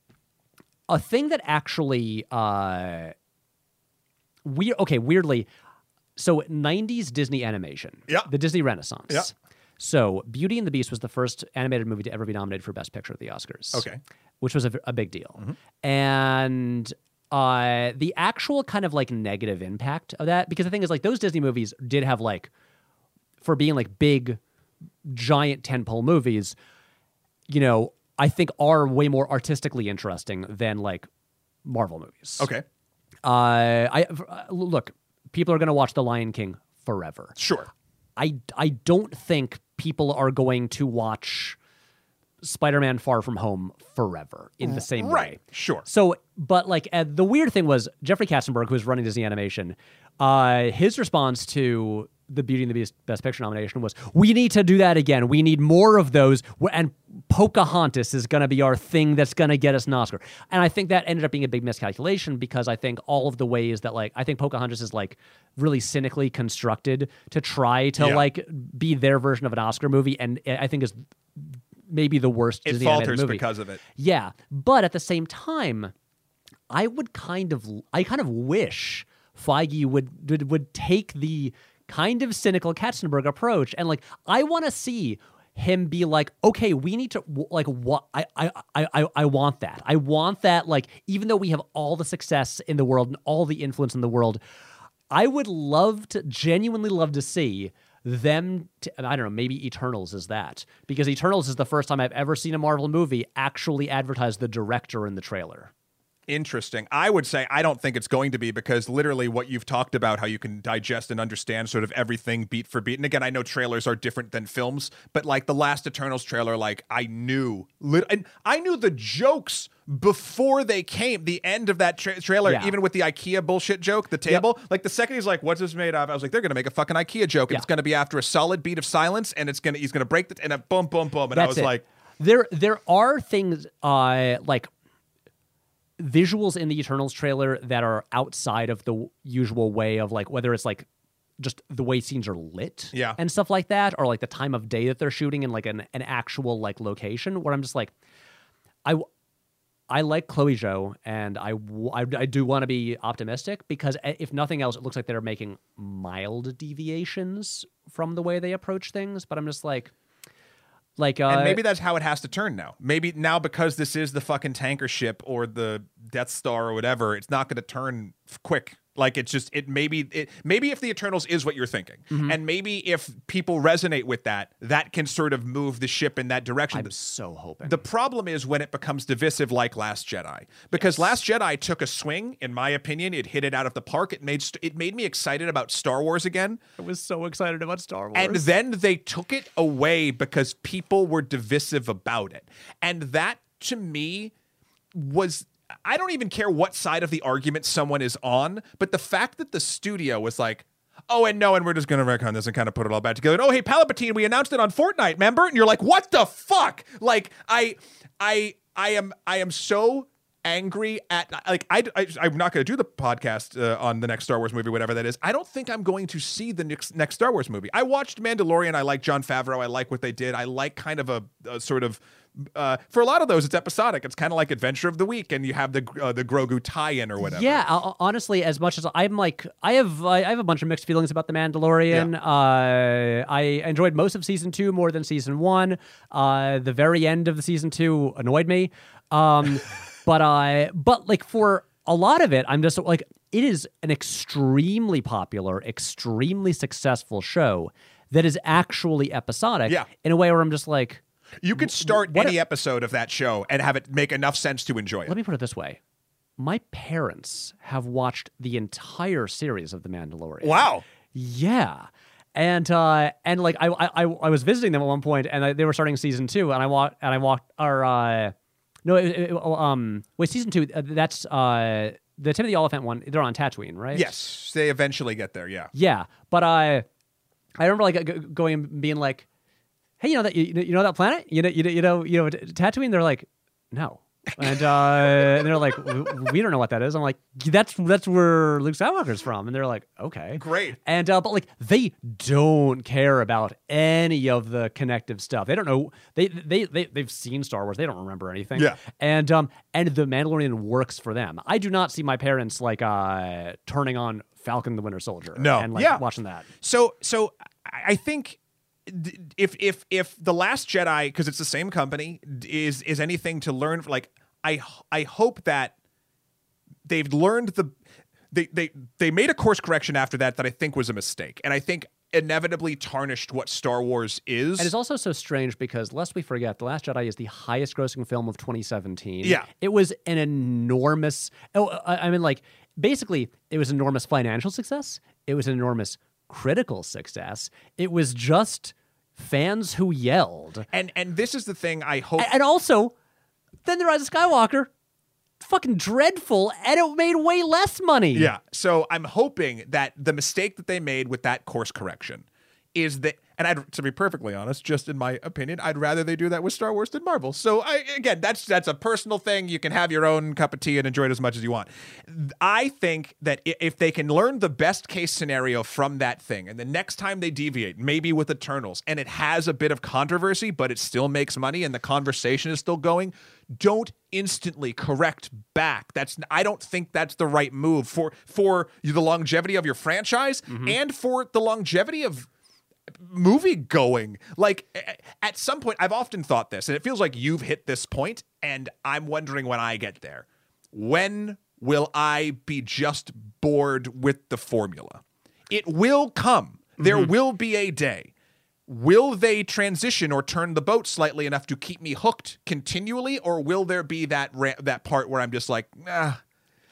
a thing that actually, uh, weird. Okay, weirdly, so '90s Disney animation, Yeah. the Disney Renaissance. Yeah. So, Beauty and the Beast was the first animated movie to ever be nominated for Best Picture at the Oscars. Okay. which was a, a big deal, and. Uh, the actual kind of like negative impact of that, because the thing is, like, those Disney movies did have like, for being like big, giant tentpole movies, you know, I think are way more artistically interesting than like Marvel movies. Okay. Uh, I uh, look, people are going to watch The Lion King forever. Sure. I I don't think people are going to watch Spider-Man Far From Home forever in the same way. Right. Sure. So, but like uh, the weird thing was Jeffrey Katzenberg, who was running Disney Animation, uh, his response to the Beauty and the Beast Best Picture nomination was, "We need to do that again. We need more of those." And Pocahontas is going to be our thing that's going to get us an Oscar. And I think that ended up being a big miscalculation because I think all of the ways that like I think Pocahontas is like really cynically constructed to try to Yeah. like be their version of an Oscar movie, and I think is maybe the worst It Disney falters movie. because of it. Yeah, but at the same time, I would kind of, I kind of wish Feige would would, would take the kind of cynical Katzenberg approach, and like, I want to see him be like, okay, we need to like what I, I I I want that. I want that. Like, even though we have all the success in the world and all the influence in the world, I would love to genuinely love to see them to, I don't know, maybe Eternals is that. Because Eternals is the first time I've ever seen a Marvel movie actually advertise the director in the trailer. Interesting. I would say I don't think it's going to be because literally what you've talked about, how you can digest and understand sort of everything beat for beat. And again, I know trailers are different than films, but like the last Eternals trailer, like I knew, and I knew the jokes before they came. The end of that tra- trailer, Yeah. even with the IKEA bullshit joke, the table, like the second he's like, "What's this made of?" I was like, "They're gonna make a fucking IKEA joke, and Yeah. it's gonna be after a solid beat of silence, and it's gonna he's gonna break the and a boom, boom, boom." And I was it. like, there there are things uh like visuals in the Eternals trailer that are outside of the usual way of like whether it's like just the way scenes are lit Yeah. and stuff like that or like the time of day that they're shooting in like an, an actual like location where I'm just like I I like Chloe Zhao, and I I do want to be optimistic because uh, if nothing else, it looks like they're making mild deviations from the way they approach things. But I'm just like, like, uh, And maybe that's how it has to turn now. Maybe now because this is the fucking tanker ship or the Death Star or whatever, it's not going to turn quick. Like it's just it maybe it maybe if the Eternals is what you're thinking, Mm-hmm. and maybe if people resonate with that, that can sort of move the ship in that direction. I'm so hoping. The problem is when it becomes divisive, like Last Jedi, because Last Jedi took a swing. In my opinion, it hit it out of the park. It made st- it made me excited about Star Wars again. I was so excited about Star Wars. And then they took it away because people were divisive about it. And that to me was I don't even care what side of the argument someone is on, but the fact that the studio was like, oh, and no, and we're just going to retcon this and kind of put it all back together. And, oh, hey, Palpatine, we announced it on Fortnite, remember? And you're like, what the fuck? Like, I, I, I am, I am so angry at like I, I I'm not going to do the podcast uh, on the next Star Wars movie whatever that is. I don't think I'm going to see the next next Star Wars movie. I watched Mandalorian. I like Jon Favreau. I like what they did. I like kind of a, a sort of uh, for a lot of those it's episodic. It's kind of like Adventure of the Week and you have the uh, the Grogu tie-in or whatever. Yeah, uh, honestly, as much as I'm like, I have, I have a bunch of mixed feelings about the Mandalorian. Uh, I enjoyed most of season two more than season one. Uh, the very end of the season two annoyed me. Um, but I, but like for a lot of it, I'm just like, it is an extremely popular, extremely successful show that is actually episodic. Yeah. in a way where I'm just like, You could start what any episode of that show and have it make enough sense to enjoy it. let me put it this way. My parents have watched the entire series of The Mandalorian. Wow. Yeah. And uh and like I I I was visiting them at one point and I, they were starting season 2 and I walked and I walked or uh no it, it- um wait season 2 uh, that's uh the Timothy Olyphant one they're on Tatooine, right? Yes, they eventually get there. Yeah. Yeah, but I I remember like going and being like, "Hey, you know that you, you know that planet? You know you know you know you know Tatooine?" They're like, "No." And, uh, and they're like, we don't know what that is. I'm like, that's that's where Luke Skywalker's from. And they're like, okay, Great. And uh, but like they don't care about any of the connective stuff. They don't know. They they they they've seen Star Wars. They don't remember anything. Yeah. And um and the Mandalorian works for them. I do not see my parents like uh turning on Falcon the Winter Soldier. No. And like Yeah. watching that. So so I think if if if the Last Jedi because it's the same company is is anything to learn like i i hope that they've learned the they they they made a course correction after that that I think was a mistake and I think inevitably tarnished what Star Wars is. And it's also so strange because, lest we forget, The Last Jedi is the highest grossing film of 2017. Yeah. It was an enormous, oh, I, I mean, like, basically, it was enormous financial success. It was an enormous critical success. It was just fans who yelled. and and this is the thing I hope And also, then The Rise of Skywalker, fucking dreadful, and it made way less money. Yeah. So I'm hoping that the mistake that they made with that course correction is that, and I'd, to be perfectly honest, just in my opinion, I'd rather they do that with Star Wars than Marvel. So I, again, that's that's a personal thing. You can have your own cup of tea and enjoy it as much as you want. I think that if they can learn the best case scenario from that thing, and the next time they deviate, maybe with Eternals, and it has a bit of controversy, but it still makes money, and the conversation is still going. Don't instantly correct back. That's I don't think that's the right move for for the longevity of your franchise mm-hmm. and for the longevity of movie going. Like at some point, I've often thought this, and it feels like you've hit this point, and I'm wondering when I get there. When will I be just bored with the formula? It will come. There will be a day. Will they transition or turn the boat slightly enough to keep me hooked continually, or will there be that ra- that part where I'm just like, ah,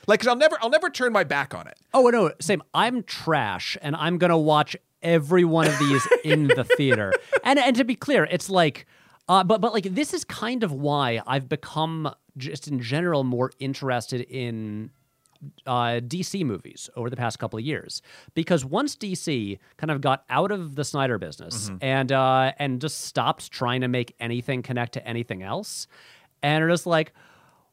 like, because I'll never I'll never turn my back on it. Oh no, same. I'm trash, and I'm gonna watch every one of these in the theater. And and to be clear, it's like, uh, but but like this is kind of why I've become just in general more interested in uh, DC movies over the past couple of years because once DC kind of got out of the Snyder business and uh, and just stopped trying to make anything connect to anything else, and are just like,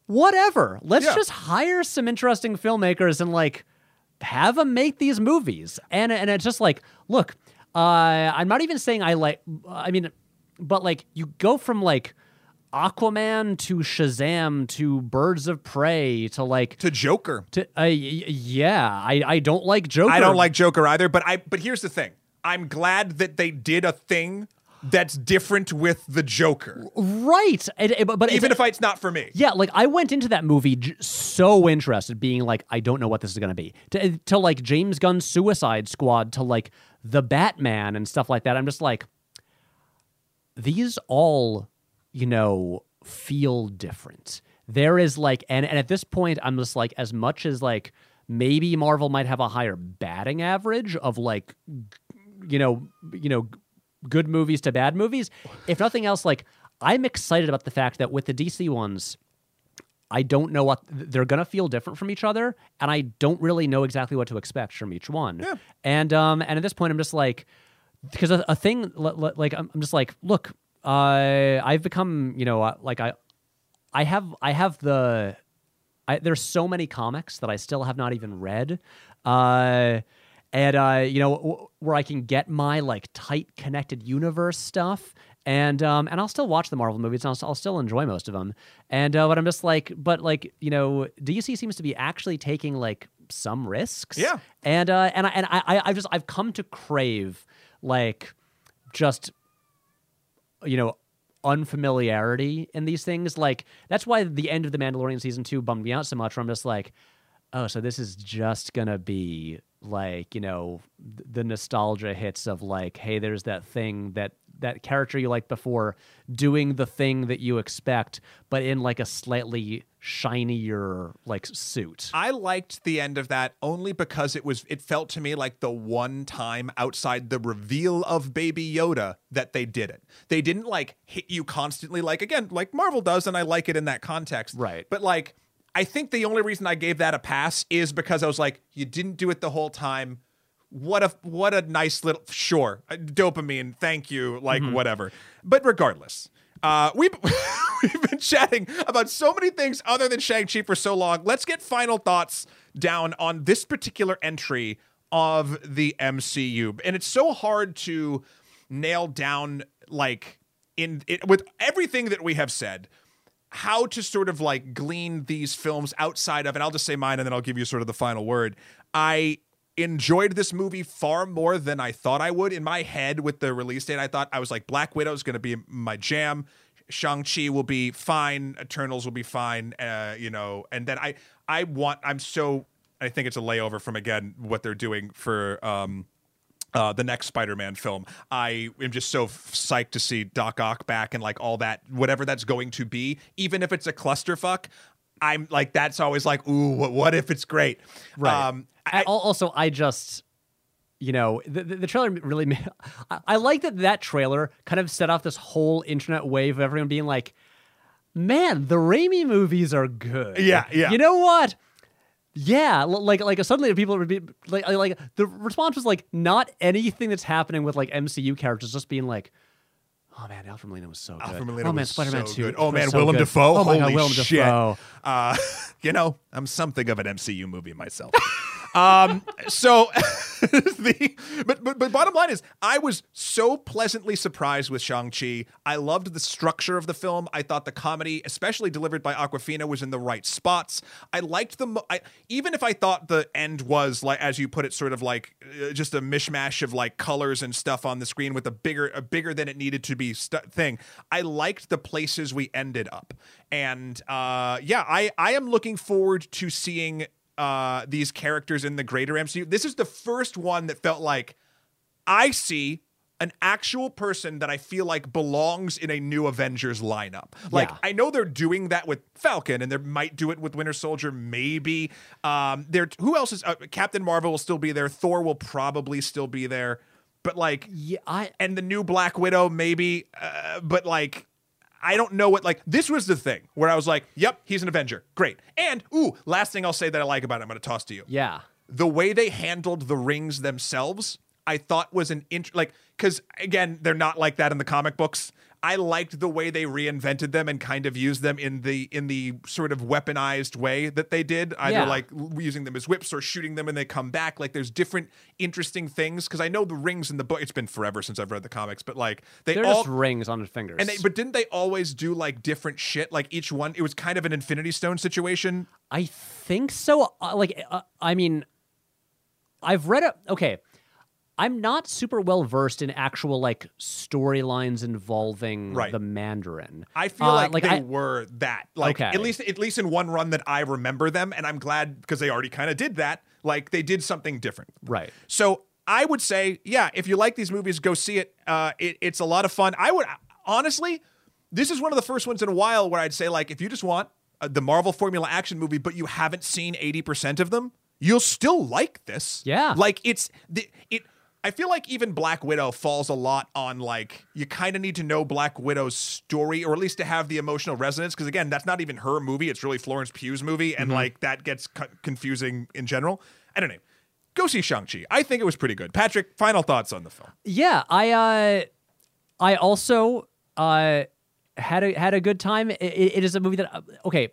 whatever, let's Yeah. just hire some interesting filmmakers and like have them make these movies, and and it's just like, look, uh, I'm not even saying I like, I mean, but like you go from like. Aquaman to Shazam to Birds of Prey to like To Joker, to, uh, yeah, I, I don't like Joker. I don't like Joker either, but I but here's the thing. I'm glad that they did a thing that's different with the Joker. right, and, and- but Even if it's not for me. yeah, like I went into that movie j- so interested, being like, I don't know what this is gonna be. To, to like James Gunn's Suicide Squad, to like the Batman and stuff like that. I'm just like, these all, you know, feel different. There is like, and and at this point, I'm just like, as much as like maybe Marvel might have a higher batting average of like, you know, you know, good movies to bad movies. If nothing else, like I'm excited about the fact that with the DC ones. I don't know what they're gonna feel different from each other, and I don't really know exactly what to expect from each one. Yeah. And um, and at this point, I'm just like, because a, a thing li- li- like I'm, I'm just like, look, uh, I've become, you know, like I, I have, I have the, I, there's so many comics that I still have not even read, uh, and uh, you know, w- where I can get my like tight connected universe stuff. And um and I'll still watch the Marvel movies. And I'll, I'll still enjoy most of them. And uh, but I'm just like, but like you know, DC seems to be actually taking like some risks. Yeah. And uh and I and I I- I've just I've come to crave like just you know unfamiliarity in these things like that's why the end of the mandalorian season 2 bummed me out so much where i'm just like oh so this is just gonna be like you know the nostalgia hits of like hey there's that thing that that character you liked before doing the thing that you expect but in like a slightly shinier like suit I liked the end of that only because it was it felt to me like the one time outside the reveal of Baby Yoda that they did it. They didn't like hit you constantly like again like Marvel does and I like it in that context. Right. But like I think the only reason I gave that a pass is because I was like you didn't do it the whole time. What a what a nice little sure uh, dopamine. Thank you. Like whatever. But regardless, Uh, we've we've been chatting about so many things other than Shang Chi for so long. Let's get final thoughts down on this particular entry of the MCU, and it's so hard to nail down like in it, with everything that we have said how to sort of like glean these films outside of and I'll just say mine and then I'll give you sort of the final word. I enjoyed this movie far more than I thought I would in my head with the release date. I thought I was like Black Widow is going to be my jam. Shang-Chi will be fine, Eternals will be fine, uh, you know, and then I I want I'm so I think it's a layover from again what they're doing for um uh, the next Spider-Man film. I am just so psyched to see Doc Ock back and like all that, whatever that's going to be, even if it's a clusterfuck. I'm like, that's always like, ooh, what, what if it's great? Right. Um, I, also, I just, you know, the, the, the trailer really. Made, I, I like that that trailer kind of set off this whole internet wave of everyone being like, "Man, the Raimi movies are good." Yeah, yeah. You know what? Yeah, like like suddenly people would be like like the response was like not anything that's happening with like MCU characters just being like, oh man, Alfred Molina was so good. Alfred Molina oh man, was Spider Man so Two. good. Oh man, so Willem good. Dafoe. Oh my Holy god, Willem shit. Dafoe. Uh, you know, I'm something of an MCU movie myself. um, so the but, but but bottom line is, I was so pleasantly surprised with Shang Chi. I loved the structure of the film. I thought the comedy, especially delivered by Awkwafina, was in the right spots. I liked the I, even if I thought the end was like, as you put it, sort of like uh, just a mishmash of like colors and stuff on the screen with a bigger a bigger than it needed to be thing. I liked the places we ended up, and uh, yeah, I I am looking forward to seeing uh, these characters in the greater MCU. This is the first one that felt like I see an actual person that I feel like belongs in a new Avengers lineup. Like Yeah. I know they're doing that with Falcon, and they might do it with Winter Soldier, maybe. Um, there, who else is uh, Captain Marvel will still be there. Thor will probably still be there, but like, Yeah, I and the new Black Widow maybe, uh, but like. I don't know what like this was the thing where I was like, "Yep, he's an Avenger, great." And ooh, last thing I'll say that I like about it, I'm going to toss to you yeah. the way they handled the rings themselves i thought was an int like because again they're not like that in the comic books i liked the way they reinvented them and kind of used them in the in the sort of weaponized way that they did either Yeah. like using them as whips or shooting them and they come back like there's different interesting things because i know the rings in the book it's been forever since i've read the comics but like they They're all just rings on his fingers. and they, but didn't they always do like different shit? Like each one, it was kind of an Infinity Stone situation. I think so. Uh, like, uh, I mean, I've read it. Okay, I'm not super well versed in actual like storylines involving Right. the Mandarin. I feel Uh, like, they I- were that. Like Okay. at least at least in one run that I remember them, and I'm glad because they already kind of did that. Like they did something different. right. So I would say, yeah, if you like these movies, go see it. Uh, it it's a lot of fun. I would honestly, this is one of the first ones in a while where I'd say like, if you just want uh, the Marvel formula action movie, but you haven't seen eighty percent of them, you'll still like this. Yeah. like it's the it. I feel like even Black Widow falls a lot on like you kind of need to know Black Widow's story or at least to have the emotional resonance because again that's not even her movie it's really Florence Pugh's movie and like that gets co- confusing in general. I don't know. Go see Shang Chi. I think it was pretty good. Patrick, final thoughts on the film? Yeah, I uh, I also uh had a had a good time. It, it is a movie that uh, okay,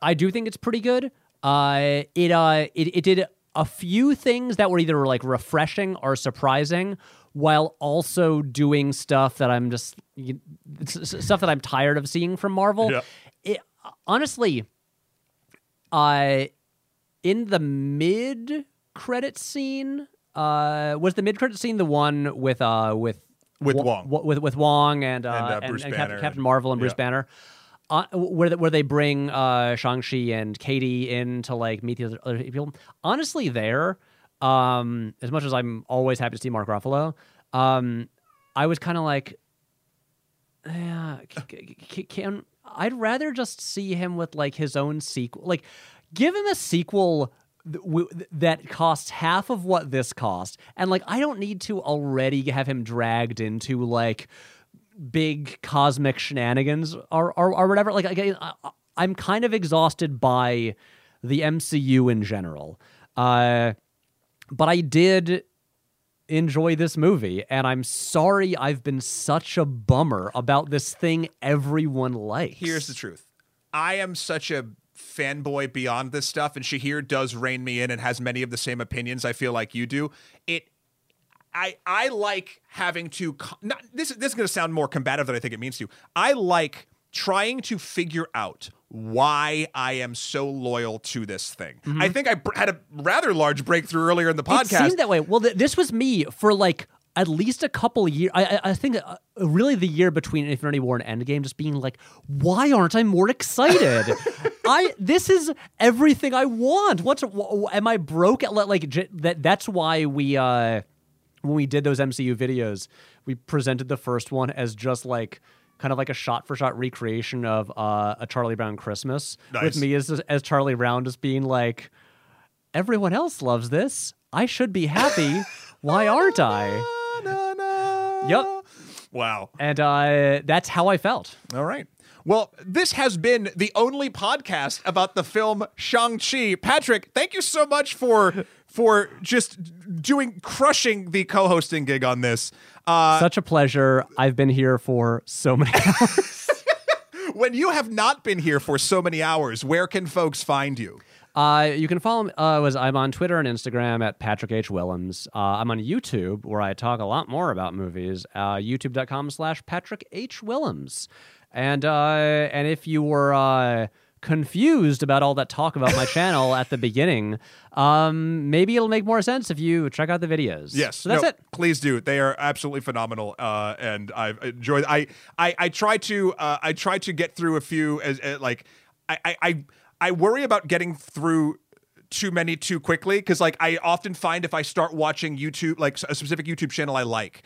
I do think it's pretty good. Uh, it uh, it, it did a few things that were either like refreshing or surprising, while also doing stuff that I'm just you, stuff that I'm tired of seeing from Marvel. Yeah. It, honestly, I in the mid credit scene. Uh, was the mid credit scene the one with uh with With Wa- Wong. with with Wong and uh, And, uh, and, and Cap- Banner. Captain Marvel and Bruce Yeah. Banner, uh, where where they bring uh Shang Chi and Katie in to like meet the other, other people. Honestly, there, um, as much as I'm always happy to see Mark Ruffalo, um, I was kind of like, yeah, c- c- can I'd rather just see him with like his own sequel, like give him a sequel that costs half of what this cost, and like I don't need to already have him dragged into like big cosmic shenanigans or or, or whatever. Like again, I'm kind of exhausted by the MCU in general, uh, but I did enjoy this movie, and I'm sorry I've been such a bummer about this thing everyone likes. Here's the truth. I am such a fanboy beyond this stuff, and Shahir does rein me in and has many of the same opinions I feel like you do. It I I like having to not this this is going to sound more combative than I think it means to. I like trying to figure out why I am so loyal to this thing. I think I br- had a rather large breakthrough earlier in the podcast. It seemed that way. Well, th- this was me for like at least a couple years. I, I, I think uh, really the year between Infinity War and Endgame, just being like, why aren't I more excited? I this is everything I want. What's wh- am I broke? At, like j- that? That's why we uh when we did those MCU videos, we presented the first one as just like. Kind of like a shot-for-shot recreation of uh, a Charlie Brown Christmas, Nice. with me as as Charlie Brown just being like, everyone else loves this. I should be happy. Why aren't I? Na, na. Yep. Wow. And uh, that's how I felt. All right. Well, this has been the only podcast about the film Shang-Chi. Patrick, thank you so much for for just doing crushing the co-hosting gig on this. Uh, Such a pleasure. I've been here for so many hours. when you have not been here for so many hours, where can folks find you? Uh, you can follow me. Uh, was I'm on Twitter and Instagram at Patrick H Willems. Uh, I'm on YouTube where I talk a lot more about movies. Uh, YouTube.com/slash Patrick H Willems. And uh, and if you were uh, confused about all that talk about my channel at the beginning, um, maybe it'll make more sense if you check out the videos. Yes, So that's no, it. Please do. They are absolutely phenomenal, uh, and I've enjoyed. I I I try to uh, I try to get through a few as, uh, like I, I I I worry about getting through too many too quickly because like I often find if I start watching YouTube like a specific YouTube channel I like.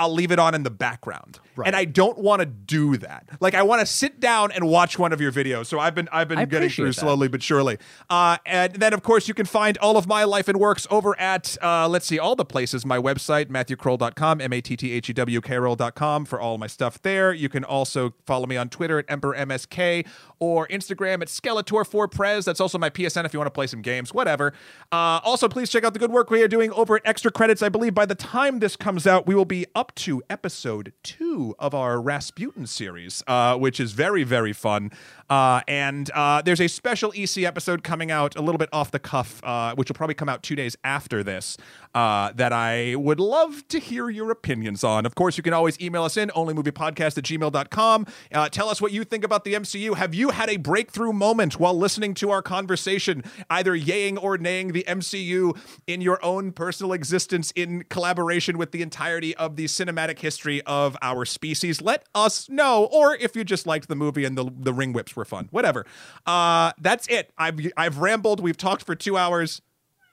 I'll leave it on in the background. Right. And I don't want to do that. Like I want to sit down and watch one of your videos. So I've been I've been I getting through that. slowly but surely. Uh, and then of course you can find all of my life and works over at uh, let's see all the places. My website matthewkroll.com, m a t t h e w k roll.com for all my stuff there. You can also follow me on Twitter at emperormsk or Instagram at skeletor4prez. That's also my PSN if you want to play some games, whatever. Uh, also please check out the good work we are doing over at Extra Credits. I believe by the time this comes out, we will be up to episode two of our Rasputin series, uh, which is very, very fun. Uh, and uh, there's a special EC episode coming out a little bit off the cuff, uh, which will probably come out two days after this, uh, that I would love to hear your opinions on. Of course, you can always email us in, onlymoviepodcast at gmail.com. Uh, tell us what you think about the MCU. Have you had a breakthrough moment while listening to our conversation, either yaying or naying the MCU in your own personal existence in collaboration with the entirety of the cinematic history of our species? Let us know. Or if you just liked the movie and the, the ring whips were fun, whatever. Uh, that's it. I've, I've rambled. We've talked for two hours.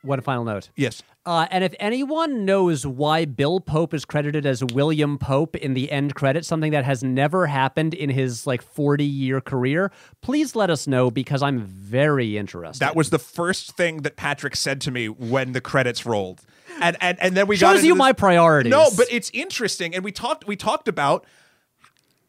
One final note. Yes. Uh, and if anyone knows why Bill Pope is credited as William Pope in the end credits, something that has never happened in his like 40 year career, please let us know because I'm very interested. That was the first thing that Patrick said to me when the credits rolled. And and, and then we got shows into you this- my priorities. No, but it's interesting, and we talked we talked about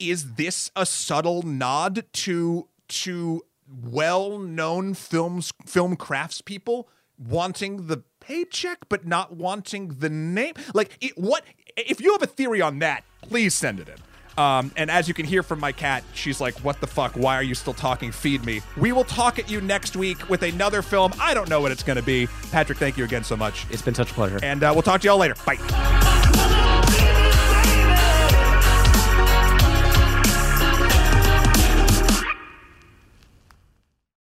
is this a subtle nod to to well-known films film craftspeople wanting the paycheck but not wanting the name? Like it, what if you have a theory on that, please send it in. Um, and as you can hear from my cat, she's like, What the fuck? Why are you still talking? Feed me. We will talk at you next week with another film. I don't know what it's going to be. Patrick, thank you again so much. it's been such a pleasure. And uh, we'll talk to y'all later. Bye.